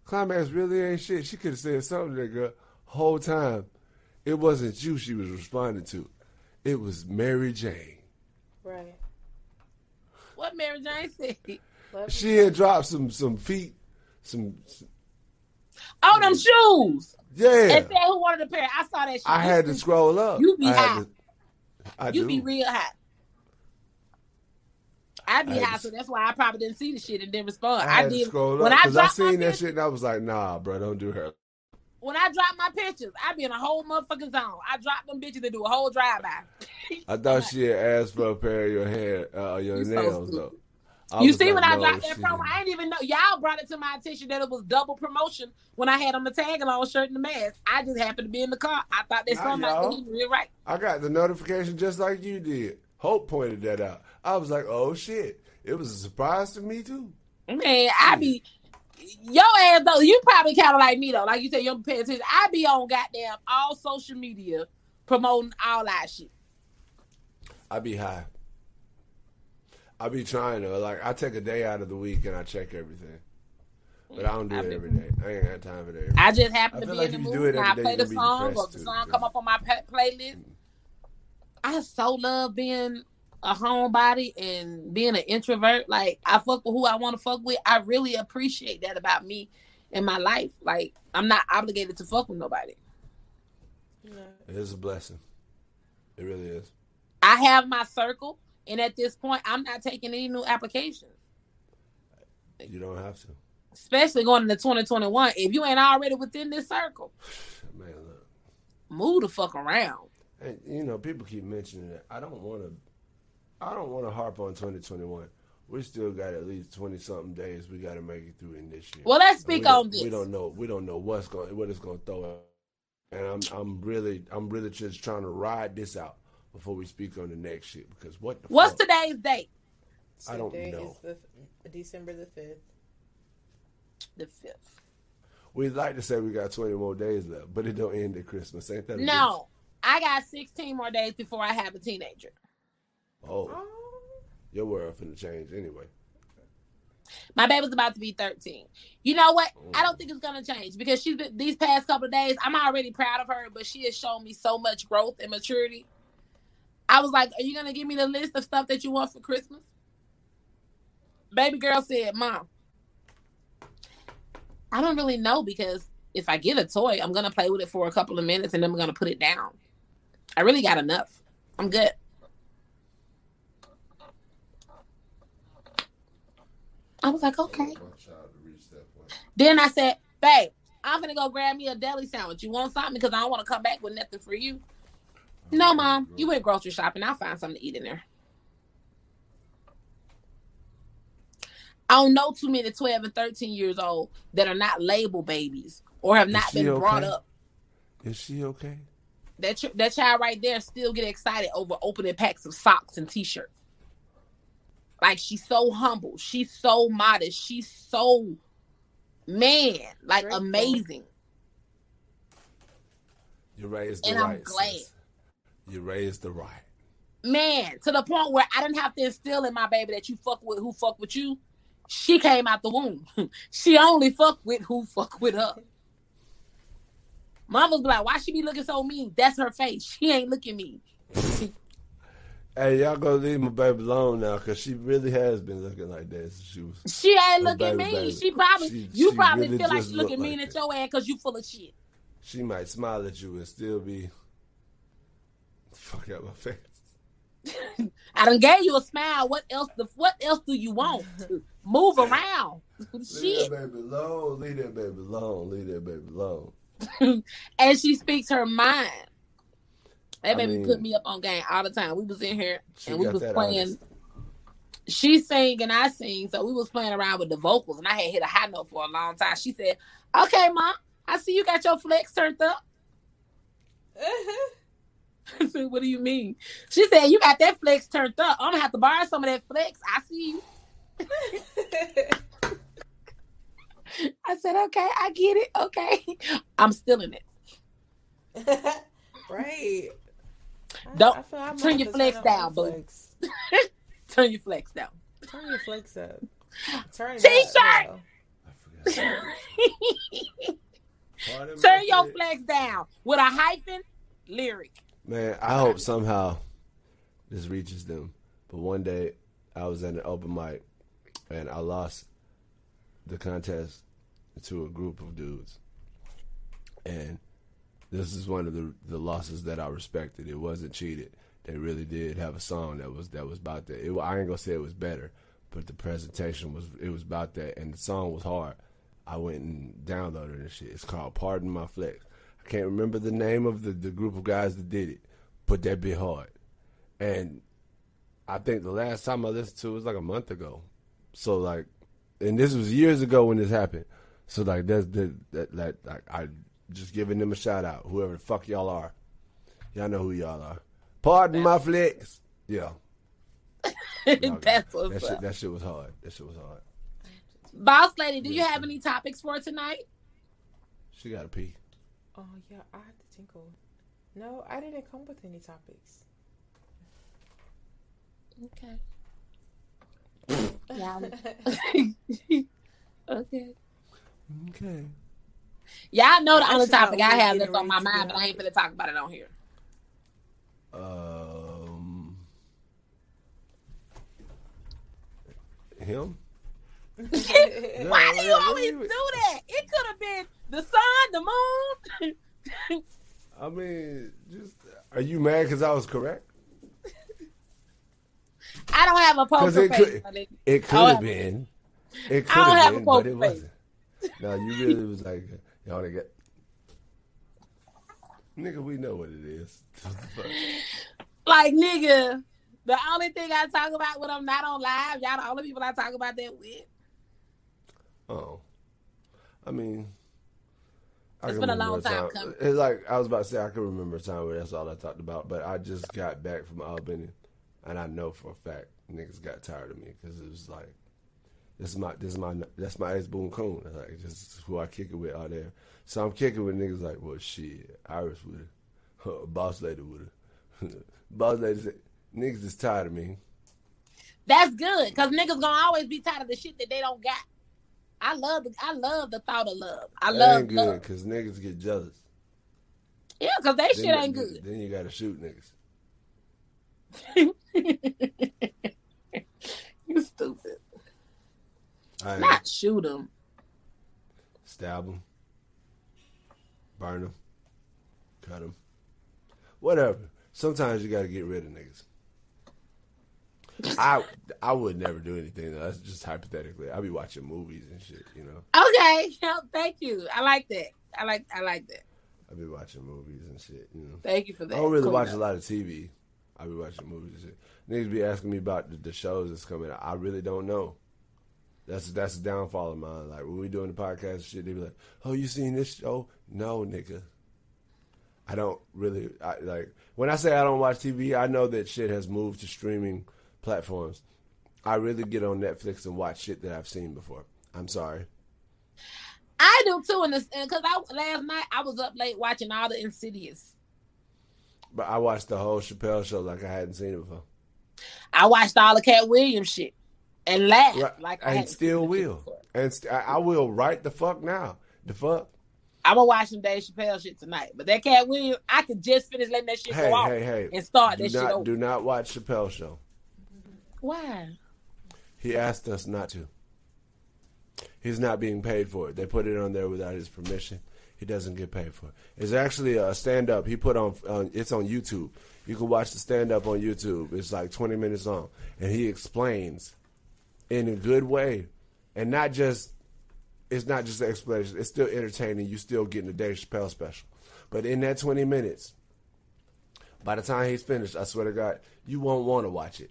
climax really ain't shit. She could have said something to that girl whole time. It wasn't you she was responding to, it was Mary Jane. right. What Mary Jane said. She had dropped some some feet, some Oh, them shoes. Yeah, And said who wanted a pair. I saw that shit. I had to scroll up. You be I had high. to- I You do. be real hot. I be I had high, to- so that's why I probably didn't see the shit and didn't respond. I I, had to did scroll when up I because I seen that shit and I was like, nah, bro, don't do her. When I drop my pictures, I be in a whole motherfucking zone. I drop them bitches and do a whole drive by. I thought she had asked for a pair of your hair, uh, your You so nails stupid. though. I You see like, when I no, dropped that promo. I didn't even know. Y'all brought it to my attention that it was double promotion when I had on the tag along shirt and the mask. I just happened to be in the car. I thought that something like Real right. I got the notification just like you did. Hope pointed that out. I was like, oh shit. It was a surprise to me too. Man, I be your ass though. You probably kind of like me though. Like you said, you don't pay attention. I be on goddamn all social media promoting all that shit. I be high. I be trying to like I take a day out of the week and I check everything. But I don't do I it be- every day. I ain't got time for that. I just happen I to be like in the mood and I play the song or the too, song yeah. come up on my playlist. I so love being a homebody and being an introvert. Like I fuck with who I want to fuck with. I really appreciate that about me in my life. Like I'm not obligated to fuck with nobody. It is a blessing. It really is. I have my circle, and at this point, I'm not taking any new applications. You don't have to. Especially going into 2021. If you ain't already within this circle, Man, look. move the fuck around. And you know, people keep mentioning it. I don't want to. I don't want to harp on 2021. We still got at least 20 something days. We got to make it through in this year. Well, let's speak on this. We don't know. We don't know what's going. What it's going to throw. Up. And I'm. I'm really. I'm really just trying to ride this out before we speak on the next shit. Because what the What's fuck? today's date? I don't Today know. Is the, December the fifth. The fifth. We'd like to say we got 20 more days left, but it don't end at Christmas. Ain't that a No, I got 16 more days before I have a teenager. Oh, um, your world finna change anyway. My baby's about to be 13. You know what? I don't mm. think it's gonna change because she's been these past couple of days. I'm already proud of her, but she has shown me so much growth and maturity. I was like, "Are you gonna give me the list of stuff that you want for Christmas?" Baby girl said, "Mom, I don't really know because if I get a toy, I'm gonna play with it for a couple of minutes and then I'm gonna put it down. I really got enough. I'm good." I was like, "Okay." Then I said, babe, I'm gonna go grab me a deli sandwich. You want something? Because I don't want to come back with nothing for you. No, mom, you went grocery shopping. I'll find something to eat in there. I don't know too many 12 and 13 years old that are not label babies or have not she been brought up. Is she okay? That ch- that child right there still get excited over opening packs of socks and t-shirts. Like she's so humble, she's so modest, she's so man, like Grateful. amazing. You raised the right. And I'm glad. sis. You raised the right. man, to the point where I didn't have to instill in my baby that you fuck with who fuck with you. She came out the womb. she only fuck with who fuck with her. Mama's be like, why she be looking so mean? That's her face. She ain't looking mean. Hey, y'all go leave my baby alone now, cause she really has been looking like that since she was. She ain't looking baby, mean. baby. She probably She- you she probably really feel like just she looking look mean like at that. your ass because you full of shit. She might smile at you and still be. Fuck out my face. I done gave you a smile. What else? The what else do you want? Move around. Leave shit. that baby alone. Leave that baby alone. Leave that baby alone. and she speaks her mind. That I baby mean- put me up on game all the time. We was in here and we was playing. honest. She sang and I sing, so we was playing around with the vocals, and I had hit a high note for a long time. She said, "Okay, mom, I see you got your flex turned up." I said, "What do you mean?" She said, "You got that flex turned up. I'm gonna have to borrow some of that flex. I see you." I said, "Okay, I get it. Okay, I'm still in it." right. Don't- I I'm turn your have to flex up down, boo. Turn your flex down. Turn your flex up. Turn it T-shirt! up, I forgot. Turn your shit. flex down with a hyphen lyric. Man, I hope somehow this reaches them. But one day I was at an open mic and I lost the contest to a group of dudes. And this is one of the the losses that I respected. It wasn't cheated. They really did have a song that was that was about that. It, I ain't gonna say it was better, but the presentation was it was about that, and the song was hard. I went and downloaded this shit. It's called Pardon My Flex. I can't remember the name of the, the group of guys that did it, but that bit hard. And I think the last time I listened to it was like a month ago. So like, and this was years ago when this happened. So like that's that that, that like, I just giving them a shout out. Whoever the fuck y'all are, y'all know who y'all are. Pardon my flex. Yeah, Y'all- That's that what's shit. That shit was hard. That shit was hard. Boss lady, do you have any topics for tonight? She got to pee. Oh yeah, I have to tinkle. No, I didn't come with any topics. Okay. Yeah. okay. Okay. Y'all know the only topic I have that's on my mind, but I ain't gonna talk about it on here. Um. Him. Why do you always wait, wait. do that? It could have been the sun, the moon. I mean, just are you mad because I was correct? I don't have a poker it face. could- my nigga. It could have been. It could I don't have have a been, but it wasn't. No, you really was like, y'all to get. Nigga, we know what it is. Like nigga, the only thing I talk about when I'm not on live, y'all the only people I talk about that with. oh, I mean, I It's can been a remember long time time- coming. It's like I was about to say, I can remember a time where that's all I talked about. But I just got back from Albany, and I know for a fact niggas got tired of me because it was like, this is my, this is my, that's my ex Boone Coon. Like, this is who I kick it with out there. So I'm kicking with niggas like, well, shit, Iris would have, boss lady would have, boss lady said, niggas is tired of me. That's good, cause niggas gonna always be tired of the shit that they don't got. I love the I love the thought of love. I love That love ain't good love. because niggas get jealous. Yeah, cause that Then shit ain't good. Then you gotta shoot niggas. you stupid. Not shoot them. stab them, burn them, cut them, whatever. Sometimes you gotta get rid of niggas. I I would never do anything. Though. That's just hypothetically. I be watching movies and shit. You know, Okay, thank you. I like that. I like I like that. I be watching movies and shit. You know, Thank you for that. I don't really Cool watch enough. a lot of TV. I be watching movies and shit. Niggas be asking me about the, the shows that's coming out. I really don't know. That's that's a downfall of mine. Like when we doing the podcast and shit, they be like, "Oh, you seen this show?" No, nigga. I don't really I, like when I say I don't watch TV. I know that shit has moved to streaming platforms. I really get on Netflix and watch shit that I've seen before. I'm sorry. I do too, in this because I last night I was up late watching all the Insidious. But I watched the whole Chappelle show like I hadn't seen it before. I watched all the Katt Williams shit and laugh Right. like I and still will. And st- I I will right the fuck now. The fuck? I'm gonna watch some Dave Chappelle shit tonight. But that Katt Williams, I could just finish letting that shit Hey, go off hey, hey. and start Do that shit over. do not watch Chappelle show. Why? He asked us not to. He's not being paid for it. They put it on there without his permission. He doesn't get paid for it. It's actually a stand up he put on. Uh, it's on YouTube. You can watch the stand up on YouTube. It's like 20 minutes long, and he explains in a good way, and not just. It's not just an explanation. It's still entertaining. You still getting the Dave Chappelle special, but in that 20 minutes, by the time he's finished, I swear to God, you won't want to watch it.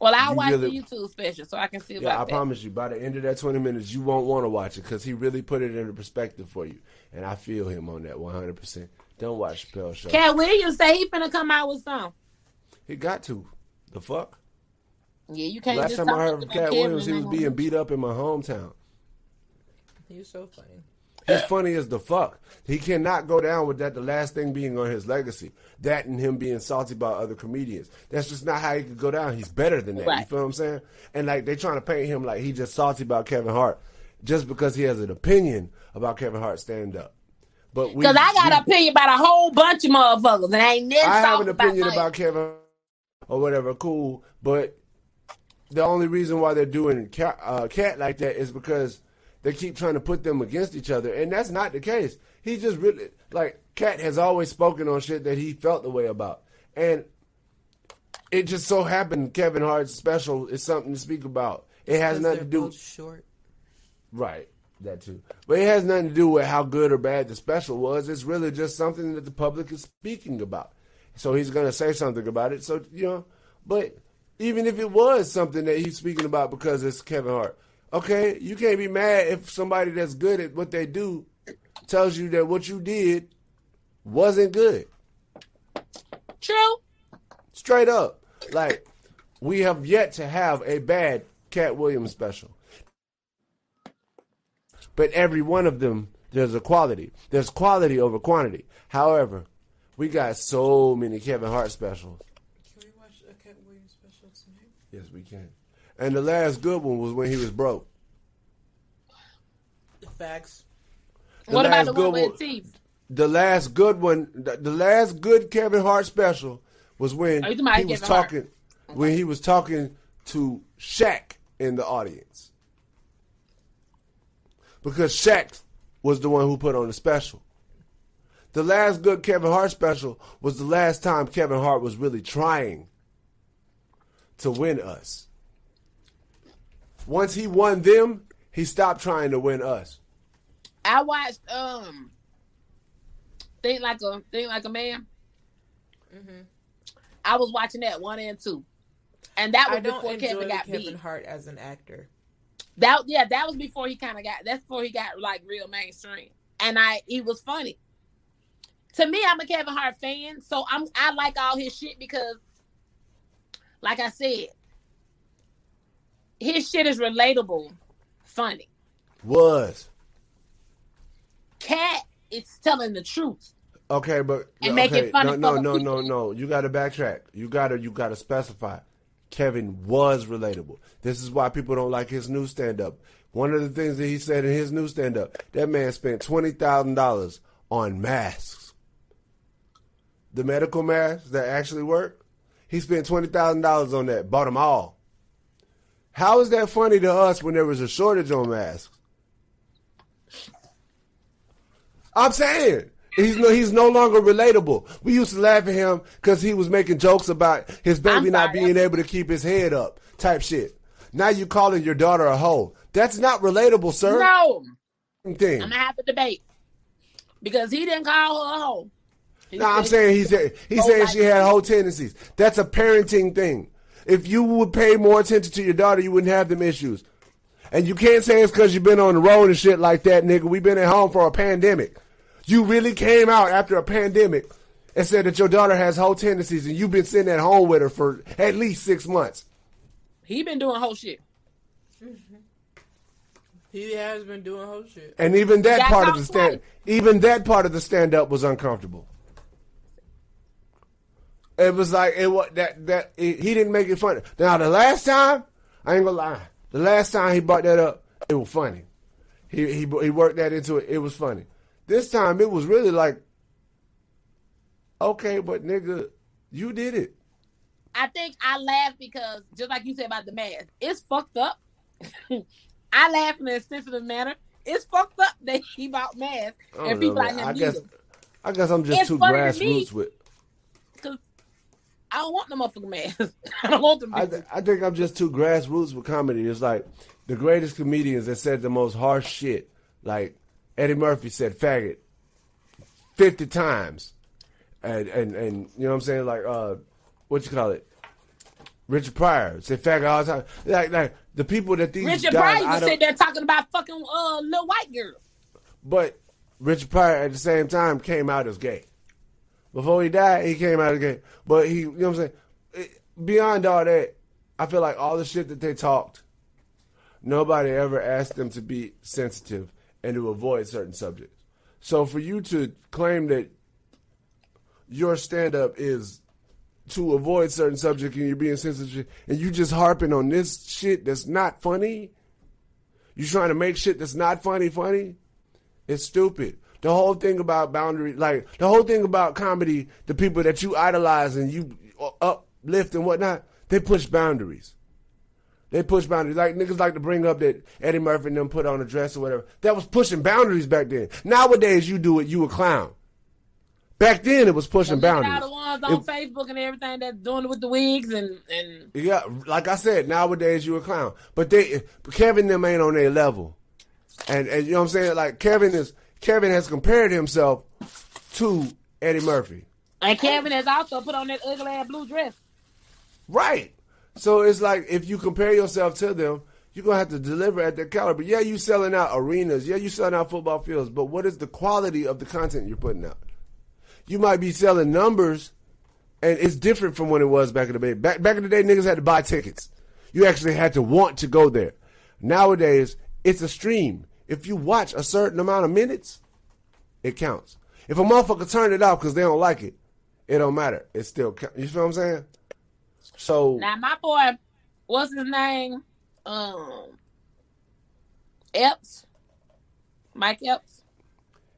Well, I'll You watch really- the YouTube special so I can see Yeah, about I that. promise you, by the end of that 20 minutes, you won't want to watch it because he really put it into perspective for you. And I feel him on that 100%. Don't watch Chappelle Show. Katt Williams say he finna come out with some. he got to. The fuck? Yeah, you can't Last just time talk I heard about from Katt Williams, he was being beat up in my hometown. He was so funny. He's funny as the fuck. He cannot go down with that. The last thing being on his legacy, that and him being salty about other comedians. That's just not how he could go down. He's better than that. You Right. feel what I'm saying? And like they trying to paint him like he just salty about Kevin Hart, just because he has an opinion about Kevin Hart stand up. But we, Cause I got we- an opinion about a whole bunch of motherfuckers, and I ain't never I have talked an opinion about, about Kevin or whatever. Cool, but the only reason why they're doing cat, uh, cat like that is because they keep trying to put them against each other, and that's not the case. He just really like Katt has always spoken on shit that he felt the way about, and it just so happened Kevin Hart's special is something to speak about. It has nothing to do both short. Right, that too. But it has nothing to do with how good or bad the special was. It's really just something that the public is speaking about. So he's going to say something about it. So, you know, but even if it was something that he's speaking about because it's Kevin Hart, okay, you can't be mad if somebody that's good at what they do tells you that what you did wasn't good. True. Straight up. Like, we have yet to have a bad Katt Williams special. But every one of them, there's a quality. There's quality over quantity. However, we got so many Kevin Hart specials. Can we watch a Katt Williams special tonight? Yes, we can. And the last good one was when he was broke. Facts. The what about last the good one with teeth? The last good one, the, the last good Kevin Hart special was when Oh, you talking about he was Kevin Hart. talking when he was talking to Shaq in the audience. Because Shaq was the one who put on the special. The last good Kevin Hart special was the last time Kevin Hart was really trying to win us. Once he won them, he stopped trying to win us. I watched um Think Like a Think Like a Man. Mm-hmm. I was watching that one and two. And that was I don't before enjoy Kevin got Kevin beat. Hart as an actor. That yeah, that was before he kind of got. That's before he got like real mainstream. And I, he was funny. To me, I'm a Kevin Hart fan, so I'm I like all his shit because, like I said, his shit is relatable, funny. Was. Katt is telling the truth. Okay, but And okay, fun no, of no, fellow no, no, no. You got to backtrack. You got to, you got to specify. Kevin was relatable. This is why people don't like his new stand up. One of the things that he said in his new stand up, that man spent twenty thousand dollars on masks. The medical masks that actually work. He spent twenty thousand dollars on that. Bought them all. How is that funny to us when there was a shortage on masks? I'm saying he's no he's no longer relatable. We used to laugh at him because he was making jokes about his baby not being able to keep his head up, type shit. Now you calling your daughter a hoe? That's not relatable, sir. No, Thing. I'm gonna have to debate because he didn't call her a hoe. He No, I'm saying he's he's Oh, saying she had whole tendencies. That's a parenting thing. If you would pay more attention to your daughter, you wouldn't have them issues. And you can't say it's because you've been on the road and shit like that, nigga. We've been at home for a pandemic. You really came out after a pandemic and said that your daughter has whole tendencies, and you've been sitting at home with her for at least six months. he been doing whole shit. Mm-hmm. He has been doing whole shit. And even that That's part of the stand, right. even that part of the stand up was uncomfortable. It was like it was that that it, he didn't make it funny. Now the last time, I ain't gonna lie, the last time he brought that up, it was funny. He he he worked that into it. It was funny. This time it was really like, okay, but nigga, you did it. I think I laughed because just like you said about the mask, it's fucked up. I laugh in a sensitive manner. It's fucked up that he bought masks I and people like him I guess them. I guess I'm just It's too funny to grassroots with. I don't want no motherfucking masks. I don't want them. I, th- I think I'm just too grassroots with comedy. It's like the greatest comedians that said the most harsh shit. Like Eddie Murphy said faggot 50 times. And, and, and you know what I'm saying? Like, uh, what you call it? Richard Pryor said faggot all the time. Like, like the people that these Richard guys Pryor I just don't- sit there talking about fucking uh little white girls. But Richard Pryor at the same time came out as gay. Before he died, he came out as gay. But he, you know what I'm saying? Beyond all that, I feel like all the shit that they talked, nobody ever asked them to be sensitive and to avoid certain subjects. So for you to claim that your stand up is to avoid certain subjects and you're being sensitive and you just harping on this shit that's not funny, you trying to make shit that's not funny funny, it's stupid. The whole thing about boundary, like the whole thing about comedy, the people that you idolize and you uplift and whatnot, they push boundaries. They push boundaries. Like niggas like to bring up that Eddie Murphy and them put on a dress or whatever. That was pushing boundaries back then. Nowadays, you do it, you a clown. Back then, it was pushing Look at all boundaries. the ones on Facebook and everything that's doing it with the wigs and and Yeah, like I said, nowadays you a clown. But they Kevin them ain't on their level. And and you know what I'm saying? Like Kevin is Kevin has compared himself to Eddie Murphy. and Kevin has also put on that ugly ass blue dress. Right. So it's like if you compare yourself to them, you're gonna have to deliver at their caliber. Yeah, you selling out arenas, yeah, you selling out football fields, but what is the quality of the content you're putting out? You might be selling numbers and it's different from when it was back in the day. Back back in the day, niggas had to buy tickets. You actually had to want to go there. Nowadays, it's a stream. If you watch a certain amount of minutes, it counts. If a motherfucker turn it off because they don't like it, it don't matter. It still counts. You feel what I'm saying? So Now my boy, what's his name? Um, Epps, Mike Epps.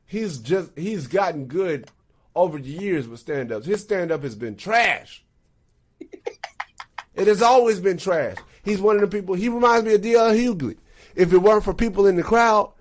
he's just he's gotten good over the years with stand ups. His stand up has been trash. it has always been trash. He's one of the people he reminds me of D.L. Hughley. If it weren't for people in the crowd,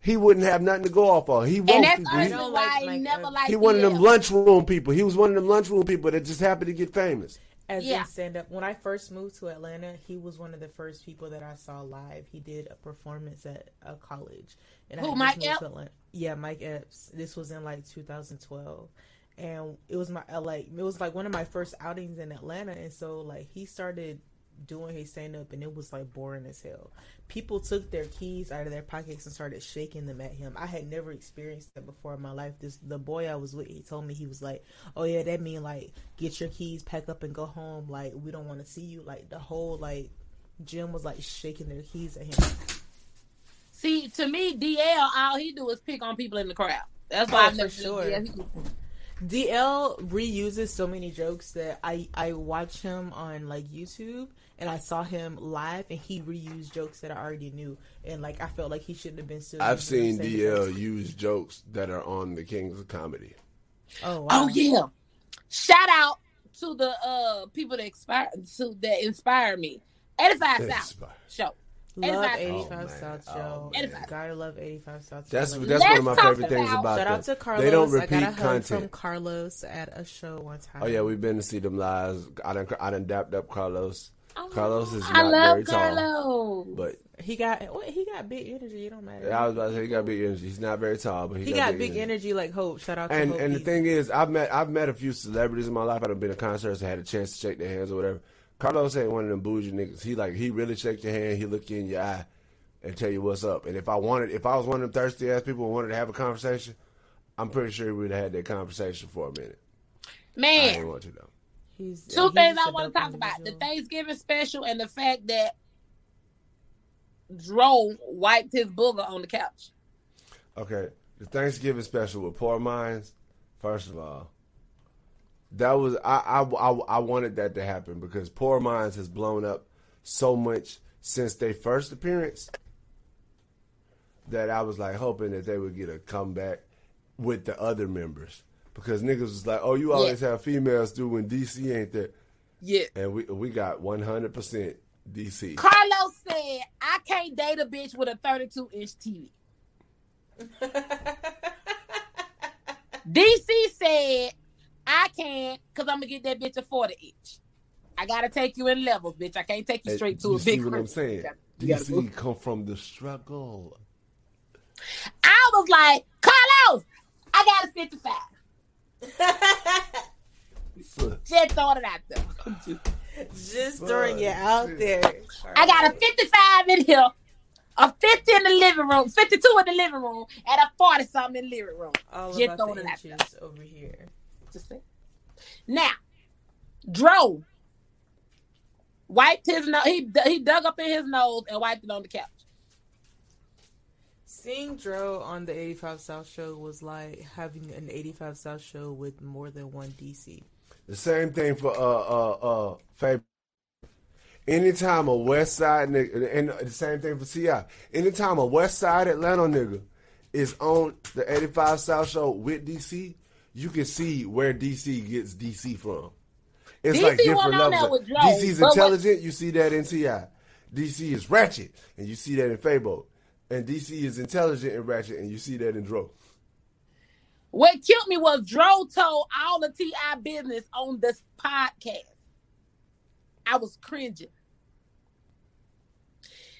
he wouldn't have nothing to go off on. He And won't that's people. honestly He, don't why like I never liked he one of them lunchroom people. He was one of them lunchroom people that just happened to get famous. As Yeah. in stand up, when I first moved to Atlanta, he was one of the first people that I saw live. He did a performance at a college, and Who, I had Mike just moved Epps? to Atlanta. Yeah, Mike Epps. This was in like 2012, and it was my uh, like it was like one of my first outings in Atlanta, and so like he started doing his stand up, and it was like boring as hell. People took their keys out of their pockets and started shaking them at him. I had never experienced that before in my life. This the boy I was with, he told me he was like, "Oh yeah, that mean like get your keys, pack up, and go home. Like we don't want to see you." Like the whole like gym was like shaking their keys at him. See, to me, DL, all he do is pick on people in the crowd. That's why Oh, I've never for sure. DL. DL reuses so many jokes that I I watch him on like YouTube and I saw him live and he reused jokes that I already knew and like I felt like he shouldn't have been still. I've seen the same DL jokes. use jokes that are on the Kings of Comedy. Oh wow. Oh yeah! Shout out to the uh people that inspire to that inspire me. Eighty-five South show. Love 85 85 Oh. South Oh, Show. man. 85. Gotta love 85 South Show. That's Like, that's one of my Let's talk favorite things about- about Shout them. out to Karlous. They don't repeat I got repeat a hug content. from Karlous at a show one time. Oh yeah, we've been to see them live. I done I done dapped up Karlous. Karlous is I not love very tall, Karlous. but He got what, he got big energy. It don't matter. I was about to say he got big energy. He's not very tall, but he, he got big energy like Hope. Shout out to And Hope. and the thing is, I've met I've met a few celebrities in my life. I've been to concerts, I had a chance to shake their hands or whatever. Karlous ain't one of them bougie niggas. He like he really shake your hand. He look you in your eye and tell you what's up. And if I wanted, if I was one of them thirsty ass people who wanted to have a conversation, I'm pretty sure we'd have had that conversation for a minute. I Man, didn't want to though. He's, two he's things I want to talk about: the. Thanksgiving special and the fact that Dro wiped his booger on the couch. Okay, the Thanksgiving special with Poor Minds. First of all, that was I, I I I wanted that to happen because Poor Minds has blown up so much since their first appearance that I was like hoping that they would get a comeback with the other members because niggas was like, oh, you always have females do when DC ain't there, Yeah. and we we got one hundred percent DC. Karlous said, "I can't date a bitch with a 32 inch TV." DC said, "I can't, cause I'm gonna get that bitch a 40 inch. I gotta take you in levels, bitch. I can't take you Hey, straight to you a see big." what I'm saying? You gotta go. DC come from the struggle. I was like, Karlous, I got a 55. So- Just throwing it out there. Just throwing it out there. I got a 55 in here, a 50 in the living room, 52 in the living room, and a 40 something in the living room. all Just throwing the it out there. over here. Just say. Now, Dro wiped his nose. He he dug up in his nose and wiped it on the couch. Seeing Dro on the 85 South show was like having an 85 South show with more than one DC. The same thing for uh uh uh Fab. Anytime a West Side nigga, and the same thing for Ci. Anytime a West Side Atlanta nigga is on the 85 South Show with DC, you can see where DC gets DC from. It's DC like different levels. there of- with Dro, DC's but what- intelligent. You see that in Ti. DC is ratchet, and you see that in Fabo. And DC is intelligent and ratchet, and you see that in Dro. What killed me was Dro told all the T.I. business on this podcast. I was cringing.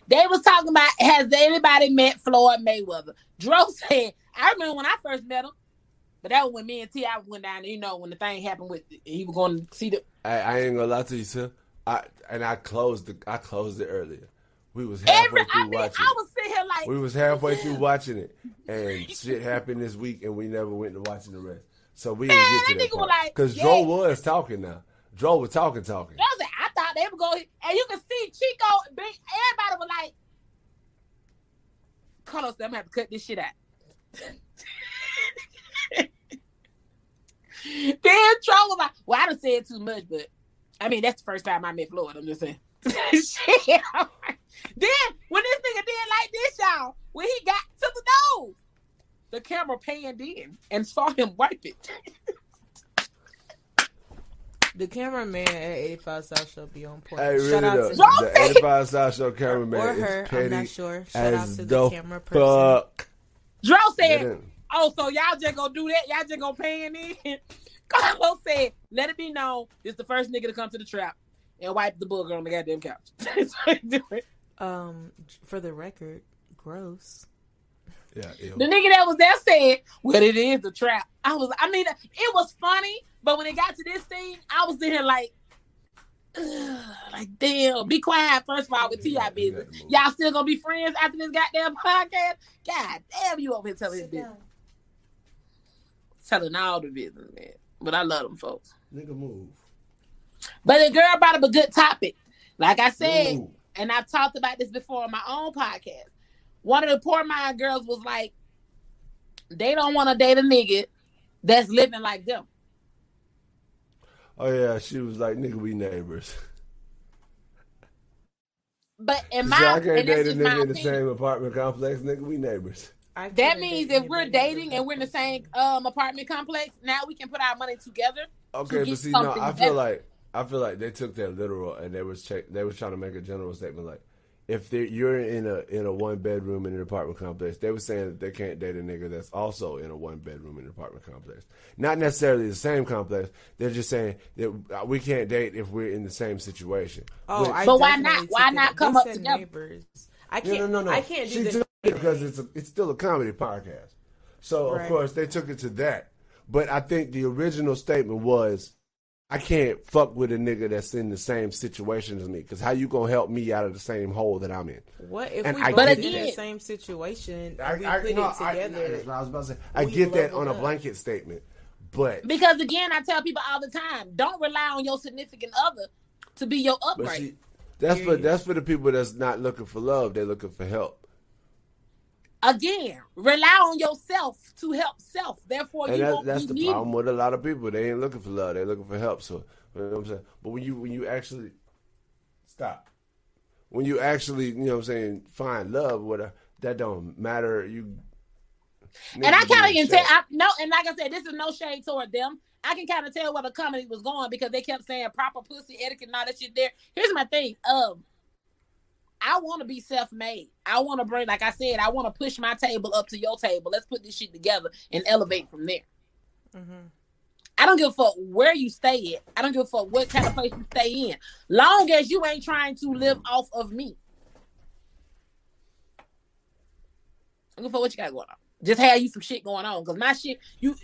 They was talking about has anybody met Floyd Mayweather? Dro said, I remember when I first met him, but that was when me and T.I. went down. You know when the thing happened with he was going to see the. I, I ain't gonna lie to you, sir. I and I closed the I closed it earlier. We was halfway Every, through I mean, watching. I was sitting here like We was halfway through watching it, and shit happened this week, and we never went to watching the rest. So we Man, didn't that get to that was part like, because yeah. Dro was talking now. Dro was talking, talking. I was like, I thought they were going, and you can see Chico. Everybody was like, Karlous, I'm gonna have to cut this shit out. then Dro was like, well, I done said too much, but I mean, that's the first time I met Floyd. I'm just saying. shit. Then when this nigga did like this, y'all, when he got to the nose, the camera panned in and saw him wipe it. The cameraman at 85 South Show be on point. Hey, really Shout out though, to the 85 South Show cameraman or is her. petty I'm not sure. Shout out to the the camera person. fuck. Dro They said, didn't- Oh, so y'all just gonna do that? Y'all just gonna pan in? Karlous said, "Let it be known, this the first nigga to come to the trap and wipe the booger on the goddamn couch." That's what he doing. Um, for the record, gross. Yeah, ew. The nigga that was there said, "Well, it is the trap." I was, I mean, it was funny, but when it got to this thing, I was sitting here like, like, damn, be quiet. First of all, with T.I business, y'all still gonna be friends after this goddamn podcast? God damn, you over here telling his business, telling all the business, man. But I love them folks. Nigga, move. But the girl brought up a good topic. Like I said, Move. And I've talked about this before on my own podcast. One of the poor mind girls was like, they don't want to date a nigga that's living like them. Oh yeah, she was like, "Nigga, we neighbors." But in my said, I can't date a nigga in the same apartment complex. Nigga, we neighbors. That means if we're dating and we're in the same um apartment complex, now we can put our money together. Okay, to but see, no, I feel better. like I feel like they took that literal and they was check, they was trying to make a general statement like, if you're in a in a one bedroom in an apartment complex, they were saying that they can't date a nigga that's also in a one bedroom in an apartment complex. Not necessarily the same complex. They're just saying that uh, we can't date if we're in the same situation. Oh, Which- I But why not? Why not it. come They up said together? Neighbors. I can't. no, no, no. I can't do she the took it because it's a, it's still a comedy podcast. So of course they took it to that. But I think the original statement was, I can't fuck with a nigga that's in the same situation as me. Because how you gonna help me out of the same hole that I'm in? What if And we I both get in the same situation I, we I, put no, it together? that's what I was about to say. I get that level on a up. blanket statement, but Because again, I tell people all the time, don't rely on your significant other to be your but upgrade. see, that's for that's for the people that's not looking for love. They're looking for help. Again, rely on yourself to help self. Therefore, And you that, won't that's be the needed. problem with a lot of people. They ain't looking for love. They're looking for help. So you know what I'm saying. But when you when you actually stop, when you actually you know what I'm saying find love, what that don't matter. You And I kind of can tell. I, no, and like I said, this is no shade toward them. I can kind of tell where the comedy was going because they kept saying proper pussy etiquette and all that shit. There. Here's my thing. Um, I want to be self-made. I want to bring, like I said, I want to push my table up to your table. Let's put this shit together and elevate from there. Mhm. I don't give a fuck where you stay at. I don't give a fuck what kind of place you stay in. Long as you ain't trying to live off of me. I don't give a fuck what you got going on. Just have you some shit going on. Cause my shit, you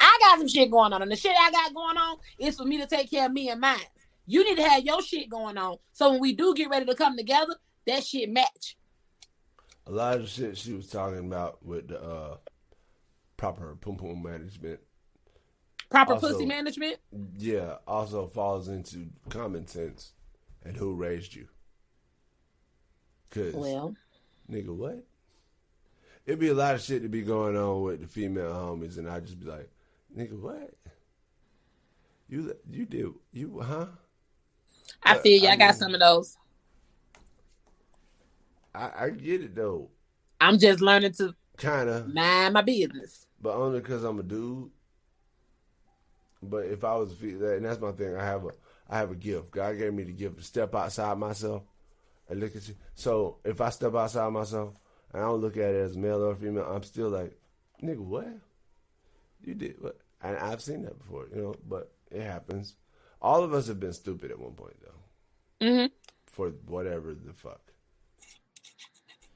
I got some shit going on. And the shit I got going on is for me to take care of me and mine. You need to have your shit going on. So when we do get ready to come together, that shit match. a lot of the shit she was talking about with the uh, proper pum pum management. Proper Also- pussy management. Yeah, also falls into common sense and who raised you. Cause Well, nigga, what? It'd be a lot of shit to be going on with the female homies, and I'd just be like, nigga, what? You you did you huh? I feel you. I I got mean- some of those. I, I get it though, I'm just learning to kind of, mind my business. but only because I'm a dude. But if I was, and that's my thing. I have a I have a gift. God gave me the gift to step outside myself and look at you. So if I step outside myself and I don't look at it as male or female, I'm still like, nigga, what? You did what? And I've seen that before, you know. But it happens. All of us have been stupid at one point, though, Mm-hmm. for whatever the fuck.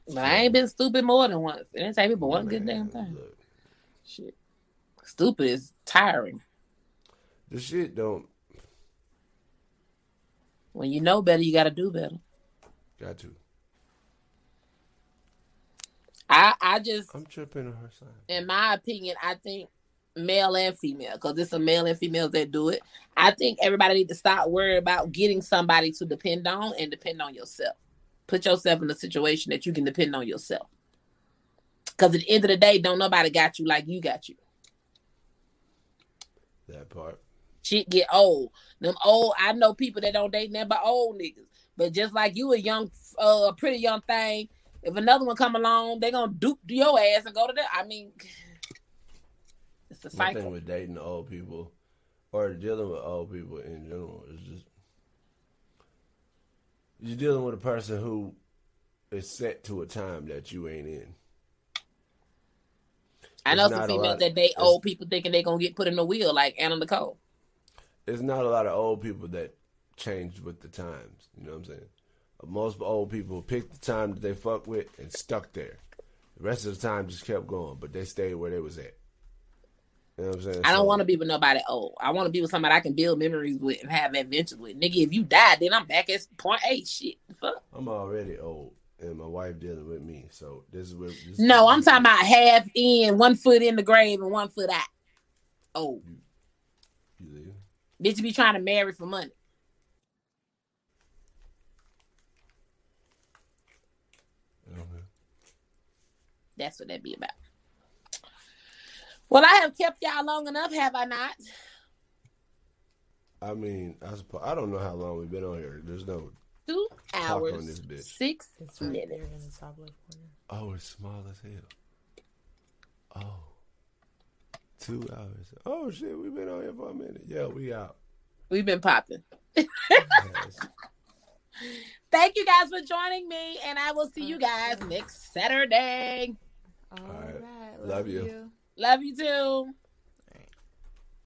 But I ain't been stupid more than once. It didn't take me but one good damn thing. Look, Shit. Stupid is tiring. the shit don't When you know better, you got to do better. got to. I, I just, I'm tripping on her side. in my opinion, I think male and female, because it's a male and females that do it. I think everybody need to stop worrying about getting somebody to depend on and depend on yourself. Put yourself in a situation that you can depend on yourself. Because at the end of the day, don't nobody got you like you got you. That part. Shit get old. Them old, I know people that don't date but old niggas. But just like you, a young, uh, a pretty young thing, if another one come along, they gonna dupe your ass and go to that. I mean, it's a My thing with dating old people or dealing with old people in general is just you're dealing with a person who is set to a time that you ain't in. I know some females that date old people thinking they're gonna get put in the wheel like Anna Nicole. It's not a lot of old people that changed with the times. You know what I'm saying? Most old people picked the time that they fuck with and stuck there. The rest of the time just kept going, but they stayed where they was at. You know what I'm saying? I don't So- want to be with nobody old. I want to be with somebody I can build memories with and have adventures with. Nigga, if you die, then I'm back at point eight. Shit, fuck. I'm already old, and my wife dealing with me, so this is where. This No, I'm talking about half in, one foot in the grave and one foot out. Oh, You bitch, you be trying to marry for money. Okay. That's what that be about. Well, I have kept y'all long enough, have I not? I mean, I suppose I don't know how long we've been on here. There's no. Two hours on hours, this bitch. six It's right minutes. there in the top left corner. Oh, it's small as hell. Oh, two hours. Oh shit, we've been on here for a minute. Yeah, we out. We've been popping. Thank you guys for joining me, and I will see you guys next Saturday. All right. right. Love you. Love you too.